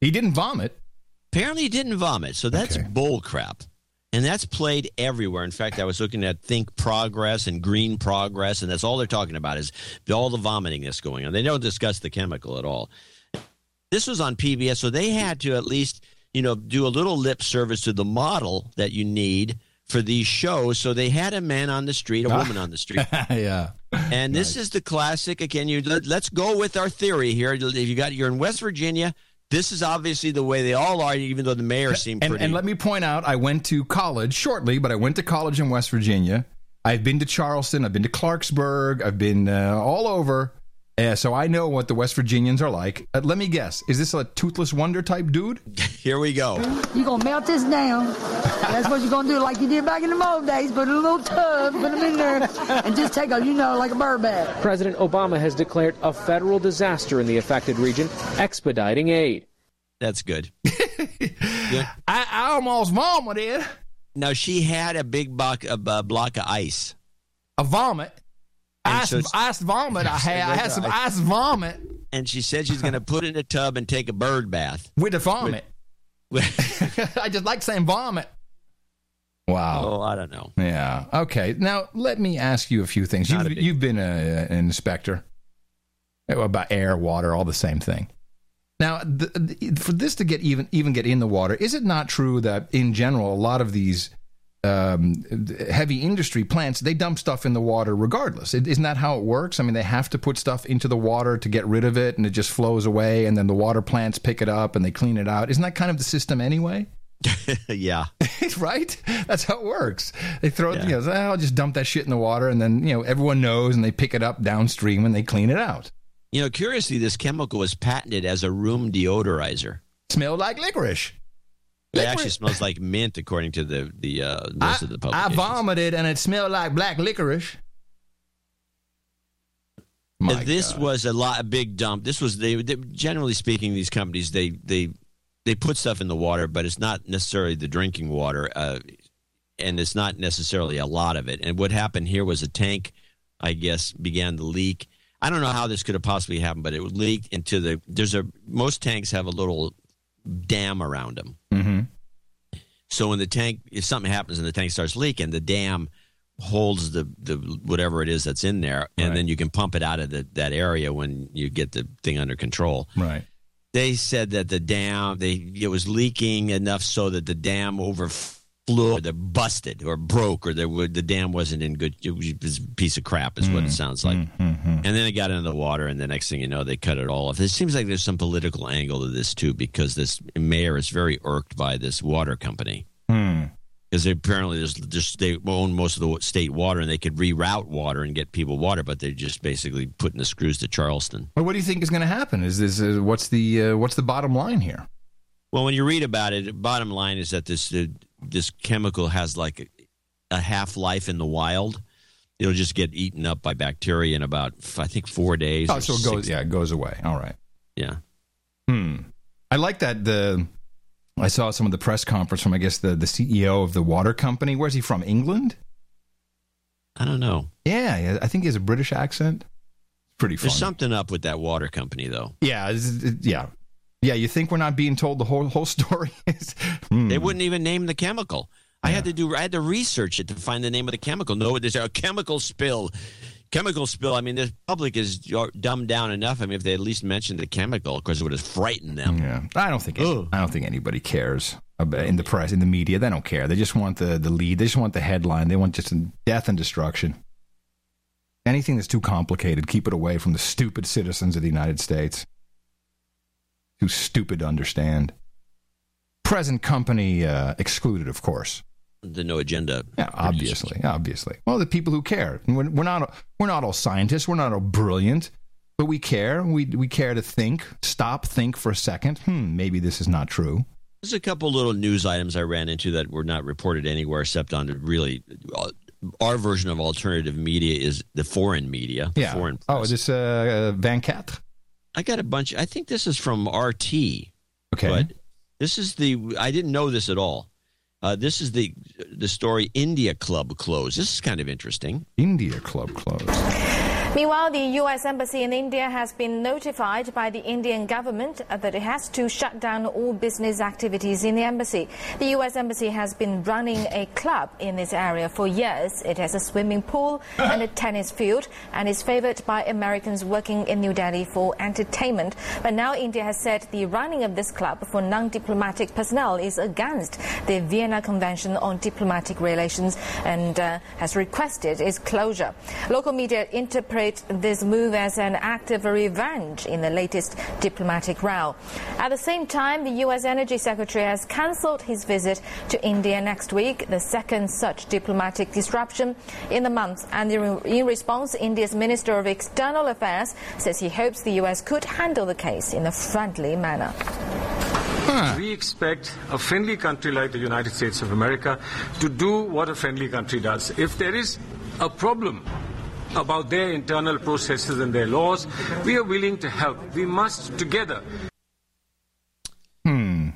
He didn't vomit. Apparently, he didn't vomit, so that's Okay. bull crap. And that's played everywhere. In fact, I was looking at Think Progress and Green Progress, and that's all they're talking about is all the vomiting that's going on. They don't discuss the chemical at all. This was on PBS, so they had to at least, you know, do a little lip service to the model that you need for these shows. So they had a man on the street, a woman on the street, *laughs* yeah. and this is the classic. Again, you let, let's go with our theory here. If you got you're in West Virginia, this is obviously the way they all are. Even though the mayor seemed And, pretty. and let me point out, I went to college shortly, but I went to college in West Virginia. I've been to Charleston. I've been to Clarksburg. I've been uh, all over. Uh, so I know what the West Virginians are like. Uh, let me guess. Is this a toothless wonder type dude? *laughs* Here we go. You're gonna melt this down. That's what you're gonna do, like you did back in the old days. Put in a little tub, put them in there, and just take a, you know, like a bird bath. President Obama has declared a federal disaster in the affected region, expediting aid. That's good. *laughs* I, I almost vomited. Now she had a big block, a, a block of ice. A vomit. Ice, so ice vomit. I *laughs* had. I had some ice vomit and she said she's going to put it in a tub and take a bird bath. with the vomit. *laughs* I just like saying vomit. Wow. Oh, I don't know. Yeah. Okay. Now let me ask you a few things. Not You've, big- you've been a, an inspector oh, about air, water, all the same thing. Now, the, the, for this to get even even get in the water, is it not true that in general a lot of these um, heavy industry plants they dump stuff in the water regardless? is isn't that how it works? I mean, they have to put stuff into the water to get rid of it, and it just flows away, and then the water plants pick it up and they clean it out. Isn't that kind of the system anyway? *laughs* *laughs* yeah. right? That's how it works. They throw, Yeah. you know, "Ah, I'll just dump that shit in the water, and then you know everyone knows, and they pick it up downstream and they clean it out. You know, curiously, this chemical was patented as a room deodorizer. Smelled like licorice. It actually smells *laughs* like mint, according to the the uh, most of the I vomited, and it smelled like black licorice. My this God. was a lot a big dump. This was they, they generally speaking, these companies they they they put stuff in the water, but it's not necessarily the drinking water, uh, and it's not necessarily a lot of it. And what happened here was a tank, I guess, began to leak. I don't know how this could have possibly happened, but it leaked into the. There's a most tanks have a little dam around them. Mm-hmm. So when the tank, if something happens and the tank starts leaking, the dam holds the the whatever it is that's in there, and Right. then you can pump it out of the, that area when you get the thing under control. Right. They said that the dam, they it was leaking enough so that the dam overflew, or busted, or broke, or the the dam wasn't in good. It was a piece of crap, is what it sounds like. And then it got into the water, and the next thing you know, they cut it all off. It seems like there's some political angle to this too, because this mayor is very irked by this water company Hmm. because apparently there's just they own most of the state water and they could reroute water and get people water, but they're just basically putting the screws to Charleston. Well, what do you think is going to happen? Is this uh, what's the uh, what's the bottom line here? Well, when you read about it, bottom line is that this uh, this chemical has like a, a half life in the wild. It'll just get eaten up by bacteria in about I think four days. Oh, so it goes. Yeah, it goes away. All right. yeah. Hmm. I like that the. I saw some of the press conference from I guess the the CEO of the water company. Where's he from? England. I don't know. Yeah, yeah, I think he has a British accent. Pretty funny. There's something up with that water company, though. Yeah, it- yeah, yeah. You think we're not being told the whole whole story? *laughs* Hmm. They wouldn't even name the chemical. I had to do. I had to research it to find the name of the chemical. No, there's a chemical spill. Chemical spill. I mean, the public is dumbed down enough. I mean, if they at least mentioned the chemical, because it would have frightened them. Yeah, I don't think any, I don't think anybody cares about, in the press, in the media. They don't care. They just want the the lead. They just want the headline. They want just death and destruction. Anything that's too complicated, keep it away from the stupid citizens of the United States. Too stupid to understand. Present company uh, excluded, of course. The no agenda. Yeah, obviously, obviously. Well, the people who care. We're, we're not. We're not all scientists. We're not all brilliant, but we care. We we care to think. Stop, think for a second. Hmm, maybe this is not true. There's a couple little news items I ran into that were not reported anywhere except on really uh, our version of alternative media is the foreign media. Yeah. Foreign Oh, is this uh, Van Cat? I got a bunch. I think this is from RT. Okay. But this is the. I didn't know this at all. Uh, this is the the story. India Club closed. This is kind of interesting. India Club closed. Meanwhile, the U.S. Embassy in India has been notified by the Indian government that it has to shut down all business activities in the embassy. The U.S. Embassy has been running a club in this area for years. It has a swimming pool and a *laughs* tennis field and is favored by Americans working in New Delhi for entertainment. But now India has said the running of this club for non-diplomatic personnel is against the Vienna Convention on Diplomatic Relations and uh, has requested its closure. Local media interpret this move as an act of revenge in the latest diplomatic row. At the same time, the U.S. Energy Secretary has cancelled his visit to India next week, the second such diplomatic disruption in the month. And in response, India's Minister of External Affairs says he hopes the U.S. could handle the case in a friendly manner. Hmm. We expect a friendly country like the United States of America to do what a friendly country does. If there is a problem about their internal processes and their laws, we are willing to help. We must together. Hmm.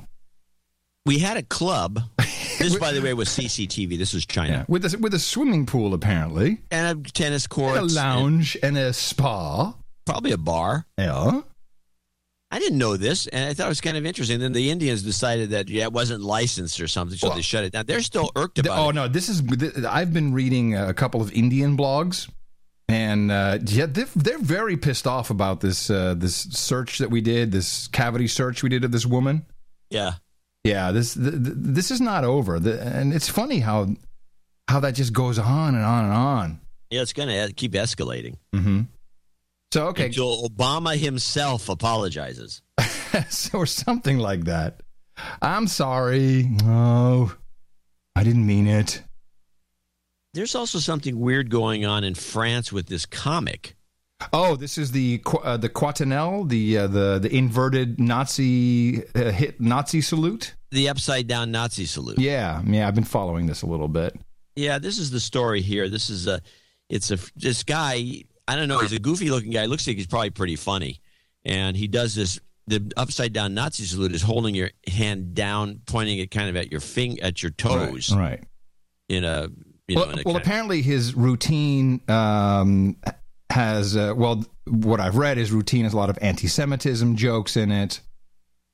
We had a club. *laughs* This, by the way, was CCTV. This was China. With a, with a swimming pool, apparently. And a tennis court. And a lounge and, and a spa. Probably a bar. Yeah. I didn't know this, and I thought it was kind of interesting. Then the Indians decided that yeah, it wasn't licensed or something, so well, they shut it down. They're still irked about oh, it. Oh no, this is. I've been reading a couple of Indian blogs, and uh, yeah, they're, they're, very pissed off about this uh, this search that we did, this cavity search we did of this woman. Yeah, yeah. This the, the, this is not over, the, and it's funny how how that just goes on and on and on. Yeah, it's going to keep escalating. Mm-hmm. So okay, until Obama himself apologizes, *laughs* or something like that. I'm sorry. Oh, I didn't mean it. There's also something weird going on in France with this comic. Oh, this is the uh, the Quatenelle, the uh, the the inverted Nazi uh, hit Nazi salute, the upside down Nazi salute. Yeah, yeah, I've been following this a little bit. Yeah, this is the story here. This is a, it's a this guy. I don't know. He's a goofy looking guy. Looks like he's probably pretty funny, and he does this. The upside down Nazi salute is holding your hand down, pointing it kind of at your fing at your toes, right? right. In a you well, know, well apparently his routine um, has uh, well, what I've read is routine has a lot of anti-Semitism jokes in it,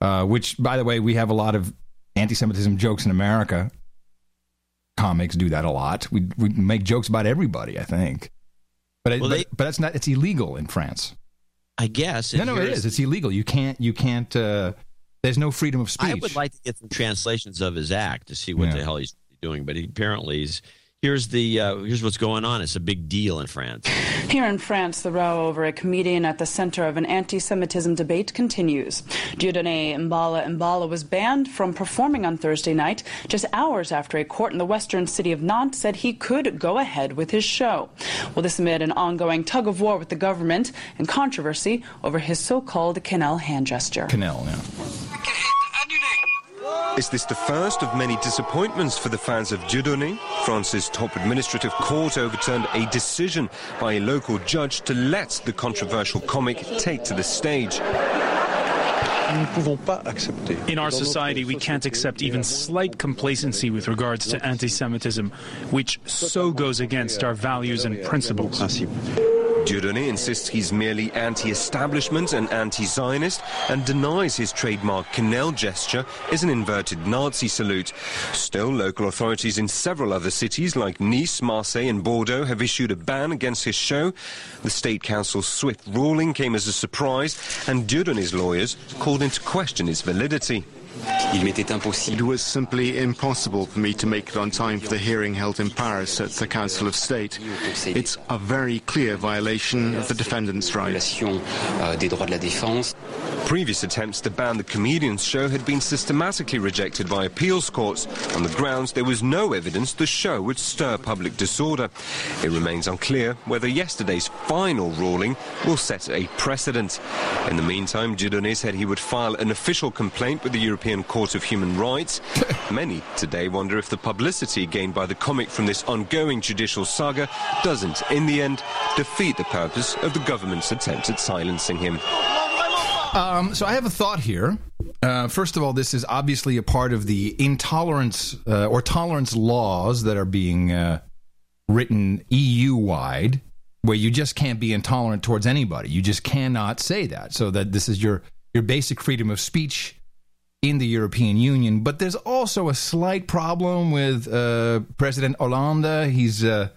uh, which, by the way, we have a lot of anti-Semitism jokes in America. Comics do that a lot. We we make jokes about everybody, I think, but it, Well, but, they- but it's not. It's illegal in France. I guess. No, no, it is. It's illegal. You can't. You can't. Uh, there's no freedom of speech. I would like to get some translations of his act to see what Yeah. the hell he's doing, but he, apparently he's. Here's the uh, here's what's going on. It's a big deal in France. Here in France, the row over a comedian at the center of an anti-Semitism debate continues. Dieudonné Mbala Mbala was banned from performing on Thursday night, just hours after a court in the western city of Nantes said he could go ahead with his show. Well, this amid an ongoing tug of war with the government and controversy over his so-called Quenelle hand gesture. Quenelle, yeah. Is this the first of many disappointments for the fans of Dieudonné? France's top administrative court overturned a decision by a local judge to let the controversial comic take to the stage. In our society, we can't accept even slight complacency with regards to anti Semitism, which so goes against our values and principles. Dieudonné insists he's merely anti-establishment and anti-Zionist and denies his trademark Quenelle gesture is an inverted Nazi salute. Still, local authorities in several other cities like Nice, Marseille and Bordeaux have issued a ban against his show. The State Council's swift ruling came as a surprise and Dieudonné's lawyers called into question its validity. It was simply impossible for me to make it on time for the hearing held in Paris at the Council of State. It's a very clear violation of the defendant's rights. Previous attempts to ban the comedian's show had been systematically rejected by appeals courts on the grounds there was no evidence the show would stir public disorder. It remains unclear whether yesterday's final ruling will set a precedent. In the meantime, Dieudonné said he would file an official complaint with the European European Court of Human Rights. *laughs* Many today wonder if the publicity gained by the comic from this ongoing judicial saga doesn't, in the end, defeat the purpose of the government's attempt at silencing him. Um, so I have a thought here. Uh, first of all, this is obviously a part of the intolerance uh, or tolerance laws that are being uh, written EU wide, where you just can't be intolerant towards anybody. You just cannot say that. So that this is your your basic freedom of speech in the European Union. But there's also a slight problem with uh, President Hollande. He's uh,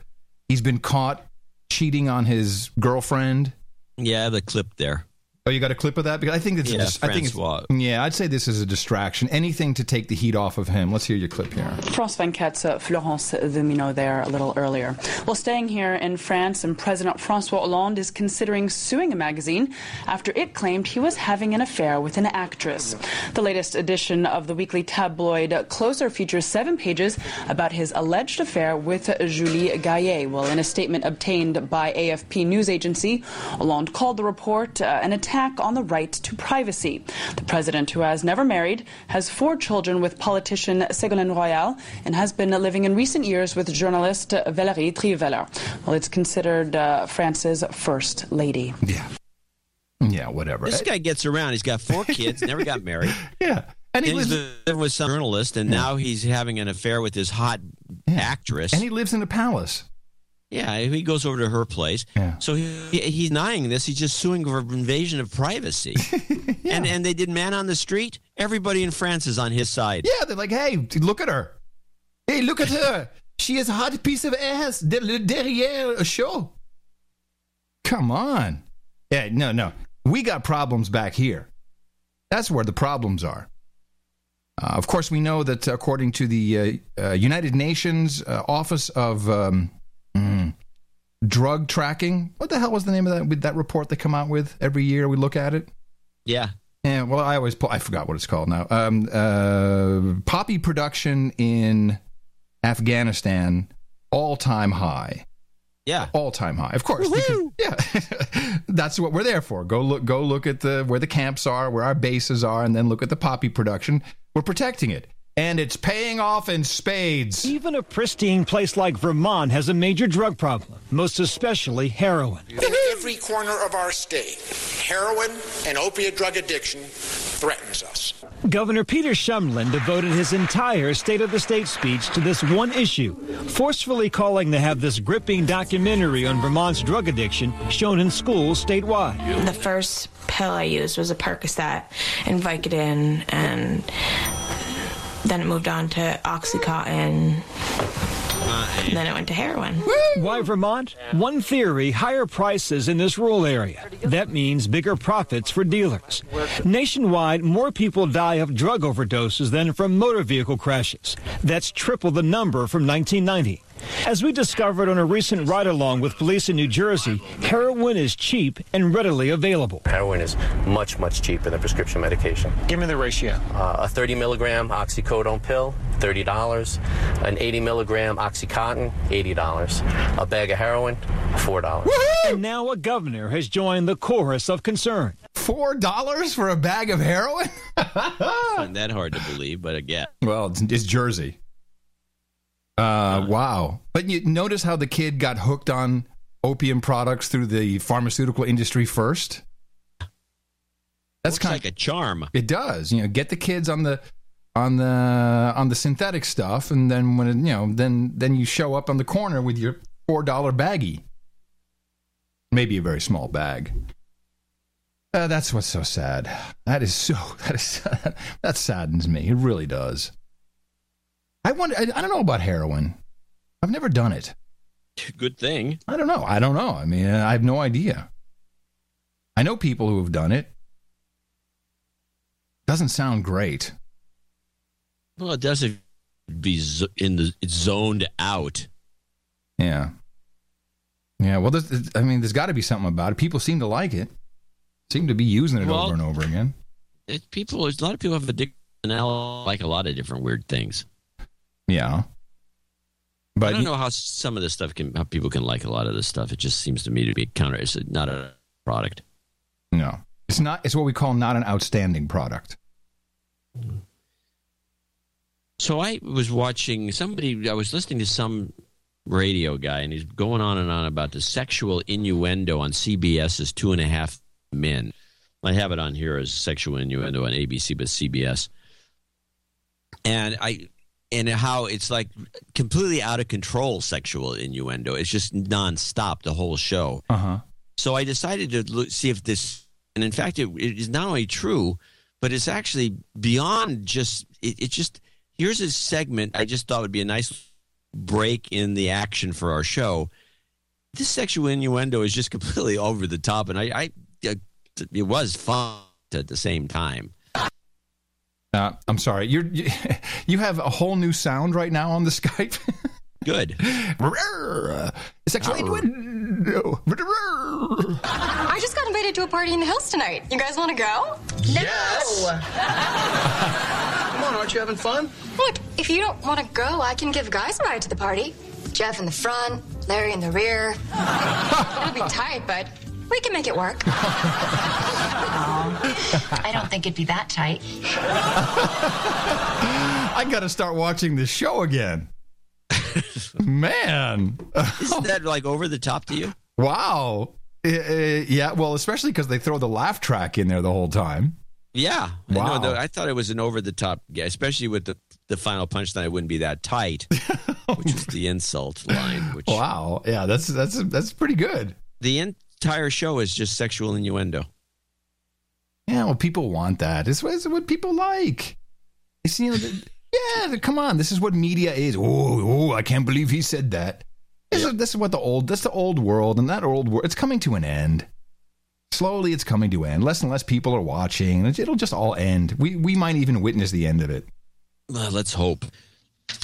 he's been caught cheating on his girlfriend. Yeah, a clip there. Oh, you got a clip of that? Because I think it's Yeah, I think it's, yeah, I'd say this is a distraction. Anything to take the heat off of him. Let's hear your clip here. France 24's uh, Florence Vimino there a little earlier. Well, staying here in France, and President Francois Hollande is considering suing a magazine after it claimed he was having an affair with an actress. The latest edition of the weekly tabloid Closer features seven pages about his alleged affair with Julie Gayet. Well, in a statement obtained by AFP news agency, Hollande called the report uh, an attack on the right to privacy. The president, who has never married, has four children with politician Ségolène Royal and has been living in recent years with journalist Valérie Trierweiler. Well, it's considered uh, France's first lady. Yeah. Yeah, whatever. This guy gets around. He's got four kids, never got married. *laughs* Yeah. And he Then he's lives- living with some journalist, and now he's having an affair with this hot actress. And he lives in a palace. Yeah, he goes over to her place. So he, he's denying this. He's just suing for invasion of privacy. *laughs* And and they did man on the street. Everybody in France is on his side. Yeah, they're like, hey, look at her. Hey, look at her. She is a hot piece of ass derrière a show. Come on. Yeah, no, no. We got problems back here. That's where the problems are. Uh, of course, we know that according to the uh, uh, United Nations uh, Office of um, mm, Drug Tracking, what the hell was the name of that with that report they come out with every year? We look at it. Yeah. Yeah, well, I always pull, I forgot what it's called now. Um, uh, poppy production in Afghanistan all time high. Yeah, all time high. Of course, because- *laughs* yeah, *laughs* that's what we're there for. Go look, go look at the where the camps are, where our bases are, and then look at the poppy production. We're protecting it, and it's paying off in spades. Even a pristine place like Vermont has a major drug problem, most especially heroin. In every corner of our state, heroin and opiate drug addiction threatens us. Governor Peter Shumlin devoted his entire State of the State speech to this one issue, forcefully calling to have this gripping documentary on Vermont's drug addiction shown in schools statewide. The first pill I used was a Percocet and Vicodin, and then it moved on to Oxycontin. And then it went to heroin. Why Vermont? One theory higher prices in this rural area. That means bigger profits for dealers. Nationwide, more people die of drug overdoses than from motor vehicle crashes. That's triple the number from 1990. As we discovered on a recent ride along with police in New Jersey, heroin is cheap and readily available. Heroin is much, much cheaper than prescription medication. Give me the ratio. Uh, a 30 milligram oxycodone pill, $30. An 80 milligram Oxycontin, $80. A bag of heroin, $4. And now a governor has joined the chorus of concern. Four dollars for a bag of heroin? *laughs* Not that hard to believe, but again. Well, it's, it's Jersey. Uh, wow. But you notice how the kid got hooked on opium products through the pharmaceutical industry first? That's kind of like a charm. It does. You know, get the kids on the on the on the synthetic stuff and then when it, you know, then then you show up on the corner with your $4 baggie. Maybe a very small bag. Uh, that's what's so sad. That is so *laughs* that is *laughs* that saddens me. It really does. I wonder. I, I don't know about heroin. I've never done it. Good thing. I don't know. I don't know. I mean, I have no idea. I know people who have done it. Doesn't sound great. Well, it doesn't be zo- in the it's zoned out. Yeah. Yeah. Well, I mean, there's got to be something about it. People seem to like it. Seem to be using it Well- over and over again. It, people, a lot of people have addiction like a lot of different weird things. Yeah. But I don't know how some of this stuff can, how people can like a lot of this stuff. It just seems to me to be counter. It's not a product. No, it's not. It's what we call not an outstanding product. So I was watching somebody. I was listening to some radio guy, and he's going on and on about the sexual innuendo on CBS's Two and a Half Men. I have it on here as sexual innuendo on ABC, but CBS. And I and how it's like completely out of control sexual innuendo. It's just nonstop the whole show. Uh huh. So I decided to look, see if this, and in fact, it, it is not only true, but it's actually beyond just. It, it just here's a segment I just thought would be a nice break in the action for our show. This sexual innuendo is just *laughs* completely over the top, and I, I it was fun at the same time. Uh, I'm sorry. You're you, *laughs* you have a whole new sound right now on the *laughs* Skype. Good. *laughs* Sexual innuendo. I just got invited to a party in the hills tonight. You guys want to go? Yes. Come on, aren't you having fun? Look, if you don't want to go, I can give guys a ride to the party. Jeff in the front, Larry in the rear. It'll be tight, but we can make it work. *laughs* oh, I don't think it'd be that tight. *laughs* I got to start watching this show again. *laughs* Man, isn't that like over the top to you? Wow. Uh, yeah, well, especially because they throw the laugh track in there the whole time. Yeah. Wow. I, know, I thought it was an over the top, yeah, especially with the, the final punchline. It wouldn't be that tight, which is the insult line. Which wow, yeah, that's that's that's pretty good. The entire show is just sexual innuendo. Yeah, well, people want that. It's, it's what people like. It's, you know, the, *laughs* yeah, come on. This is what media is. Oh, oh, I can't believe he said that. This, is, this is what the old, that's the old world, and that old world, it's coming to an end. Slowly, it's coming to an end. Less and less people are watching. It'll just all end. We we might even witness the end of it. Uh, let's hope.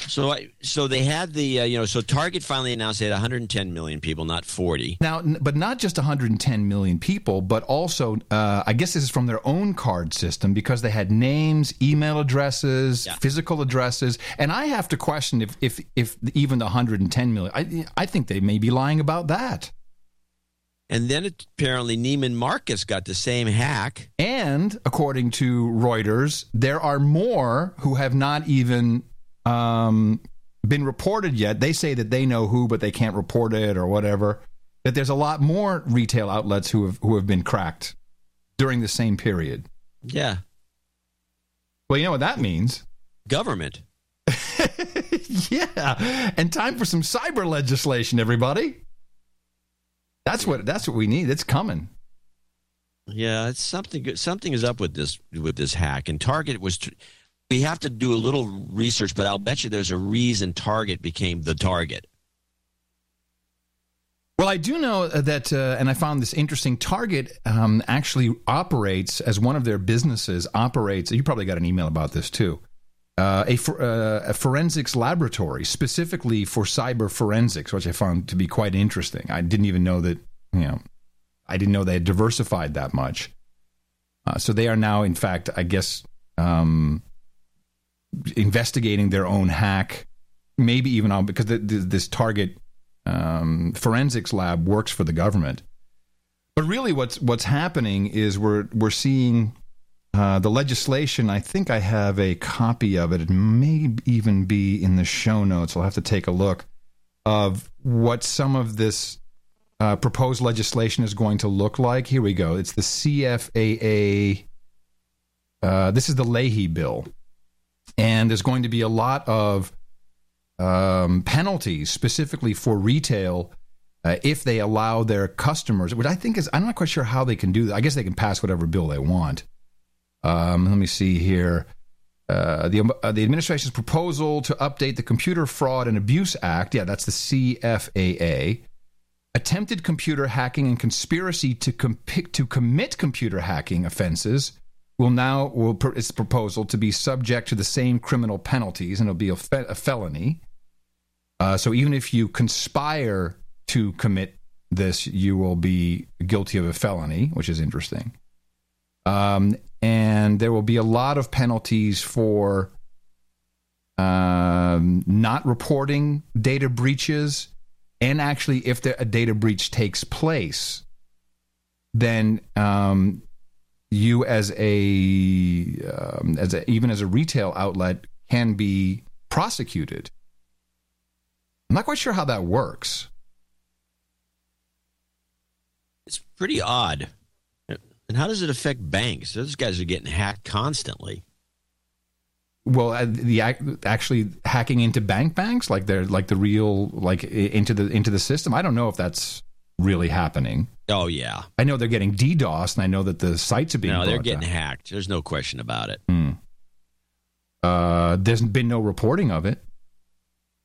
So, I, so they had the, uh, you know, so Target finally announced they had 110 million people, not 40. Now, but not just 110 million people, but also, uh, I guess this is from their own card system because they had names, email addresses, yeah. physical addresses, and I have to question if, if, if even the 110 million. I, I think they may be lying about that. And then apparently Neiman Marcus got the same hack. And according to Reuters, there are more who have not even um, been reported yet. They say that they know who, but they can't report it or whatever. That there's a lot more retail outlets who have who have been cracked during the same period. Yeah. Well, you know what that means? Government. *laughs* yeah, and time for some cyber legislation, everybody. That's what that's what we need. It's coming. Yeah, it's something. Something is up with this with this hack. And Target was we have to do a little research, but I'll bet you there's a reason Target became the target. Well, I do know that, uh, and I found this interesting. Target um, actually operates as one of their businesses operates. You probably got an email about this too. Uh, a, for, uh, a, forensics laboratory specifically for cyber forensics, which I found to be quite interesting. I didn't even know that. You know, I didn't know they had diversified that much. Uh, so they are now, in fact, I guess, um, investigating their own hack, maybe even on because the, the, this target um, forensics lab works for the government. But really, what's what's happening is we're we're seeing uh, the legislation. I think I have a copy of it. It may even be in the show notes. I'll have to take a look of what some of this uh, proposed legislation is going to look like. Here we go. It's the CFAA. Uh, this is the Leahy bill and there's going to be a lot of um, penalties specifically for retail uh, if they allow their customers, which I think is, I'm not quite sure how they can do that. I guess they can pass whatever bill they want. Um, let me see here. Uh, the, uh, the administration's proposal to update the Computer Fraud and Abuse Act, yeah, that's the CFAA, attempted computer hacking and conspiracy to, comp- to commit computer hacking offenses will now will its proposal to be subject to the same criminal penalties, and it'll be a, fe- a felony. Uh, so even if you conspire to commit this, you will be guilty of a felony, which is interesting. Um, and there will be a lot of penalties for um, not reporting data breaches, and actually, if a data breach takes place, then um, you as a um, as a, even as a retail outlet can be prosecuted. I'm not quite sure how that works. It's pretty odd. And how does it affect banks? Those guys are getting hacked constantly. Well, uh, the actually hacking into bank banks, like they're like the real like into the into the system. I don't know if that's really happening. Oh yeah, I know they're getting DDoS, and I know that the sites are being. No, they're getting down. hacked. There's no question about it. Hmm. Uh, there's been no reporting of it.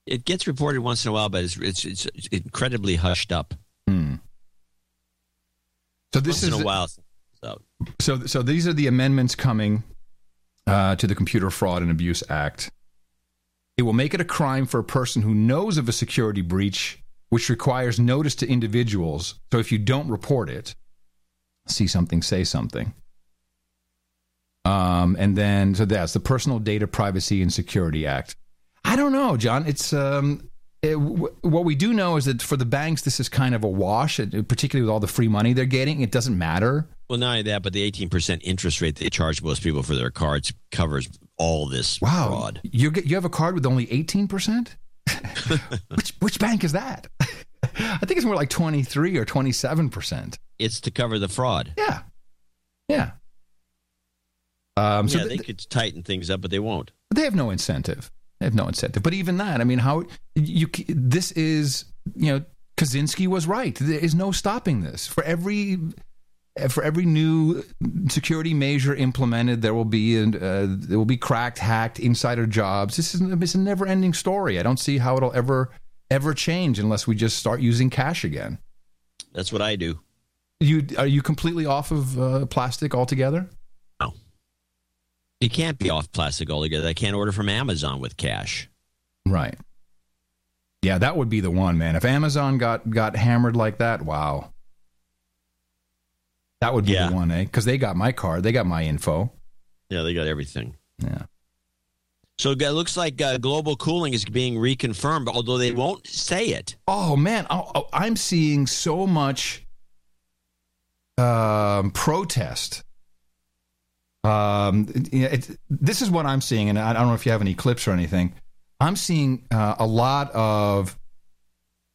It gets reported once in a while, but it's it's, it's incredibly hushed up. Hmm. So this once is in a while. So. so so these are the amendments coming uh, to the Computer Fraud and Abuse Act. It will make it a crime for a person who knows of a security breach which requires notice to individuals. So if you don't report it, see something, say something. Um, and then, so that's the Personal Data Privacy and Security Act. I don't know, John. It's um, it, w- what we do know is that for the banks, this is kind of a wash, particularly with all the free money they're getting. It doesn't matter. Well, not only that, but the 18% interest rate they charge most people for their cards covers all this wow. fraud. You get you have a card with only 18%? Which which bank is that? *laughs* I think it's more like 23 or 27%. It's to cover the fraud. Yeah. Yeah. Um, so yeah, th- they could tighten things up, but they won't. They have no incentive. They have no incentive. But even that, I mean, how you this is, you know, Kaczynski was right. There is no stopping this. For every for every new security measure implemented, there will be uh, there will be cracked, hacked, insider jobs. This is it's a never ending story. I don't see how it'll ever ever change unless we just start using cash again. That's what I do. You are you completely off of uh, plastic altogether? No. You can't be off plastic altogether. I can't order from Amazon with cash. Right. Yeah, that would be the one, man. If Amazon got got hammered like that, wow. That would be Yeah. the one, eh? Because they got my card, they got my info. Yeah, they got everything. Yeah. So it looks like uh, global cooling is being reconfirmed, although they won't say it. Oh man, oh, oh, I'm seeing so much um, protest. Um, it, it, this is what I'm seeing, and I don't know if you have any clips or anything. I'm seeing uh, a lot of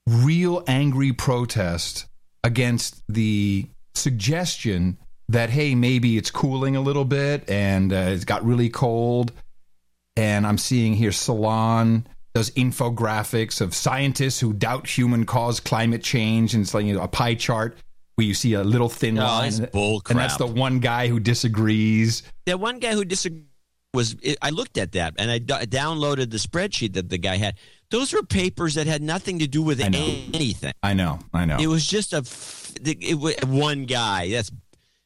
real angry protest against the suggestion that hey, maybe it's cooling a little bit and uh, it's got really cold. And I'm seeing here Salon does infographics of scientists who doubt human caused climate change, and it's like you know, a pie chart where you see a little thin Oh, line, that's and, bull and that's the one guy who disagrees. That one guy who disagreed was I looked at that and I d- downloaded the spreadsheet that the guy had. Those were papers that had nothing to do with anything. I know, I know. It was just a it, was one guy. That's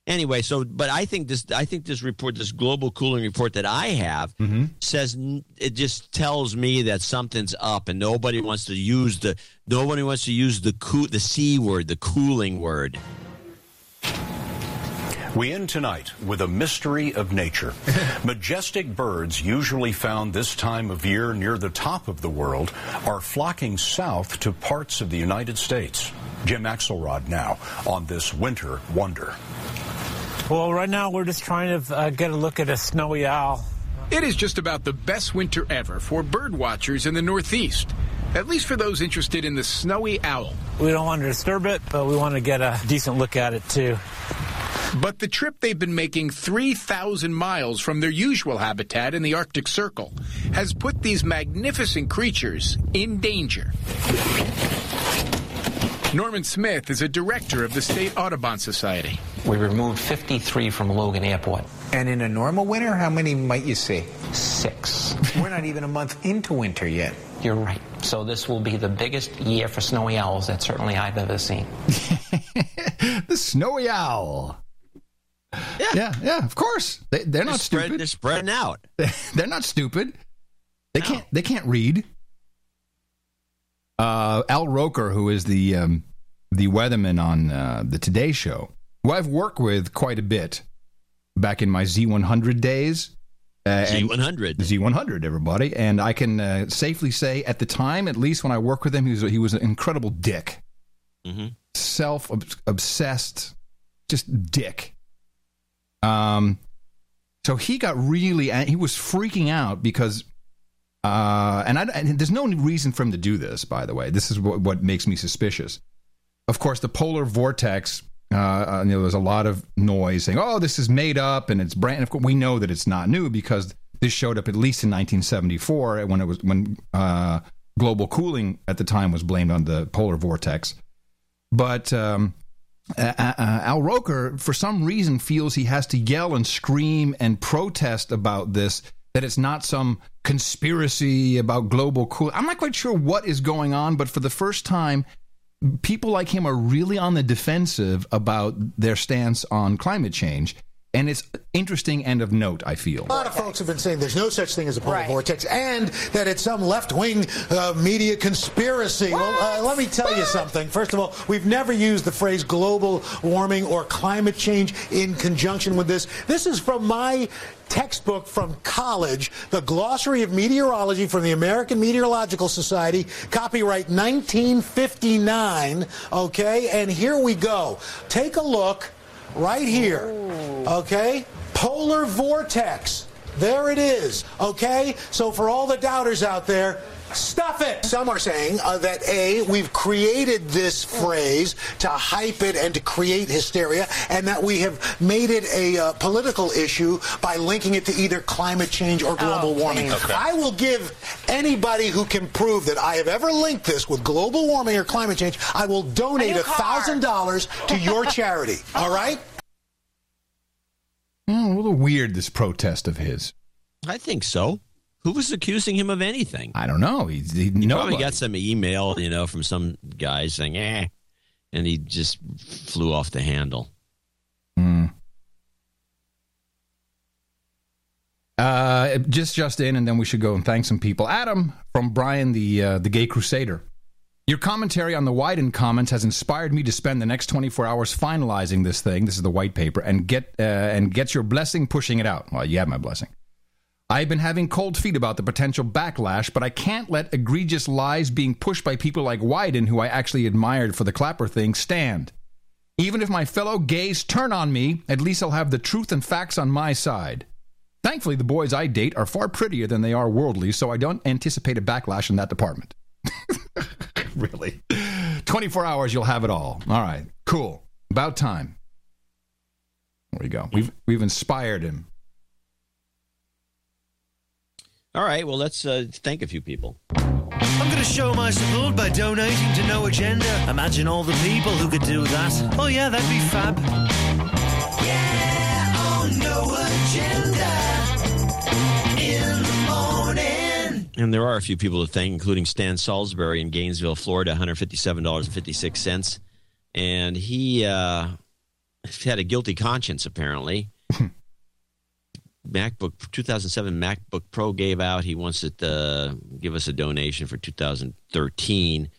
anyway. So, but I think this I think this report, this global cooling report that I have, Mm-hmm. says it just tells me that something's up, and nobody wants to use the nobody wants to use the coo- the c word, the cooling word. We end tonight with a mystery of nature. *laughs* Majestic birds, usually found this time of year near the top of the world, are flocking south to parts of the United States. Jim Axelrod now on this winter wonder. Well, right now we're just trying to uh, get a look at a snowy owl. It is just about the best winter ever for bird watchers in the Northeast, at least for those interested in the snowy owl. We don't want to disturb it, but we want to get a decent look at it too. But the trip they've been making 3,000 miles from their usual habitat in the Arctic Circle has put these magnificent creatures in danger. Norman Smith is a director of the State Audubon Society. We removed 53 from Logan Airport. And in a normal winter, how many might you see? Six. We're not even a month into winter yet. You're right. So this will be the biggest year for snowy owls that certainly I've ever seen. *laughs* the snowy owl. Yeah, yeah, yeah of course. They, they're not spread- stupid. they're spreading out. *laughs* they're not stupid. They can't. They can't read. Uh, Al Roker, who is the um, the weatherman on uh, the Today Show, who I've worked with quite a bit back in my Z100 days. Uh, Z100. Z100, everybody, and I can uh, safely say, at the time, at least when I worked with him, he was he was an incredible dick, Mm-hmm. self obsessed, just dick. Um, so he got really, he was freaking out because Uh, and, I, and there's no reason for him to do this, by the way. This is what, what makes me suspicious. Of course, the polar vortex. Uh, uh, know, there's a lot of noise saying, "Oh, this is made up," and it's brand. Of course, we know that it's not new because this showed up at least in 1974 when it was when uh, global cooling at the time was blamed on the polar vortex. But um, uh, Al Roker, for some reason, feels he has to yell and scream and protest about this. That it's not some conspiracy about global cooling. I'm not quite sure what is going on, but for the first time, people like him are really on the defensive about their stance on climate change. And it's interesting and of note, I feel. A lot of folks have been saying there's no such thing as a polar right. vortex and that it's some left wing uh, media conspiracy. What? Well, uh, let me tell what? you something. First of all, we've never used the phrase global warming or climate change in conjunction with this. This is from my textbook from college, the Glossary of Meteorology from the American Meteorological Society, copyright 1959. Okay, and here we go. Take a look right here. Okay? Polar vortex. There it is. Okay? So for all the doubters out there, Stuff it. Some are saying uh, that A, we've created this phrase to hype it and to create hysteria, and that we have made it a uh, political issue by linking it to either climate change or global oh, warming. Okay. I will give anybody who can prove that I have ever linked this with global warming or climate change, I will donate a $1,000 to your charity. *laughs* All right? Mm, a little weird, this protest of his. I think so. Who was accusing him of anything? I don't know. He, he, he probably got some email, you know, from some guy saying, eh, and he just flew off the handle. Hmm. Uh, just just in, and then we should go and thank some people. Adam from Brian, the uh, the Gay Crusader. Your commentary on the Wyden comments has inspired me to spend the next 24 hours finalizing this thing. This is the white paper, and get uh, and get your blessing pushing it out. Well, you have my blessing. I've been having cold feet about the potential backlash, but I can't let egregious lies being pushed by people like Wyden, who I actually admired for the Clapper thing, stand. Even if my fellow gays turn on me, at least I'll have the truth and facts on my side. Thankfully, the boys I date are far prettier than they are worldly, so I don't anticipate a backlash in that department. *laughs* really. 24 hours, you'll have it all. All right, cool. About time. There we go. We've we've inspired him. All right. Well, let's uh, thank a few people. I'm going to show my support by donating to No Agenda. Imagine all the people who could do that. Oh yeah, that'd be fab. Yeah, on No Agenda in the morning. And there are a few people to thank, including Stan Salisbury in Gainesville, Florida, $157.56. And he uh, had a guilty conscience, apparently. *laughs* MacBook 2007 MacBook Pro gave out. He wants to give us a donation for 2013.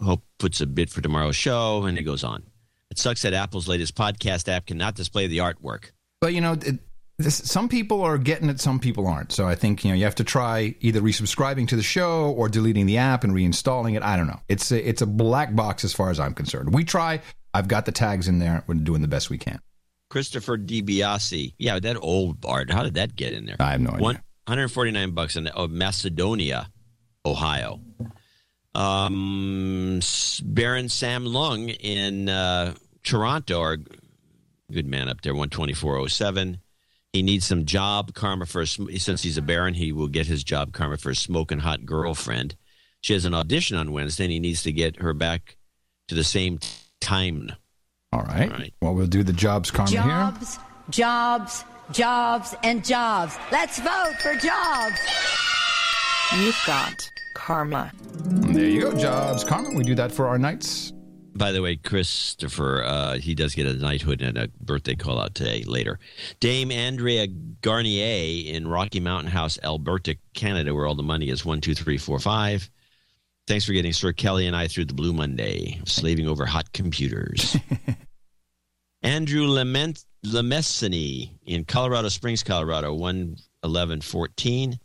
Hope puts a bid for tomorrow's show, and it goes on. It sucks that Apple's latest podcast app cannot display the artwork. But you know, it, this, some people are getting it, some people aren't. So I think you know you have to try either resubscribing to the show or deleting the app and reinstalling it. I don't know. It's a, it's a black box as far as I'm concerned. We try. I've got the tags in there. We're doing the best we can. Christopher DiBiase. Yeah, that old art. How did that get in there? I have no idea. One, 149 bucks in oh, Macedonia, Ohio. Um, Baron Sam Lung in uh, Toronto, our good man up there, 124.07. He needs some job karma for a, since he's a baron. He will get his job karma for a smoking hot girlfriend. She has an audition on Wednesday, and he needs to get her back to the same time. All right. All right. Well, we'll do the jobs karma here. jobs, here. Jobs, jobs, and jobs. Let's vote for jobs. You've got karma. There you go, jobs karma. We do that for our knights by the way, Christopher, uh, he does get a knighthood and a birthday call out today later. Dame Andrea Garnier in Rocky Mountain House, Alberta, Canada, where all the money is one, two, three, four, five. Thanks for getting Sir Kelly and I through the Blue Monday, slaving over hot computers. *laughs* Andrew Lement Lemessany in Colorado Springs, Colorado, one eleven fourteen.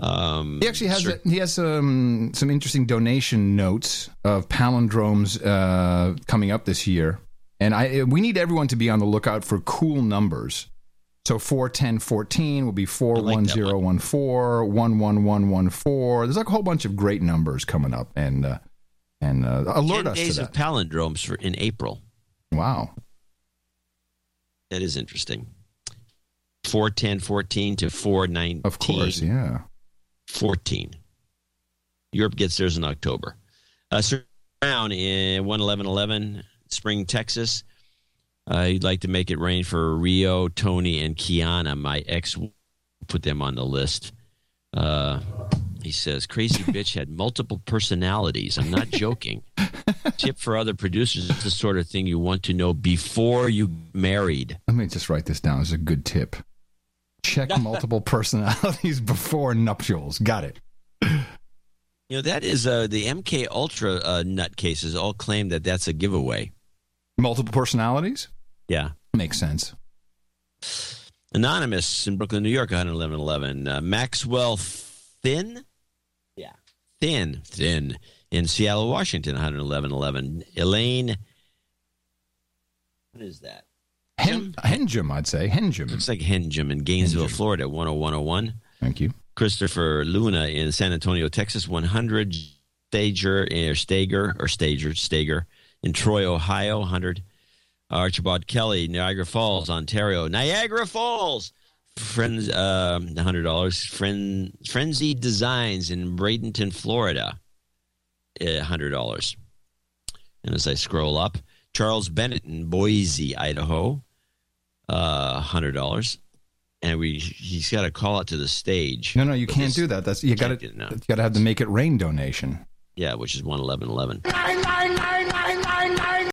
Um, he actually has a, he has some some interesting donation notes of palindromes uh, coming up this year, and I we need everyone to be on the lookout for cool numbers. So 41014 will be 41014, 11114. There's like a whole bunch of great numbers coming up and uh, and uh, alert 10 us days to of palindromes for in April. Wow. That is interesting. 41014 to 419. Of course, yeah. 14. Europe gets theirs in October. Uh, Sir Brown in 11111, Spring, Texas. Uh, you'd like to make it rain for Rio, Tony, and Kiana. My ex put them on the list. Uh, he says, Crazy *laughs* bitch had multiple personalities. I'm not joking. *laughs* Tip for other producers it's the sort of thing you want to know before you married. Let me just write this down as a good tip. Check *laughs* multiple personalities before nuptials. Got it. You know, that is uh, the MK Ultra uh, nutcases all claim that that's a giveaway. Multiple personalities? Yeah. Makes sense. Anonymous in Brooklyn, New York, 11111. Uh, Maxwell Thin? Yeah. Thin. Thin. In Seattle, Washington, 11111. Elaine. What is that? Hen- Henjum, I'd say. Henjum. Looks like Henjum in Gainesville, Florida, 10101. Thank you. Christopher Luna in San Antonio, Texas, 100. Stager or Stager or Stager Stager in Troy, Ohio, 100. Archibald Kelly, Niagara Falls, Ontario, Niagara Falls. Friends, um, hundred dollars. Friend, Frenzy Designs in Bradenton, Florida, hundred dollars. And as I scroll up, Charles Bennett in Boise, Idaho, uh, hundred dollars. And we he's got to call out to the stage. No, no, you can't this- do that. That's you got to do you got to have the make it rain donation. Yeah, which is one eleven eleven. Nine, nine, nine, nine, nine, nine.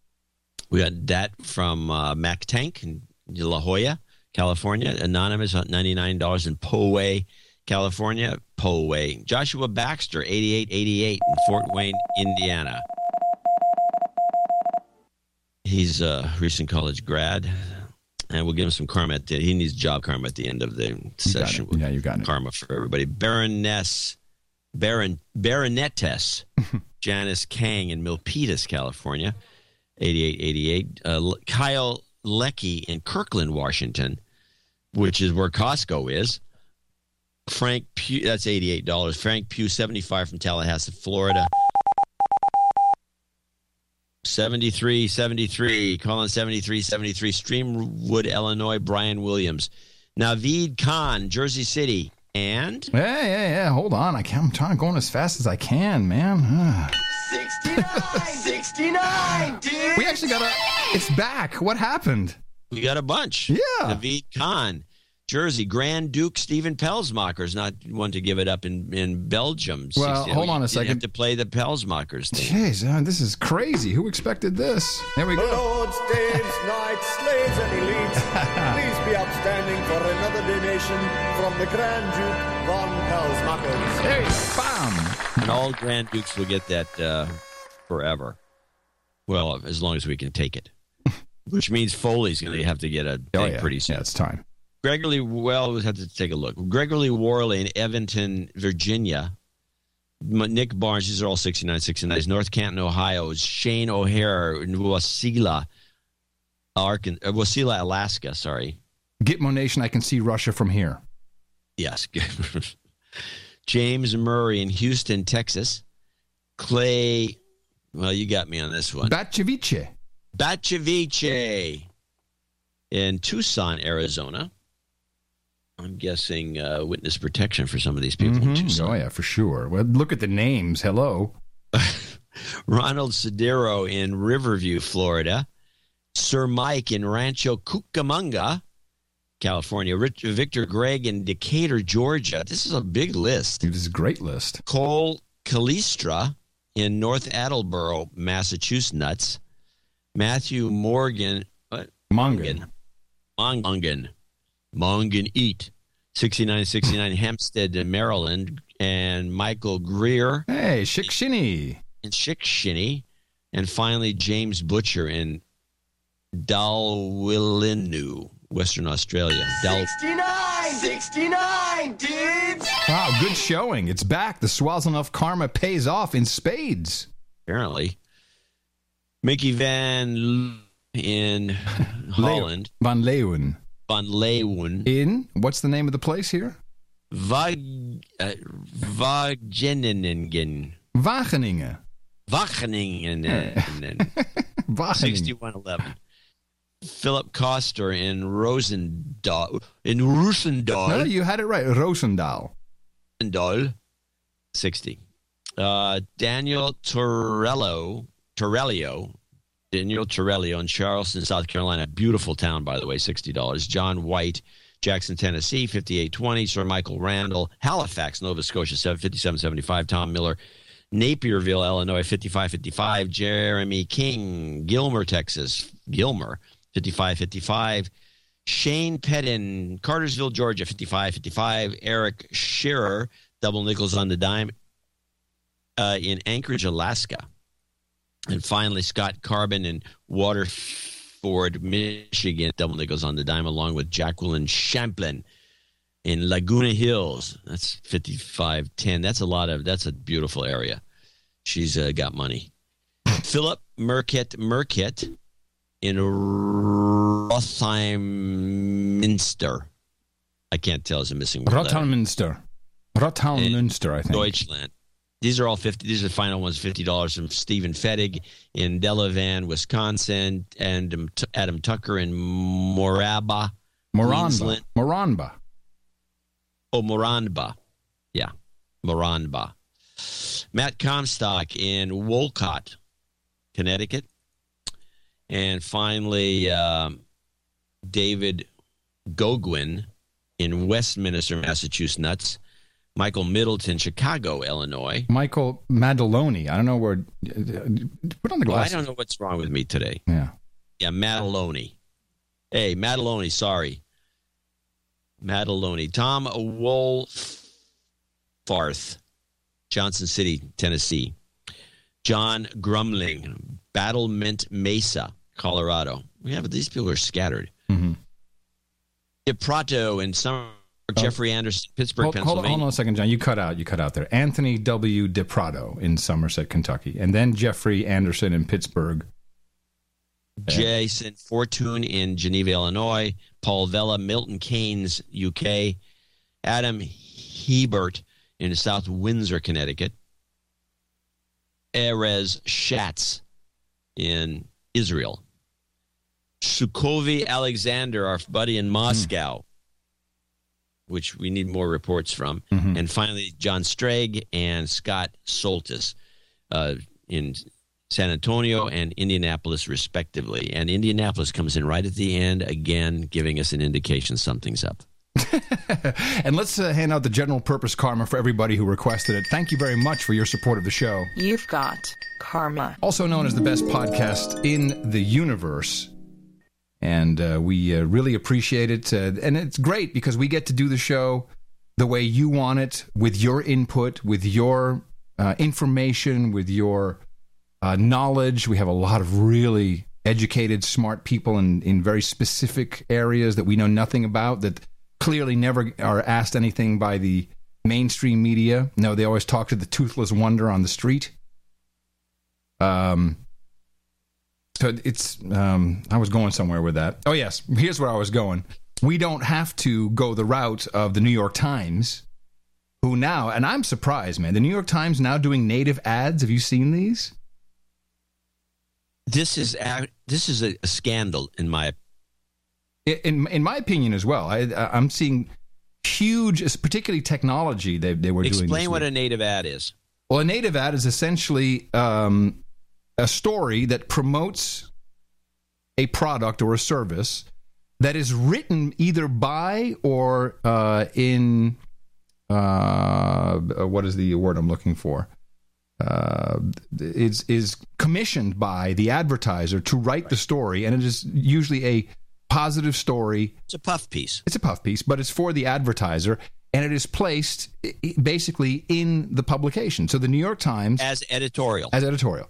We got that from uh, Mac Tank in La Jolla, California. Anonymous, $99 in Poway, California. Poway. Joshua Baxter, 8888 in Fort Wayne, Indiana. He's a recent college grad. And we'll give him some karma at the He needs job karma at the end of the session. Yeah, you got it. Karma for everybody. Baroness, Baron, Baronetess *laughs* Janice Kang in Milpitas, California. 8888. Uh, Kyle Lecky in Kirkland, Washington, which is where Costco is. Frank Pugh, that's $88. Frank Pugh, 75 from Tallahassee, Florida. 73 73. Colin 73 73. Streamwood, Illinois. Brian Williams. Naveed Khan, Jersey City. And Yeah, yeah, yeah. Hold on. I I'm trying going as fast as I can, man. Ah. 69, 69, dude. we actually got a. It's back. What happened? we got a bunch. Yeah. Naveed Khan, Jersey. Grand Duke Stephen Pelsmacher's not one to give it up in, in Belgium. Well, 60 hold on a second. have to play the Pelsmachers thing. Jeez, uh, this is crazy. Who expected this? There we go. Lords, dames, knights, slaves, and elites, *laughs* please be upstanding for another donation from the Grand Duke von Pelsmachers. There you go. Bam. And all Grand Dukes will get that uh, forever. Well, as long as we can take it. *laughs* Which means Foley's going to have to get a Oh, yeah. pretty soon. Yeah, it's time. Gregory, well, we'll have to take a look. Gregory Worley in Evanton, Virginia. Nick Barnes, these are all 69, 69. North Canton, Ohio. Shane O'Hare in Wasilla, Arkan- uh, Wasilla, Alaska. Sorry. Gitmo Nation, I can see Russia from here. Yes. *laughs* James Murray in Houston, Texas. Clay, well, you got me on this one. Batcheviche. Batcheviche in Tucson, Arizona. I'm guessing uh, witness protection for some of these people in Mhm. Tucson. Oh, yeah, for sure. Well, look at the names. Hello. *laughs* Ronald Sedero in Riverview, Florida. Sir Mike in Rancho Cucamonga, California. Rich, Victor Gregg in Decatur, Georgia. This is a big list. This is a great list. Cole Calistra in North Attleboro, Massachusetts. Matthew Morgan. What? Mongan. Mongan. Mongan Eat. 6969 Hempstead, *laughs* Maryland. And Michael Greer Hey, Shikshini. in Chickshinny. And finally, James Butcher in Dalwallinu, Western Australia. Dal- 69, 69, dudes. Wow, good showing. It's back. The Swaziland karma pays off in spades. apparently. Mickey Van L- in *laughs* Holland. Van Leeuwen. van Leeuwen. In what's the name of the place here? Wag, uh, Wageningen. Wageningen. Wageningen. *laughs* Wageningen. 6111. Philip Koster in Rosendahl. In Rosendahl. No, you had it right. Rosendahl. Rosendahl, 60. Uh, Daniel Torello. Torellio. Daniel Torellio in Charleston, South Carolina. Beautiful town, by the way. $60. John White. Jackson, Tennessee, 5820. Sir Michael Randall, Halifax, Nova Scotia, 5775. Tom Miller, Naperville, Illinois, 5555. Jeremy King, Gilmer, Texas, Gilmer, 5555. Shane Pettin, Cartersville, Georgia, 5555. Eric Shearer, double nickels on the dime uh, in Anchorage, Alaska. And finally, Scott Carbon in Waterford, Michigan, double nickels on the dime, along with Jacqueline Champlin in Laguna Hills. That's 5510. That's a lot of, that's a beautiful area. She's uh, got money. Philip Merkett Merkett in Rotheimminster. I can't tell. It's a missing word. Rottenmünster. Rottenmünster, I think. Deutschland. These are all fifty. These are the final ones. Fifty dollars from Stephen Fettig in Delavan, Wisconsin, and um, Adam Tucker in Moraba, Moranbah. Moranbah. Oh, Moranbah. Yeah, Moranbah. Matt Comstock in Wolcott, Connecticut. And finally, um, David Gogwin in Westminster, Massachusetts. Michael Middleton, Chicago, Illinois. Michael Madaloni. I don't know where. Put on the Well, I don't know what's wrong with me today. Yeah. Yeah, Mataloni. Hey, Mataloni, sorry. Mataloni. Tom Wolfarth, Johnson City, Tennessee. John Grumling, Battlement Mesa, Colorado. We have these people are scattered. Mm-hmm. DePrato in Summer, Jeffrey Anderson, Pittsburgh, Oh. Hold, Pennsylvania. hold on a second, John. You cut out. You cut out there. Anthony W. DePrado in Somerset, Kentucky, and then Jeffrey Anderson in Pittsburgh. Jason Fortune in Geneva, Illinois. Paul Vella, Milton Keynes, UK. Adam Hebert in South Windsor, Connecticut. Erez Schatz in Israel. Sukovi Alexander, our buddy in Moscow, which we need more reports from. And finally, John Strag and Scott Soltis uh, in San Antonio and Indianapolis, respectively. And Indianapolis comes in right at the end, again, giving us an indication something's up. *laughs* And let's uh, hand out the general purpose karma for everybody who requested it. Thank you very much for your support of the show. You've got karma. Also known as the best podcast in the universe. And uh, we uh, really appreciate it. Uh, and it's great because we get to do the show the way you want it, with your input, with your uh, information, with your uh, knowledge. We have a lot of really educated, smart people in, in very specific areas that we know nothing about that clearly never are asked anything by the mainstream media. No, they always talk to the toothless wonder on the street. Um, so it's um, I was going somewhere with that. Oh yes, here's where I was going. We don't have to go the route of the New York Times, who now, and I'm surprised, man. The New York Times now doing native ads. Have you seen these? This is this is a, a scandal in my In in my opinion as well. I, I'm seeing huge, particularly technology. They they were doing. Explain this what with. a native ad is. Well, a native ad is essentially um, a story that promotes a product or a service that is written either by or uh, in uh, what is the word I'm looking for? Uh, is is commissioned by the advertiser to write the story, and it is usually a positive story. It's a puff piece. It's a puff piece, but it's for the advertiser, and it is placed basically in the publication. So the New York Times as editorial. as editorial,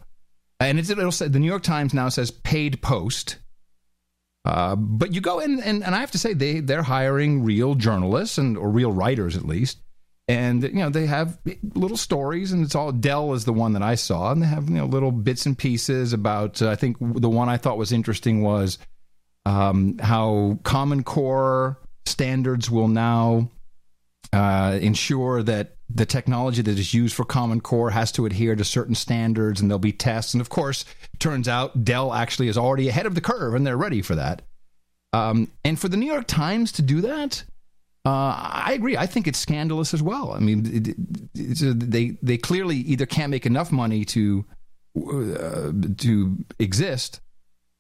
and it's, it'll say the New York Times now says paid post. Uh, but you go in, and, and I have to say they they're hiring real journalists and or real writers at least, and you know they have little stories, and it's all Dell is the one that I saw, and they have you know little bits and pieces about. Uh, I think the one I thought was interesting was um, how Common Core standards will now uh, ensure that the technology that is used for Common Core has to adhere to certain standards, and there'll be tests. And of course, turns out Dell actually is already ahead of the curve, and they're ready for that. Um, and for the New York Times to do that, uh, I agree. I think it's scandalous as well. I mean, it, they they clearly either can't make enough money to uh, to exist,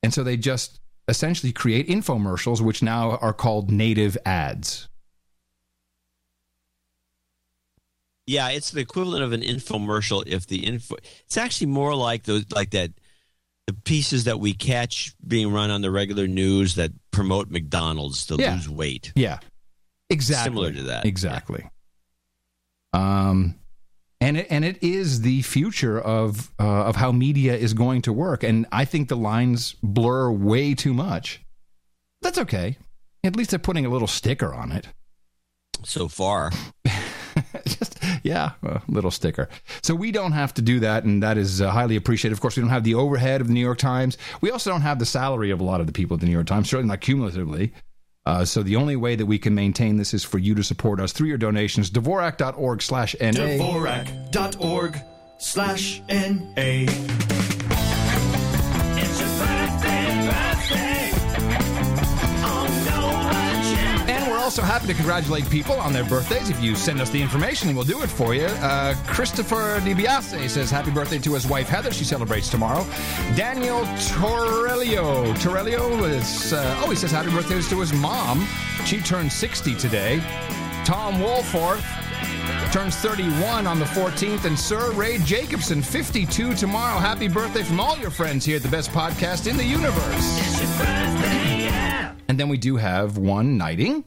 and so they just essentially create infomercials, which now are called native ads. Yeah, it's the equivalent of an infomercial. If the info, it's actually more like those, like that, the pieces that we catch being run on the regular news that promote McDonald's to Yeah. lose weight. Yeah, exactly. Similar to that. Exactly. Um, and it, and it is the future of uh, of how media is going to work. And I think the lines blur way too much. That's okay. At least they're putting a little sticker on it. So far, *laughs* just Yeah, a little sticker. So we don't have to do that, and that is uh, highly appreciated. Of course, we don't have the overhead of the New York Times. We also don't have the salary of a lot of the people at the New York Times, certainly not cumulatively. Uh, so the only way that we can maintain this is for you to support us through your donations. Dvorak.org slash NA. Dvorak.org slash N-A. Also happy to congratulate people on their birthdays. If you send us the information, we'll do it for you. Uh, Christopher DiBiase says happy birthday to his wife Heather. She celebrates tomorrow. Daniel Torello. Torello is, uh, oh, he says happy birthday to his mom. She turned 60 today. Tom Wolforth turns 31 on the 14th. And Sir Ray Jacobson, 52 tomorrow. Happy birthday from all your friends here at the best podcast in the universe. And then we do have one knighting.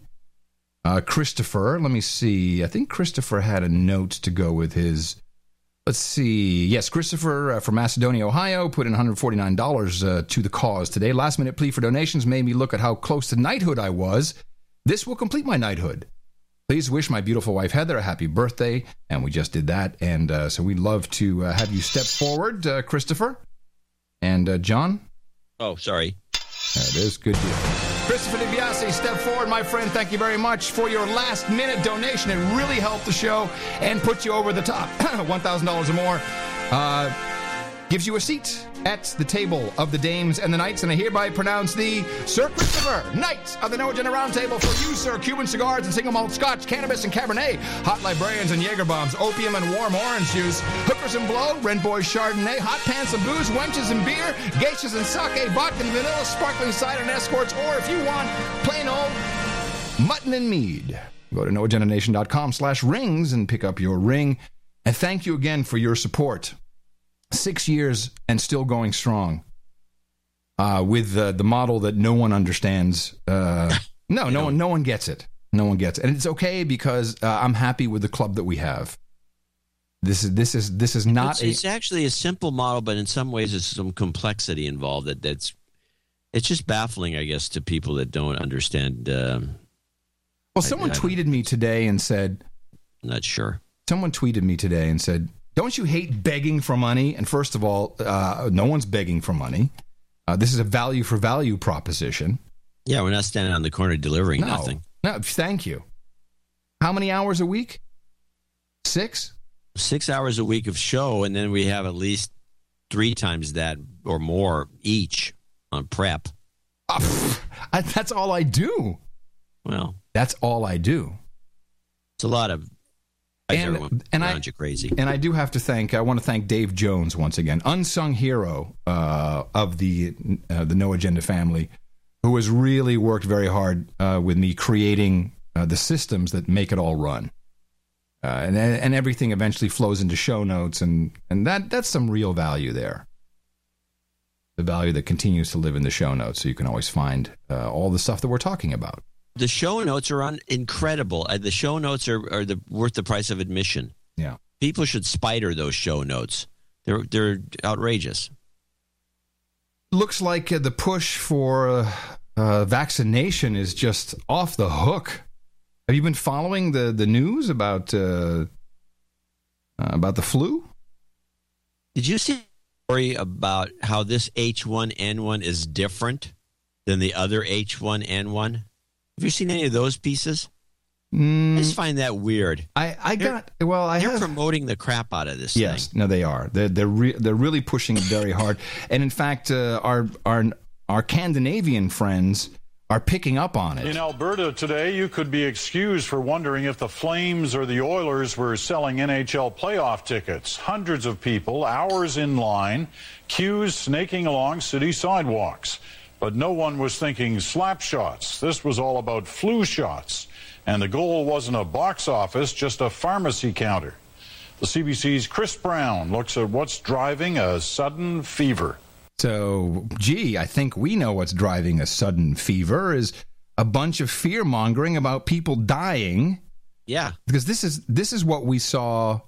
Uh, Christopher, let me see. I think Christopher had a note to go with his. Let's see. Yes, Christopher uh, from Macedonia, Ohio, put in $149 uh, to the cause today. Last minute plea for donations made me look at how close to knighthood I was. This will complete my knighthood. Please wish my beautiful wife Heather a happy birthday. And we just did that. And uh, so we'd love to uh, have you step forward, uh, Christopher. And uh, John? oh, sorry. There it is. Good deal. Christopher DiBiase, step forward, my friend. Thank you very much for your last minute donation. It really helped the show and put you over the top. *clears throat* $1,000 or more. Uh, gives you a seat at the table of the dames and the knights, and I hereby pronounce thee Sir Christopher, Knight of the No Agenda Round Table for you, sir. Cuban cigars and single malt scotch, cannabis and cabernet, hot librarians and Jaeger bombs, opium and warm orange juice, hookers and blow, Red Boys Chardonnay, hot pants and booze, wenches and beer, geishas and sake, vodka and vanilla, sparkling cider and escorts, or if you want, plain old mutton and mead. Go to noagendanation.com slash rings and pick up your ring. And thank you again for your support. Six years and still going strong uh, with uh, the model that no one understands. Uh, *laughs* no, no one, no one gets it. No one gets it, and it's okay because uh, I'm happy with the club that we have. This is this is this is not It's, a it's actually a simple model, but in some ways, there's some complexity involved. That that's it's just baffling, I guess, to people that don't understand. Um, well. Someone I- tweeted me today and said, not sure. Someone tweeted me today and said, "Don't you hate begging for money?" And first of all, uh, no one's begging for money. Uh, this is a value for value proposition. Yeah, we're not standing on the corner delivering No. nothing. No, thank you. How many hours a week? Six. Six hours a week of show, and then we have at least three times that or more each on prep. *laughs* I, that's all I do. Well, That's all I do. it's a lot of. And, and I, crazy. And I do have to thank. I want to thank Dave Jones once again, unsung hero uh, of the uh, the No Agenda family, who has really worked very hard uh, with me creating uh, the systems that make it all run. Uh, and and everything eventually flows into show notes, and and that that's some real value there. The value that continues to live in the show notes, so you can always find uh, all the stuff that we're talking about. The show notes are on incredible. Uh, the show notes are, are the worth the price of admission. Yeah. People should spider those show notes. They're they're outrageous. looks like uh, the push for uh, uh, vaccination is just off the hook. Have you been following the, the news about uh, uh, about the flu? Did you see story about how this H1N1 is different than the other H1N1? Have you seen any of those pieces? Mm, I just find that weird. I, I got well. I They're have, promoting the crap out of this Yes, thing. no, they are. They're they're re- they're really pushing it very hard. *laughs* And in fact, uh, our our our Scandinavian friends are picking up on it. In Alberta today, you could be excused for wondering if the Flames or the Oilers were selling NHL playoff tickets. Hundreds of people, hours in line, queues snaking along city sidewalks. But no one was thinking slap shots. This was all about flu shots. And the goal wasn't a box office, just a pharmacy counter. The CBC's Chris Brown looks at what's driving a sudden fever. So, gee, I think we know what's driving a sudden fever is a bunch of fear mongering about people dying. Yeah, because this is this is what we saw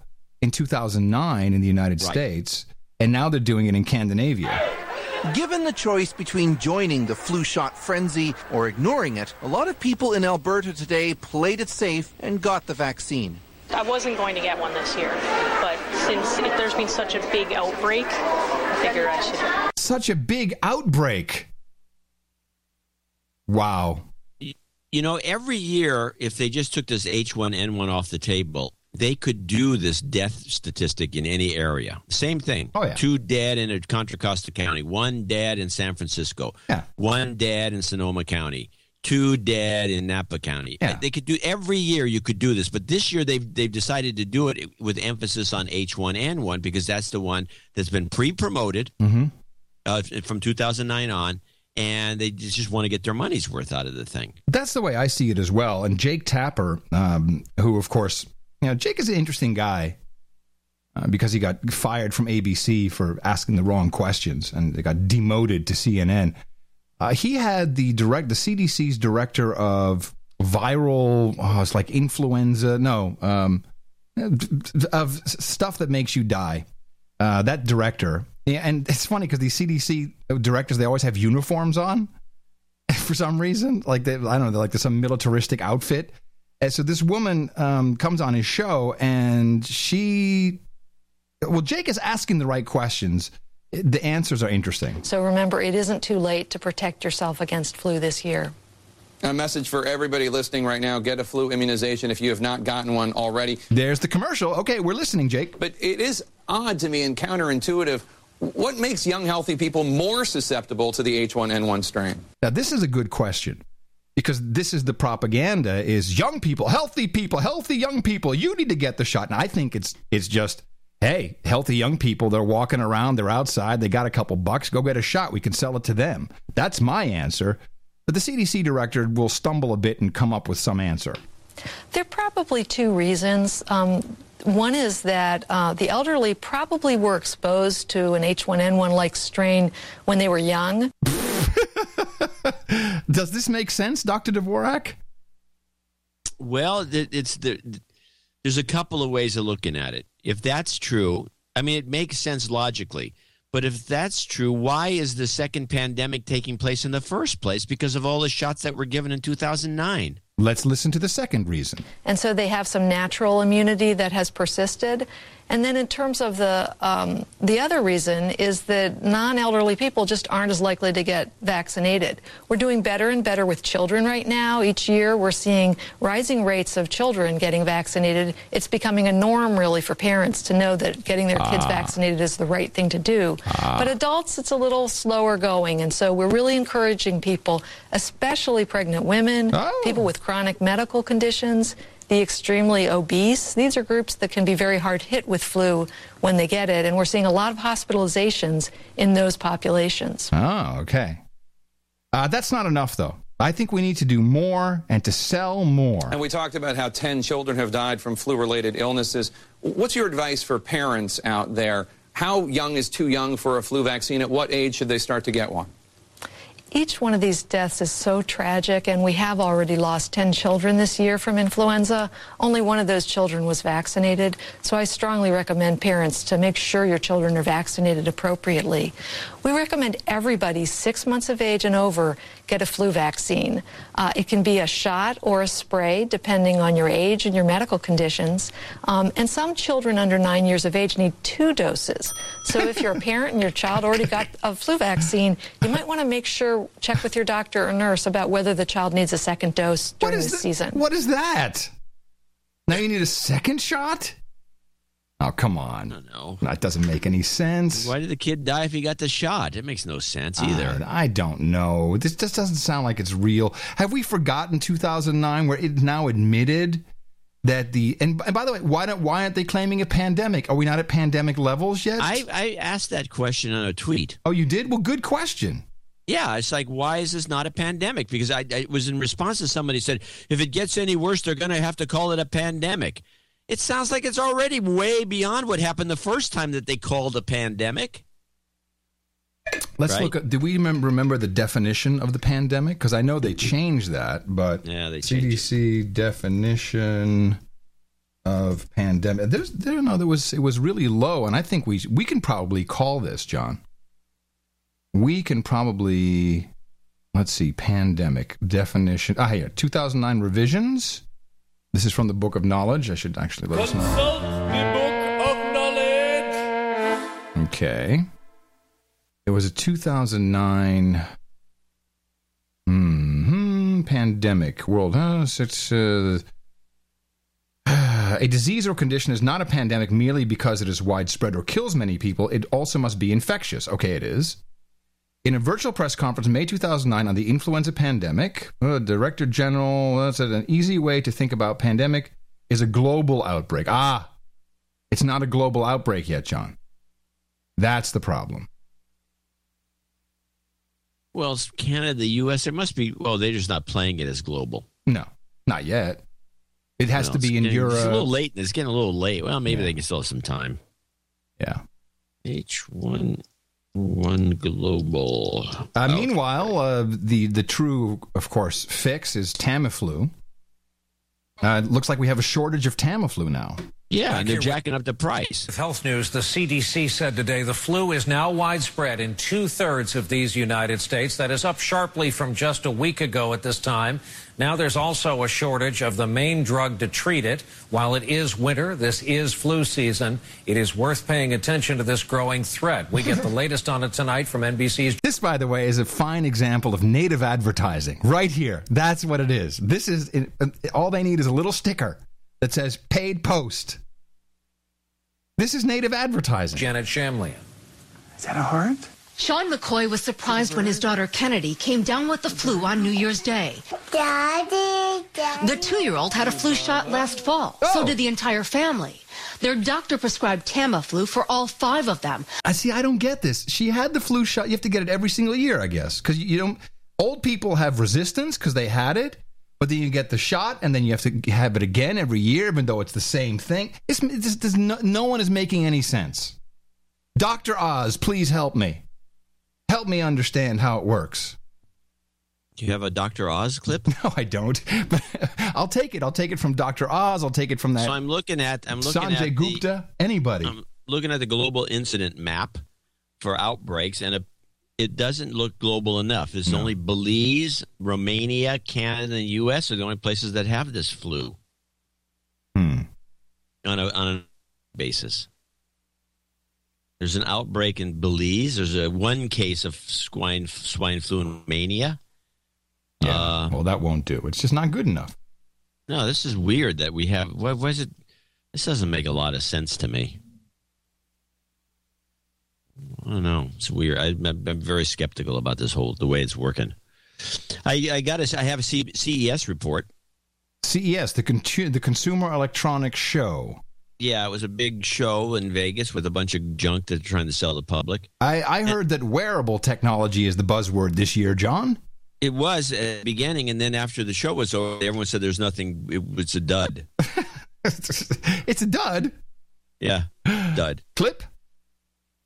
in 2009 in the United Right. States, and now they're doing it in Scandinavia. Given the choice between joining the flu shot frenzy or ignoring it, a lot of people in Alberta today played it safe and got the vaccine. I wasn't going to get one this year, but since if there's been such a big outbreak, I figure I should. Such a big outbreak. Wow. You know, every year, if they just took this H1N1 off the table, they could do this death statistic in any area. Same thing. Oh, yeah. Two dead in Contra Costa County, one dead in San Francisco, yeah. one dead in Sonoma County, two dead in Napa County. Yeah. They could do every year. You could do this, but this year they've they've decided to do it with emphasis on H1N1 because that's the one that's been pre-promoted Mm-hmm. uh, from 2009 on, and they just want to get their money's worth out of the thing. That's the way I see it as well. And Jake Tapper, um, who of course, you know, Jake is an interesting guy uh, because he got fired from ABC for asking the wrong questions, and they got demoted to CNN. Uh, he had the direct, the CDC's director of viral, oh, it's like influenza, no, um, of stuff that makes you die. Uh, that director, and it's funny because these CDC directors they always have uniforms on *laughs* for some reason. Like they, I don't know, they're like some militaristic outfit. And so this woman um, comes on his show, and she, well, Jake is asking the right questions. The answers are interesting. So remember, it isn't too late to protect yourself against flu this year. A message for everybody listening right now get a flu immunization if you have not gotten one already. There's the commercial. Okay, we're listening, Jake. But it is odd to me and counterintuitive. What makes young, healthy people more susceptible to the H1N1 strain? Now, this is a good question because this is the propaganda: is young people, healthy people, healthy young people. You need to get the shot. And I think it's it's just. Hey, healthy young people, they're walking around, they're outside, they got a couple bucks, go get a shot. We can sell it to them. That's my answer. But the CDC director will stumble a bit and come up with some answer. There are probably two reasons. Um, one is that uh, the elderly probably were exposed to an H1N1 like strain when they were young. *laughs* Does this make sense, Dr. Dvorak? Well, th- it's the there's a couple of ways of looking at it. If that's true, I mean, it makes sense logically. But if that's true, why is the second pandemic taking place in the first place? Because of all the shots that were given in 2009. Let's listen to the second reason. And so they have some natural immunity that has persisted. And then in terms of the um, the other reason is that non-elderly people just aren't as likely to get vaccinated. We're doing better and better with children right now. Each year we're seeing rising rates of children getting vaccinated. It's becoming a norm really for parents to know that getting their kids Ah. vaccinated is the right thing to do. But adults it's a little slower going and so we're really encouraging people, especially pregnant women, people with chronic medical conditions, the extremely obese. These are groups that can be very hard hit with flu when they get it, and we're seeing a lot of hospitalizations in those populations. Oh, okay. Uh, that's not enough, though. I think we need to do more and to sell more. And we talked about how 10 children have died from flu related illnesses. What's your advice for parents out there? How young is too young for a flu vaccine? At what age should they start to get one? Each one of these deaths is so tragic, and we have already lost 10 children this year from influenza. Only one of those children was vaccinated, so I strongly recommend parents to make sure your children are vaccinated appropriately. We recommend everybody six months of age and over get a flu vaccine. Uh, it can be a shot or a spray, depending on your age and your medical conditions. Um, and some children under nine years of age need two doses. So if you're a *laughs* parent and your child already got a flu vaccine, you might want to make sure sure check with your doctor or nurse about whether the child needs a second dose during the season. What is that? Now you need a second shot? Oh, come on. No. That doesn't make any sense. Why did the kid die if he got the shot? It makes no sense either. Uh, I don't know. This just doesn't sound like it's real. Have we forgotten 2009 where it now admitted that the and, and by the way, why don't why aren't they claiming a pandemic? Are we not at pandemic levels yet? I, I asked that question on a tweet. oh, you did? Well, good question. Yeah, it's like, why is this not a pandemic? Because I, I it was in response to somebody said, if it gets any worse, they're going to have to call it a pandemic. It sounds like it's already way beyond what happened the first time that they called a pandemic. Let's Right. look at. Do we remember, remember the definition of the pandemic? Because I know they changed that, but Yeah, they CDC definition of pandemic. There's there no there was it was really low, and I think we we can probably call this John. We can probably let's see pandemic definition. Ah, here 2009 revisions. This is from the Book of Knowledge. I should actually let us know. Consult the book of knowledge. Okay. It was a 2009 hmm pandemic world. Uh, it's, uh, *sighs* a disease or condition is not a pandemic merely because it is widespread or kills many people. It also must be infectious. Okay, it is. In a virtual press conference in May 2009 on the influenza pandemic, uh, Director General uh, said an easy way to think about pandemic is a global outbreak. Ah, it's not a global outbreak yet, John. That's the problem. Well, Canada, the U.S., there must be. Well, they're just not playing it as global. No, not yet. It has No, to be in getting- Europe. It's a little late. It's getting a little late. Well, maybe they can still have some time. Yeah. H1 one global. Uh, Meanwhile, uh, the the true, of course, fix is Tamiflu. Uh, it looks like we have a shortage of Tamiflu now. Yeah, and they're jacking up the price. With health news, the CDC said today the flu is now widespread in two thirds of these United States. That is up sharply from just a week ago at this time. Now there's also a shortage of the main drug to treat it. While it is winter, this is flu season. It is worth paying attention to this growing threat. We get the *laughs* latest on it tonight from NBC's. This, by the way, is a fine example of native advertising. Right here. That's what it is. This is uh, all they need is a little sticker that says paid post. This is native advertising. Janet Shamlian. Is that a heart? Sean McCoy was surprised when his daughter Kennedy came down with the flu on New Year's Day. Daddy, The two year old had a flu shot last fall. So oh. did the entire family. Their doctor prescribed Tamiflu for all five of them. I see. I don't get this. She had the flu shot. You have to get it every single year, I guess, because you don't. Old people have resistance because they had it, but then you get the shot, and then you have to have it again every year, even though it's the same thing. It's, it's, there's no, no one is making any sense. Doctor Oz, please help me. Help me understand how it works. Do you have a Dr. Oz clip? *laughs* No, I don't. But *laughs* I'll take it. I'll take it from Dr. Oz. I'll take it from that. So I'm looking at I'm looking Sanjay at Gupta. anybody. I'm looking at the global incident map for outbreaks, and it, doesn't look global enough. It's only Belize, Romania, Canada, and U.S. are the only places that have this flu. Hmm. On a on a basis. There's an outbreak in Belize. There's a one case of swine swine flu in Romania. Yeah. Uh, well, that won't do. It's just not good enough. No, this is weird that we have. Why, why is it? This doesn't make a lot of sense to me. I don't know. It's weird. I, I'm, I'm very skeptical about this whole the way it's working. I, I got to. I have a C, CES report. CES, the con- the Consumer Electronics Show. Yeah, it was a big show in Vegas with a bunch of junk that they're trying to sell to the public. I, I heard that wearable technology is the buzzword this year, John. It was at the beginning, and then after the show was over, everyone said there's nothing. It was a dud. *laughs* it's a dud. Yeah, dud. Clip.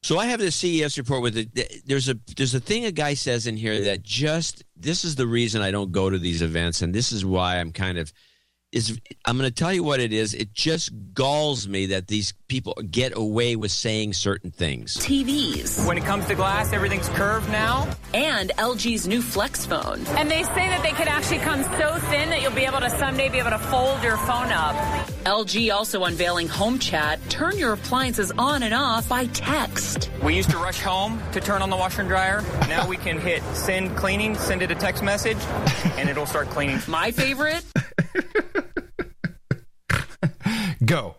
So I have this CES report with it. There's a there's a thing a guy says in here that just this is the reason I don't go to these events, and this is why I'm kind of is I'm going to tell you what it is. It just galls me that these people get away with saying certain things. TVs. When it comes to glass, everything's curved now. And LG's new Flex phone. And they say that they could actually come so thin that you'll be able to someday be able to fold your phone up. LG also unveiling Home Chat. Turn your appliances on and off by text. We used to rush home to turn on the washer and dryer. Now we can hit send cleaning, send it a text message, and it'll start cleaning. My favorite? *laughs* *laughs* Go.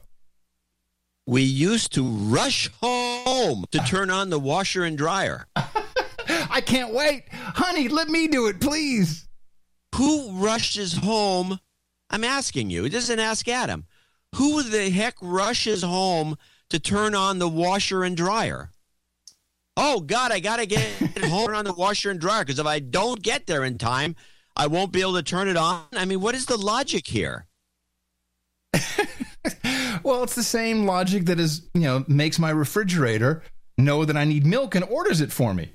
We used to rush home to turn on the washer and dryer. *laughs* I can't wait. Honey, let me do it, please. Who rushes home? I'm asking you. It doesn't ask Adam. Who the heck rushes home to turn on the washer and dryer? Oh, God, I got to get *laughs* home on the washer and dryer because if I don't get there in time, I won't be able to turn it on. I mean, what is the logic here? *laughs* well, it's the same logic that is, you know, makes my refrigerator know that I need milk and orders it for me.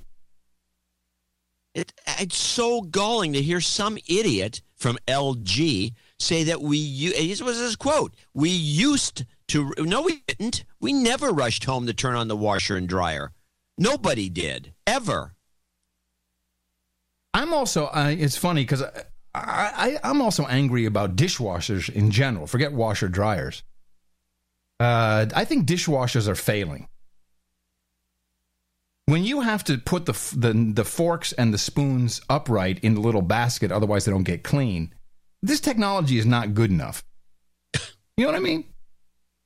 It, it's so galling to hear some idiot from LG say that we. This was his quote. We used to. No, we didn't. We never rushed home to turn on the washer and dryer. Nobody did ever. I'm also. Uh, it's funny because I, I, I'm also angry about dishwashers in general. Forget washer dryers. Uh, I think dishwashers are failing. When you have to put the, the the forks and the spoons upright in the little basket, otherwise they don't get clean. This technology is not good enough. You know what I mean?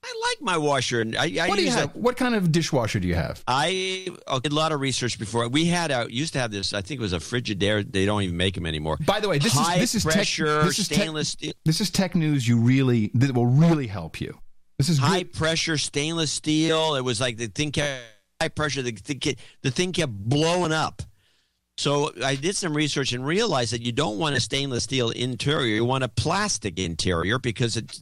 I like my washer. And I, I what do you use have? a- What kind of dishwasher do you have? I uh, did a lot of research before. We had a used to have this. I think it was a Frigidaire. They don't even make them anymore. By the way, this High is this is pressure tech, this is stainless steel. This is tech news you really that will really help you. This is high pressure stainless steel. It was like the thing kept high pressure. The kept, the thing kept blowing up. So I did some research and realized that you don't want a stainless steel interior. You want a plastic interior because it's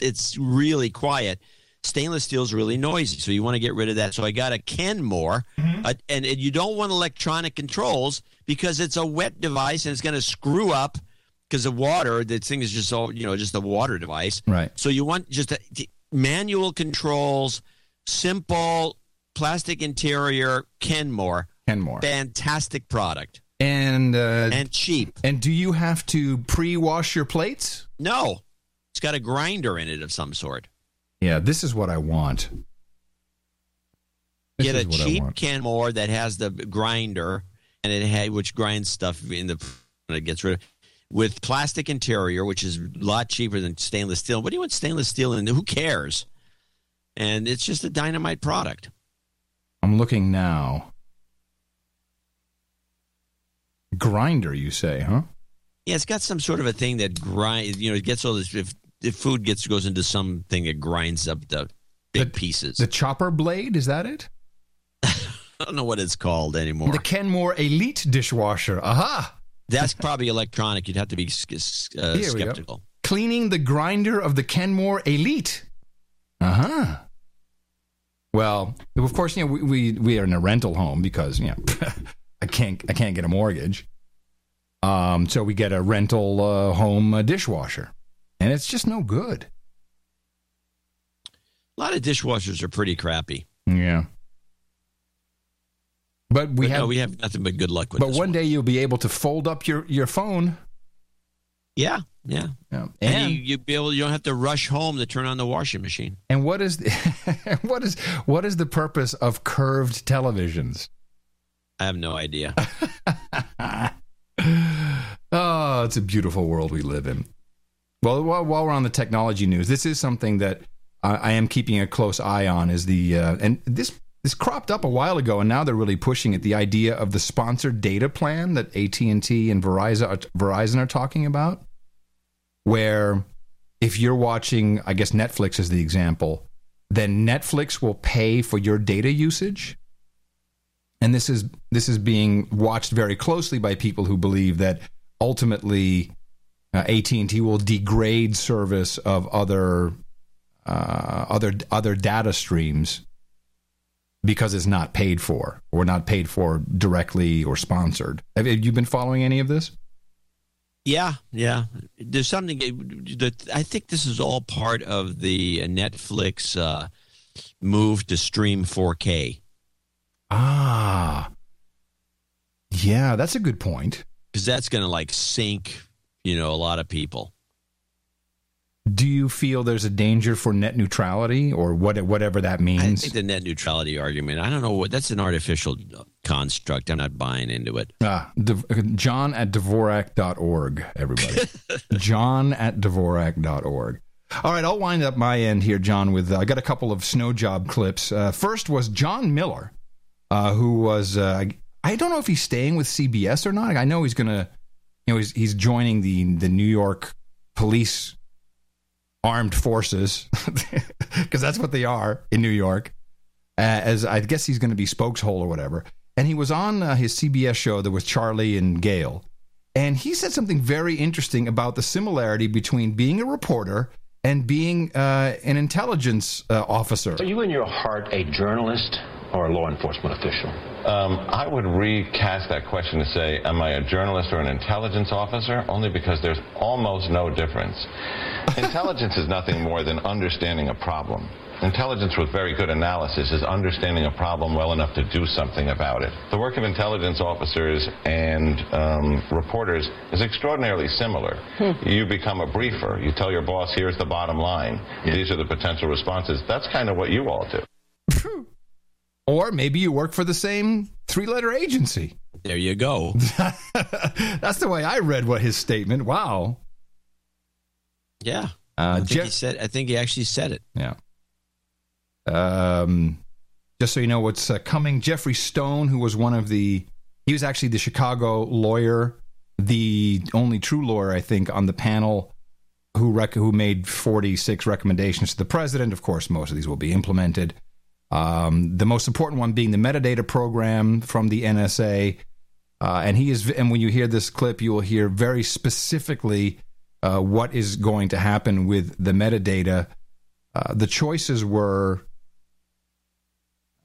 it's really quiet. Stainless steel is really noisy, so you want to get rid of that. So I got a Kenmore, uh, and, and you don't want electronic controls because it's a wet device and it's going to screw up because of water. The thing is just all you know, just a water device. Right. So you want just a, t- manual controls, simple plastic interior, Kenmore. Kenmore. Fantastic product. And uh, and cheap. And do you have to pre-wash your plates? No. It's got a grinder in it of some sort. Yeah, this is what I want. This Get a cheap. Kenmore that has the grinder and it had which grinds stuff in the and it gets rid of with plastic interior, which is a lot cheaper than stainless steel. What do you want stainless steel in? Who cares? And it's just a dynamite product. I'm looking now. Grinder, you say, huh? Yeah, it's got some sort of a thing that grind. You know, it gets all this. If, if food gets goes into something that grinds up the big pieces. The chopper blade, is that it? *laughs* I don't know what it's called anymore. The Kenmore Elite dishwasher. Aha! That's probably electronic. You'd have to be uh, Here we go. skeptical. Cleaning the grinder of the Kenmore Elite. Uh huh. Well, of course, you know we, we we are in a rental home because you know *laughs* I can't I can't get a mortgage. Um, so we get a rental uh, home uh, dishwasher, and it's just no good. A lot of dishwashers are pretty crappy. Yeah. But we But have no, we have nothing but good luck with it. but this. one day you'll be able to fold up your your phone. Yeah, yeah. Yeah. And, And- you, you be able, you don't have to rush home to turn on the washing machine. And what is the, *laughs* what is what is the purpose of curved televisions? I have no idea. *laughs* Oh, it's a beautiful world we live in. Well, while, while we're on the technology news, this is something that I, I am keeping a close eye on. Is the uh, and this this cropped up a while ago, and now they're really pushing it. The idea of the sponsored data plan that AT and T and Verizon are, Verizon are talking about, where if you're watching, I guess Netflix is the example, then Netflix will pay for your data usage and this is this is being watched very closely by people who believe that ultimately uh, AT&T will degrade service of other uh, other other data streams because it's not paid for or not paid for directly or sponsored. Have you been following any of this? Yeah, yeah. There's something that I think this is all part of the Netflix uh, move to stream 4K. Ah, yeah, that's a good point. Because that's going to like sink, you know, a lot of people. Do you feel there's a danger for net neutrality or what, whatever that means? I think the net neutrality argument, I don't know what that's an artificial construct. I'm not buying into it. Ah, John at Dvorak.org, everybody. *laughs* John at Dvorak.org. All right, I'll wind up my end here, John, with uh, I got a couple of snow job clips. Uh, first was John Miller, uh, who was, uh, I don't know if he's staying with CBS or not. I know he's to, you know, he's, he's joining the, the New York police armed forces, *laughs* because that's what they are in New York. Uh, as I guess he's going to be spokeshole or whatever. And he was on uh, his CBS show that was Charlie and Gayle, and he said something very interesting about the similarity between being a reporter and being uh, an intelligence uh, officer. Are you in your heart a journalist or a law enforcement official? Um, I would recast that question to say, am I a journalist or an intelligence officer? Only because there's almost no difference. Intelligence is nothing more than understanding a problem. Intelligence with very good analysis is understanding a problem well enough to do something about it. The work of intelligence officers and um, reporters is extraordinarily similar. Hmm. You become a briefer. You tell your boss, here's the bottom line. Yeah. These are the potential responses. That's kind of what you all do. Or maybe you work for the same three letter agency. There you go. *laughs* That's the way I read what his statement. Wow. Yeah. Uh, I think Jeff- he said. I think he actually said it. Yeah. Um, just so you know what's uh, coming, Geoffrey Stone, who was one of the, he was actually the Chicago lawyer, the only true lawyer, I think, on the panel who rec- who made 46 recommendations to the president. Of course, most of these will be implemented. Um, the most important one being the metadata program from the NSA. Uh, and he is, and when you hear this clip, you will hear very specifically uh, what is going to happen with the metadata. Uh, the choices were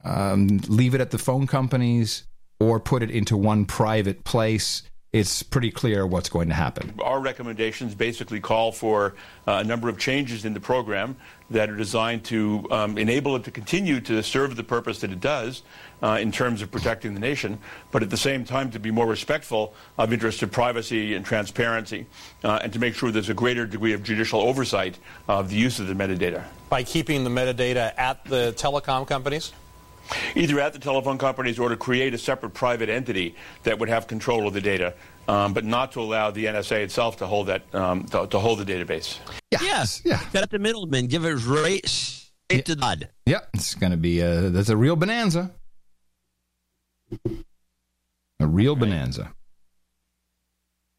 um, leave it at the phone companies or put it into one private place it's pretty clear what's going to happen. Our recommendations basically call for uh, a number of changes in the program that are designed to um, enable it to continue to serve the purpose that it does uh, in terms of protecting the nation, but at the same time to be more respectful of interests of privacy and transparency, uh, and to make sure there's a greater degree of judicial oversight of the use of the metadata. By keeping the metadata at the telecom companies? Either at the telephone companies or to create a separate private entity that would have control of the data, um, but not to allow the NSA itself to hold that um, to, to, hold the database. Yeah. Yes, yeah. Cut the middleman. Give it right straight yeah. to God. Yeah, it's going to be a that's a real bonanza. A real right. bonanza.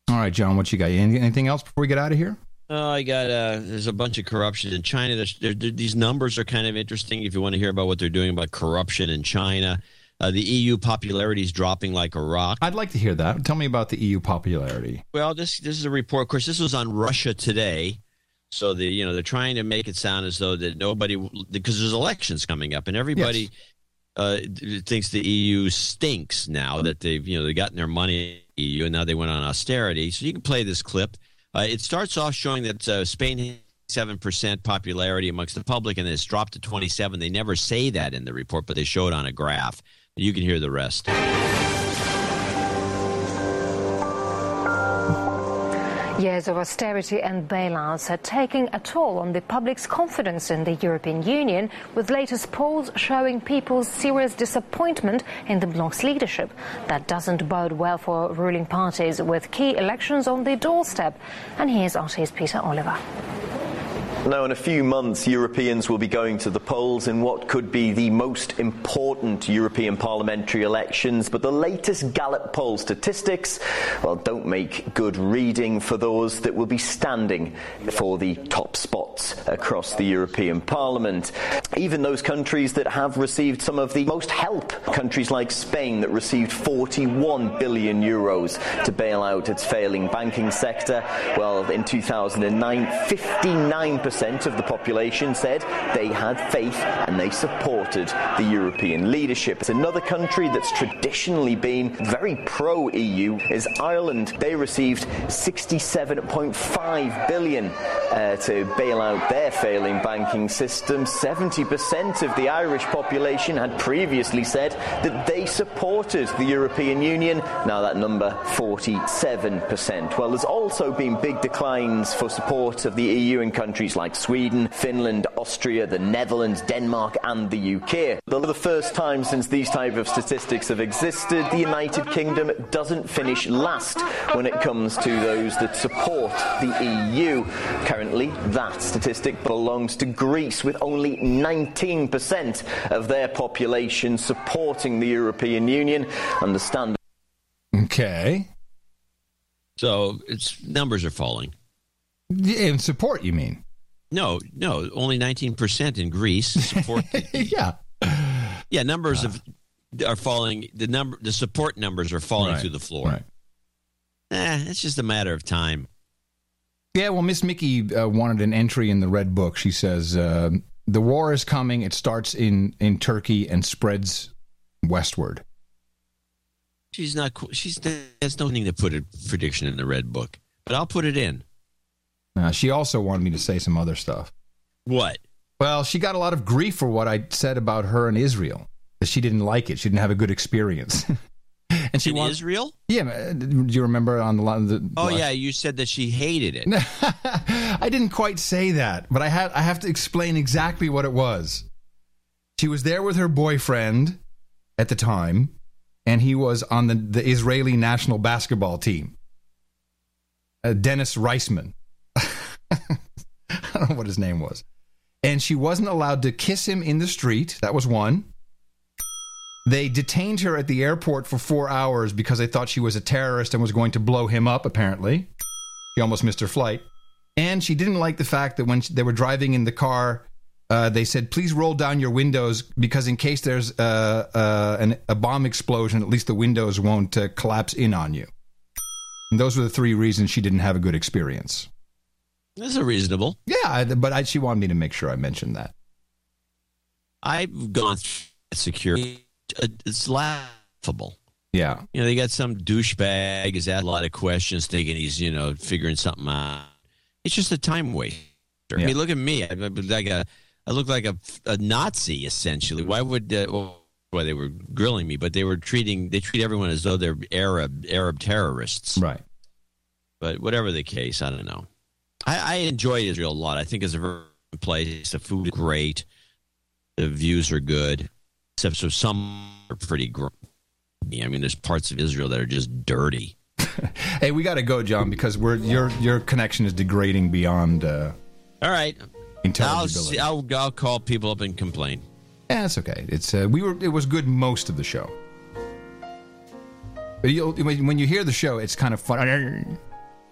All right, John, what you got? Anything else before we get out of here? Oh, I got. Uh, there's a bunch of corruption in China. These numbers are kind of interesting. If you want to hear about what they're doing about corruption in China, uh, the EU popularity is dropping like a rock. I'd like to hear that. Tell me about the EU popularity. Well, this this is a report. Of course, this was on Russia Today. So the you know they're trying to make it sound as though that nobody because there's elections coming up and everybody yes. uh, thinks the EU stinks now that they've you know they've gotten their money EU and now they went on austerity. So you can play this clip. Uh, it starts off showing that uh, Spain has seven percent popularity amongst the public, and it's dropped to twenty seven. They never say that in the report, but they show it on a graph. You can hear the rest. Years of austerity and bailouts are taking a toll on the public's confidence in the European Union, with latest polls showing people's serious disappointment in the bloc's leadership. That doesn't bode well for ruling parties, with key elections on the doorstep. And here's RT's Peter Oliver. Now, in a few months, Europeans will be going to the polls in what could be the most important European parliamentary elections. But the latest Gallup poll statistics, well, don't make good reading for those that will be standing for the top spots across the European Parliament. Even those countries that have received some of the most help, countries like Spain that received 41 billion euros to bail out its failing banking sector, well, in 2009, 59% of the population said they had faith and they supported the European leadership. It's another country that's traditionally been very pro EU is Ireland. They received 67.5 billion uh, to bail out their failing banking system. 70% of the Irish population had previously said that they supported the European Union. Now that number 47%. Well, there's also been big declines for support of the EU in countries like Sweden, Finland, Austria, the Netherlands, Denmark, and the UK. For the first time since these type of statistics have existed, the United Kingdom doesn't finish last when it comes to those that support the EU. Currently, that statistic belongs to Greece, with only 19% of their population supporting the European Union. Understand? Okay. So its numbers are falling. In support, you mean? No, no, only 19% in Greece support. *laughs* yeah. Yeah, numbers of are falling. The number, the support numbers are falling Right, through the floor. right. Eh, it's just a matter of time. Yeah, well, Miss Mickey uh, wanted an entry in the red book. She says uh, the war is coming. It starts in in Turkey and spreads westward. She's not. She's there's no need to put a prediction in the red book, but I'll put it in. Uh, she also wanted me to say some other stuff. What? Well, she got a lot of grief for what I said about her and Israel. 'Cause She didn't like it. She didn't have a good experience. *laughs* and she In wants Israel? Yeah, do you remember on the line? The, Oh yeah, you said that she hated it. *laughs* I didn't quite say that, but I had I have to explain exactly what it was. She was there with her boyfriend at the time, and he was on the, the Israeli national basketball team. Uh, Dennis Reisman. *laughs* I don't know what his name was. And she wasn't allowed to kiss him in the street. That was one. They detained her at the airport for four hours because they thought she was a terrorist and was going to blow him up, apparently. She almost missed her flight. And she didn't like the fact that when they were driving in the car, uh, they said, please roll down your windows because in case there's uh, uh, an, a bomb explosion, at least the windows won't uh, collapse in on you. And those were the three reasons she didn't have a good experience. That's a reasonable. Yeah, I- but I, she wanted me to make sure I mentioned that. I've gone through security. It's laughable. Yeah. You know, they got some douchebag has had a lot of questions, thinking he's you know figuring something out. It's just a time waster. I mean, look at me. I, like a, I look like a, a Nazi essentially. Why would? Uh, well, well, they were grilling me, but they were treating they treat everyone as though they're Arab Arab terrorists. Right. But whatever the case, I don't know. I, I enjoy Israel a lot. I think it's a very good place. The food is great. The views are good, except for some are pretty. Gr- I mean, there's parts of Israel that are just dirty. *laughs* Hey, we got to go, John, because we're your your connection is degrading beyond uh, All right, I'll, see, I'll I'll call people up and complain. Yeah, it's okay. It's uh, we were it was good most of the show. But when you hear the show, it's kind of funny.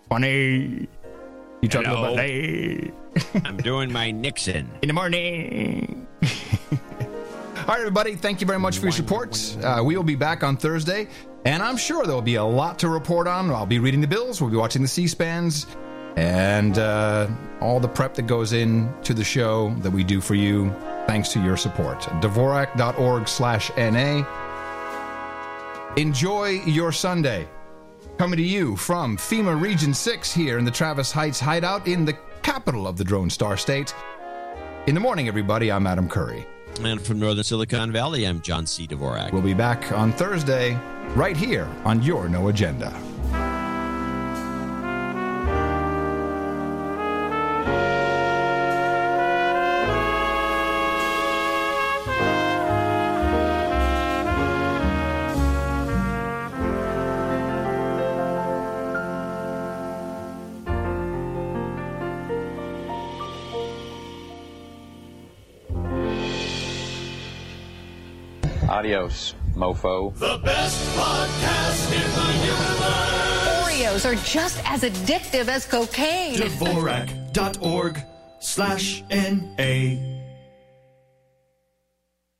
Funny. You talking Hello. about hey *laughs* I'm doing my Nixon. in the morning. *laughs* All right, everybody. Thank you very much for your support. Uh, we will be back on Thursday, and I'm sure there will be a lot to report on. I'll be reading the bills. We'll be watching the C-SPANs, and uh, all the prep that goes into the show that we do for you, thanks to your support. Dvorak.org/na. Enjoy your Sunday. Coming to you from FEMA Region 6 here in the Travis Heights Hideout in the capital of the Drone Star State. In the morning, everybody, I'm Adam Curry. And from Northern Silicon Valley, I'm John C. Dvorak. We'll be back on Thursday, right here on Your No Agenda. Adios, mofo. The best podcast in the universe. Oreos are just as addictive as cocaine. Dvorak.org slash N-A.